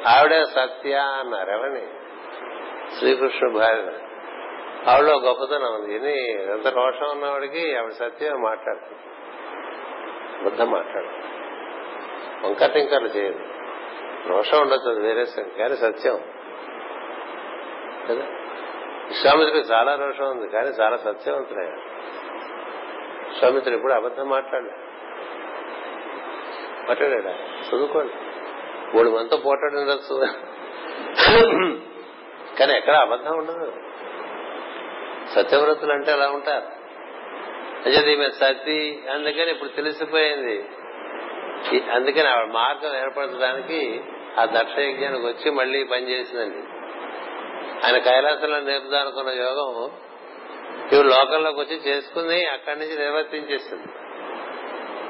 A: ఆవిడే సత్య అన్నారు. ఎవరిని? శ్రీకృష్ణ భార్య ఆవిడలో గొప్పతనం ఉంది. ఎంత రోషం ఉన్నవాడికి ఆవిడ సత్యం మాట్లాడుతుంది. బుద్ధ మాట్లాడు. వంకర టింకర్లు చేయదు రోషం ఉండొచ్చు అది వేరే కానీ సత్యం. కదా? విశ్వామిత్రుడికి చాలా రోషం ఉంది కానీ చాలా సత్యవంతుడే విశ్వామిత్రుడు ఇప్పుడు అబద్ధం మాట్లాడలే మాట్లాడా చదువుకోండి. మూడు మంతో పోటాడు ఉండొచ్చు కానీ ఎక్కడ అబద్ధం ఉండదు. సత్యవ్రతులు అంటే అలా ఉంటారు. అదే ఈమె సతి అందుకని ఇప్పుడు తెలిసిపోయింది. అందుకని ఆవిడ మార్గం ఏర్పరచడానికి ఆ దక్ష యజ్ఞానికి వచ్చి మళ్ళీ పనిచేసిందండి ఆయన కైలాసంలో నేర్పుదాం అనుకున్న యోగం ఇవి లోకంలోకి వచ్చి చేసుకుని అక్కడి నుంచి నిర్వర్తించేసింది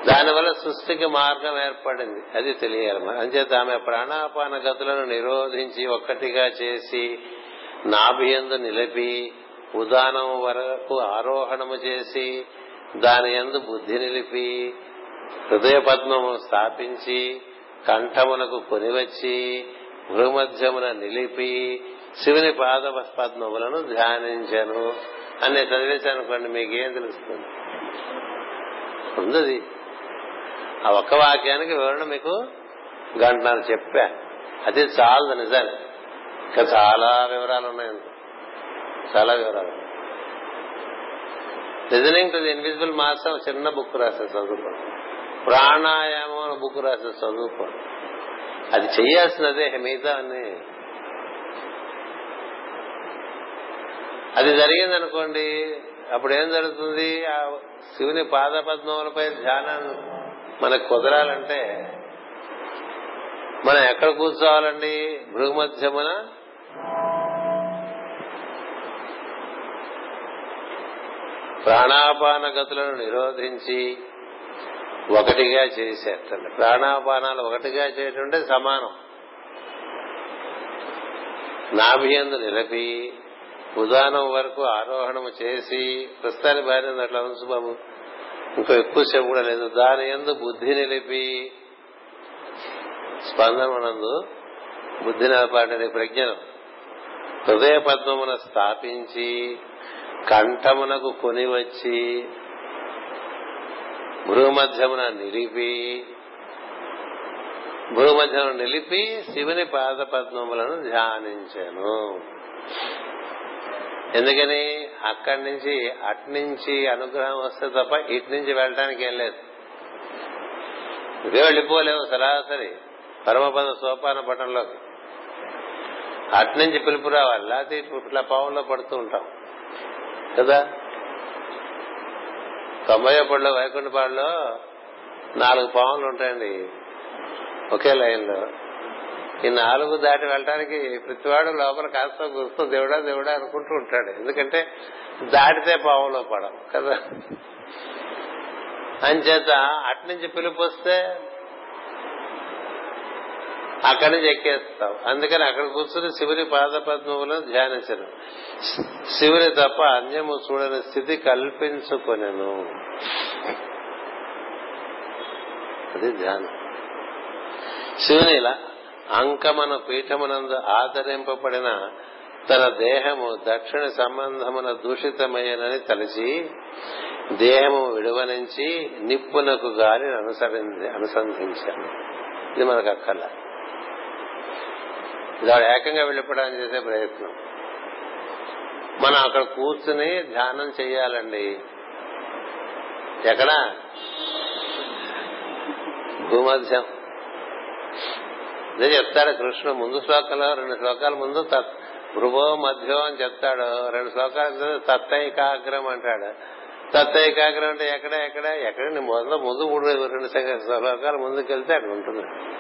A: దానివల్ల సృష్టికి మార్గం ఏర్పడింది. అది తెలియాలి అంచేత ఆమె ప్రాణాపాన గతులను నిరోధించి ఒక్కటిగా చేసి నాభియందు నిలిపి ఉదానం వరకు ఆరోహణము చేసి దాని ఎందు బుద్ధి నిలిపి హృదయ పద్మము స్థాపించి కంఠమునకు కొనివచ్చి భూమధ్యమున నిలిపి శివుని పాద పద్మములను ధ్యానించాను. అని చదివేశాను అనుకోండి మీకేం తెలుస్తుంది? ఉంది ఆ ఒక్క వాక్యానికి వివరణ మీకు గంటన్నర చెప్పా. అది చాలదు నిజాన్ని ఇంకా చాలా వివరాలు ఉన్నాయి చాలా వివరాలు. Listening to the invisible master చిన్న బుక్ రాసే చదువుకోండి. ప్రాణాయామం అని బుక్ రాసే చదువుకోండి. అది చెయ్యాల్సినదే మిగతా అన్ని. అది జరిగిందనుకోండి అప్పుడు ఏం జరుగుతుంది? ఆ శివుని పాదపద్మములపై ధ్యానం మనకు కుదరాలంటే మనం ఎక్కడ కూర్చోవాలండి? భృగుమధ్యమున ప్రాణాపాన గతులను నిరోధించి ఒకటిగా చేసేటండి. ప్రాణాపానాలు ఒకటిగా చేయటంటే సమానం. నాభియందు నిలపి ఉదానం వరకు ఆరోహణము చేసి ప్రస్తుతాన్ని భార్య అట్లా ఉంచు బాబు ఇంకో ఎక్కువసేపు కూడా లేదు. దాని ఎందు బుద్ధి నిలిపి స్పందనందు బుద్ధి నిలపాటని ప్రజ్ఞను హృదయ పద్మమున స్థాపించి కంఠమునకు కొని వచ్చి భూమధ్యమున నిలిపి భూమధ్యం నిలిపి శివుని పాద పద్మములను ధ్యానించాను. ఎందుకని? అక్కడి నుంచి అట్నుంచి అనుగ్రహం వస్తే తప్ప ఇటు నుంచి వెళ్ళడానికి ఏం లేదు. ఇవే వెళ్ళిపోలేవు సరాసరి పరమపద సోపాన పటంలోకి అట్నుంచి పిలుపు రావాలి లేకపోతే ఇట్లా పావుల్లో పడుతూ ఉంటాం. కదా? తొంభై పడిలో వైకుంఠపాడులో నాలుగు పాములు ఉంటాయండి. ఒకే లైన్లో ఈ నాలుగు దాటి వెళ్ళడానికి ప్రతివాడు లోపల కాస్త గుర్తు దేవుడా దేవుడా అనుకుంటూ ఉంటాడు. ఎందుకంటే దాటితే పావులో పడం కదా? అంచేత అట్నుంచి పిలుపు వస్తే అక్కడి నుంచి ఎక్కేస్తావు అందుకని అక్కడ కూర్చుని శివుని పాద పద్మములను ధ్యానించను. శివుని తప్ప అన్యము చూడని స్థితి కల్పించుకొనెను. అది ధ్యానం. శివుని ఇలా అంకమన పీఠమునందు ఆదరింపబడిన తన దేహము దక్షిణ సంబంధమున దూషితమయ్యనని తలచి దేహము విడువనించి నిప్పునకు గాలిని అనుసరి అనుసంధించాను. ఇది మనకు అక్కర్లేదు ఇది ఆవిడ ఏకంగా వెళ్ళిపోవడానికి చేసే ప్రయత్నం. మనం అక్కడ కూర్చుని ధ్యానం చేయాలండి. ఎక్కడ? భూమధ్యం. ఇదే చెప్తాడు కృష్ణుడు. ముందు శ్లోకంలో రెండు శ్లోకాల ముందు భృవో మధ్యం అని చెప్తాడు. రెండు శ్లోకాలు తత్తైకాగ్రం అంటాడు. తత్తైకాగ్రం అంటే ఎక్కడ ఎక్కడ? ఎక్కడ? మొదలు ముందు మూడు రెండు శ్లోకాలు ముందుకెళ్తే అక్కడ ఉంటుంది.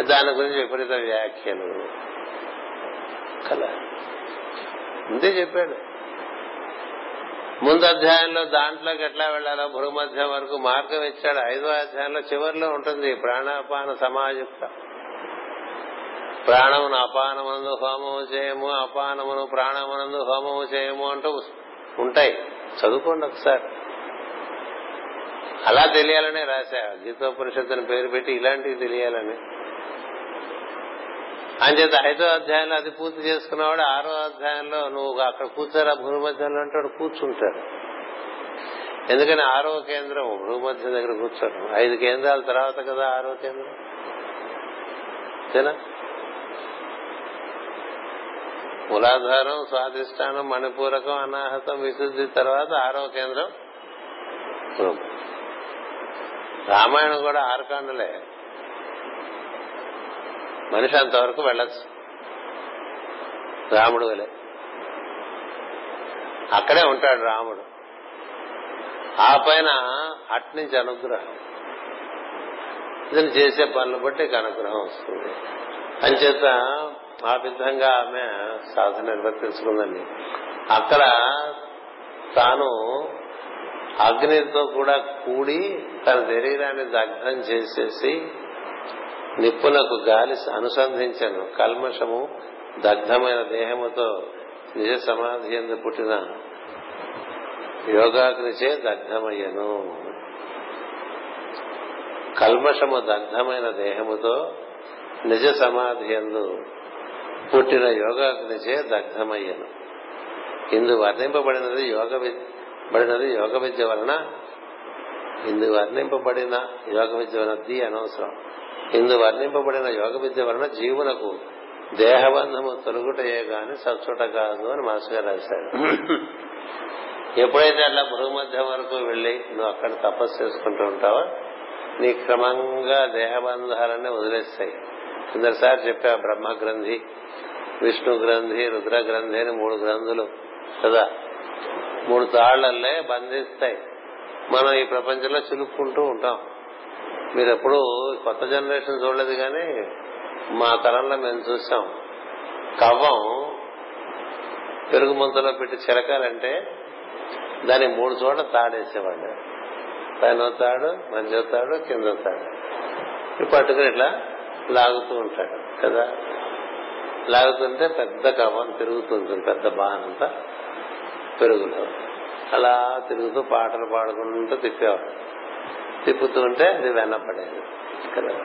A: దాని గురించి విపరీత వ్యాఖ్యలు. కదా ముందే చెప్పాడు. ముందు అధ్యాయంలో దాంట్లోకి ఎట్లా వెళ్ళాలో భూమధ్యం వరకు మార్గం ఇచ్చాడు. ఐదో అధ్యాయంలో చివరిలో ఉంటుంది ప్రాణాపాన సమాయుక్త. ప్రాణమును అపానమునందు హోమము చేయము అపానమును ప్రాణమునందు హోమము చేయము అంటూ ఉంటాయి. చదువుకోండి ఒకసారి. అలా తెలియాలనే రాశా గీతోపనిషత్తుని పేరు పెట్టి ఇలాంటివి తెలియాలని. అంచేత ఐదో అధ్యాయంలో అది పూర్తి చేసుకున్నవాడు ఆరో అధ్యాయంలో నువ్వు అక్కడ కూర్చోరా భూమధ్యంలో అంటే వాడు కూర్చుంటాడు. ఎందుకని ఆరో కేంద్రం భూమధ్యం దగ్గర కూర్చోడం. ఐదు కేంద్రాల తర్వాత కదా ఆరో కేంద్రం? అంతేనా? మూలాధారం స్వాధిష్టానం మణిపూరకం అనాహతం విశుద్ధి తర్వాత ఆరో కేంద్రం. రామాయణం కూడా ఆరు కాండలే. మనిషి అంతవరకు వెళ్ళచ్చు. రాముడు వలె అక్కడే ఉంటాడు రాముడు. ఆ పైన అట్నుంచి అనుగ్రహం. ఇతను చేసే పనులు బట్టి అనుగ్రహం వస్తుంది. అంచేత ఆ విధంగా ఆమె సాధన నిర్వర్తించుకుందండి. అక్కడ తాను అగ్నితో కూడా కూడి తన శరీరాన్ని దగ్ధం చేసేసి నిప్పులకు గాలి అనుసంధించను. కల్మషము దగ్ధమైన దేహముతో నిజ సమాధి ఎందు పుట్టిన యోగాగ్నిచే దగ్ధమయ్యను. కల్మషము దగ్ధమైన దేహముతో నిజ సమాధి ఎందు పుట్టిన యోగాగ్నిచే దగ్ధమయ్యను. ఇందు వర్ణింపబడినది యోగ బడినది యోగ విద్య వలన ఇందు వర్ణింపబడిన యోగ విద్య వలన ది అనవసరం. ఇందు వర్ణింపబడిన యోగ విద్య వలన జీవునకు దేహబంధము తొలగుటయే గాని సచ్చుట కాదు అని మాస్టర్ గారు రాశారు. ఎప్పుడైతే అలా భూమధ్యం వరకు వెళ్ళి నువ్వు అక్కడ తపస్సు చేసుకుంటూ ఉంటావో నీ క్రమంగా దేహబంధాలన్నీ వదిలేస్తాయి. కిందసారి చెప్పా బ్రహ్మ గ్రంథి విష్ణు గ్రంథి రుద్ర గ్రంథి అని మూడు గ్రంథులు కదా. మూడు తాళ్ళల్లే బంధిస్తాయి. మనం ఈ ప్రపంచంలో చిలుక్కుంటూ ఉంటాం. మీరు ఎప్పుడు కొత్త జనరేషన్ చూడలేదు కానీ మా తరంలో మేము చూసాం. కవ్వం పెరుగు ముంతలో పెట్టి చిరకాలంటే దాని మూడు చోట్ల తాడేసేవాడు పైన తాడు మంచి తాడు కింద తాడు. పట్టుకుని ఇట్లా లాగుతూ ఉంటాడు కదా. లాగుతుంటే పెద్ద కవ్వం తిరుగుతుంటుంది పెద్ద బాణంతా పెరుగులో. అలా తిరుగుతూ పాటలు పాడుకుంటూ తిప్పేవాడు తిప్పుతూ ఉంటే అది వెనపడేది. కదా?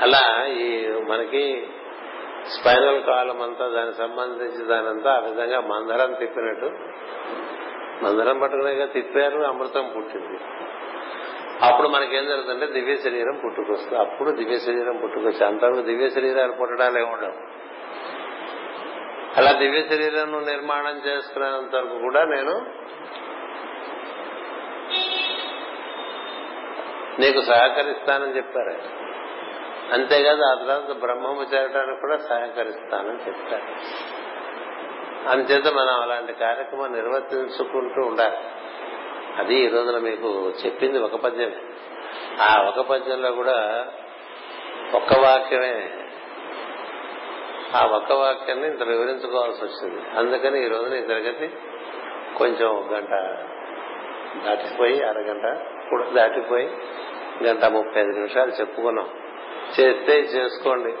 A: అలా ఈ మనకి స్పైనల్ కాలం అంతా దానికి సంబంధించి దానంతా ఆ విధంగా మందరం తిప్పినట్టు. మందరం పట్టుకునేగా తిప్పారు అమృతం పుట్టింది. అప్పుడు మనకేం జరుగుతుందంటే దివ్య శరీరం పుట్టుకొస్తుంది. అప్పుడు దివ్య శరీరం పుట్టుకొచ్చి అంతవరకు దివ్య శరీరాలు పుట్టడాలు ఉండవు. అలా దివ్య శరీరం నిర్మాణం చేసుకునేంత వరకు కూడా నేను నీకు సహకరిస్తానని చెప్పారు. అంతేకాదు ఆ తర్వాత బ్రహ్మము చేరడానికి కూడా సహకరిస్తానని చెప్పారు. అందుచేత మనం అలాంటి కార్యక్రమం నిర్వర్తించుకుంటూ ఉండాలి. అది ఈ రోజున మీకు చెప్పింది ఒక పద్యమే. ఆ ఒక పద్యంలో కూడా ఒక్క వాక్యమే. ఆ ఒక్క వాక్యాన్ని ఇంత వివరించుకోవాల్సి వచ్చింది. అందుకని ఈ రోజున ఈ తరగతి కొంచెం గంట దాటిపోయి అరగంట కూడా దాటిపోయి గంట ముప్పై ఐదు నిమిషాలు చెప్పుకున్నాం. చేస్తే చేసుకోండి.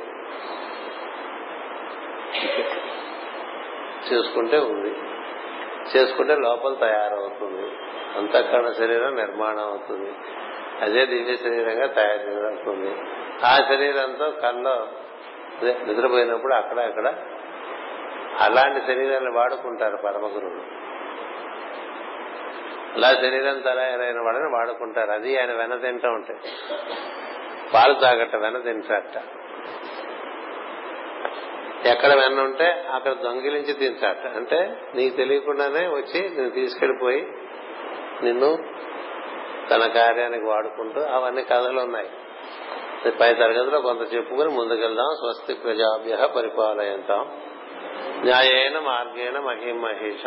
A: చేసుకుంటే ఉంది. చేసుకుంటే లోపల తయారవుతుంది. అంతఃకరణ శరీరం నిర్మాణం అవుతుంది. అదే దివ్య శరీరంగా తయారవుతుంది. ఆ శరీరంతో కల్లో నిద్రపోయినప్పుడు అక్కడ అక్కడ అలాంటి శరీరాన్ని వాడుకుంటారు పరమగురువులు. అలా శరీరం తయారైన వాళ్ళని వాడుకుంటారు. అది ఆయన వెన తింటూ ఉంటాయి పాలు తాగట వెన తింటాట ఎక్కడ వెన్న ఉంటే అక్కడ దొంగిలించి తింటాట అంటే నీకు తెలియకుండానే వచ్చి నేను తీసుకెళ్ళిపోయి నిన్ను తన కార్యానికి వాడుకుంటూ అవన్నీ కథలు ఉన్నాయి. పై తరగతిలో కొంత చెప్పుకుని ముందుకెళ్దాం. స్వస్తి ప్రజాభ్య పరిపాలయంతాం. న్యాయేన మార్గేణ మహిమహేష.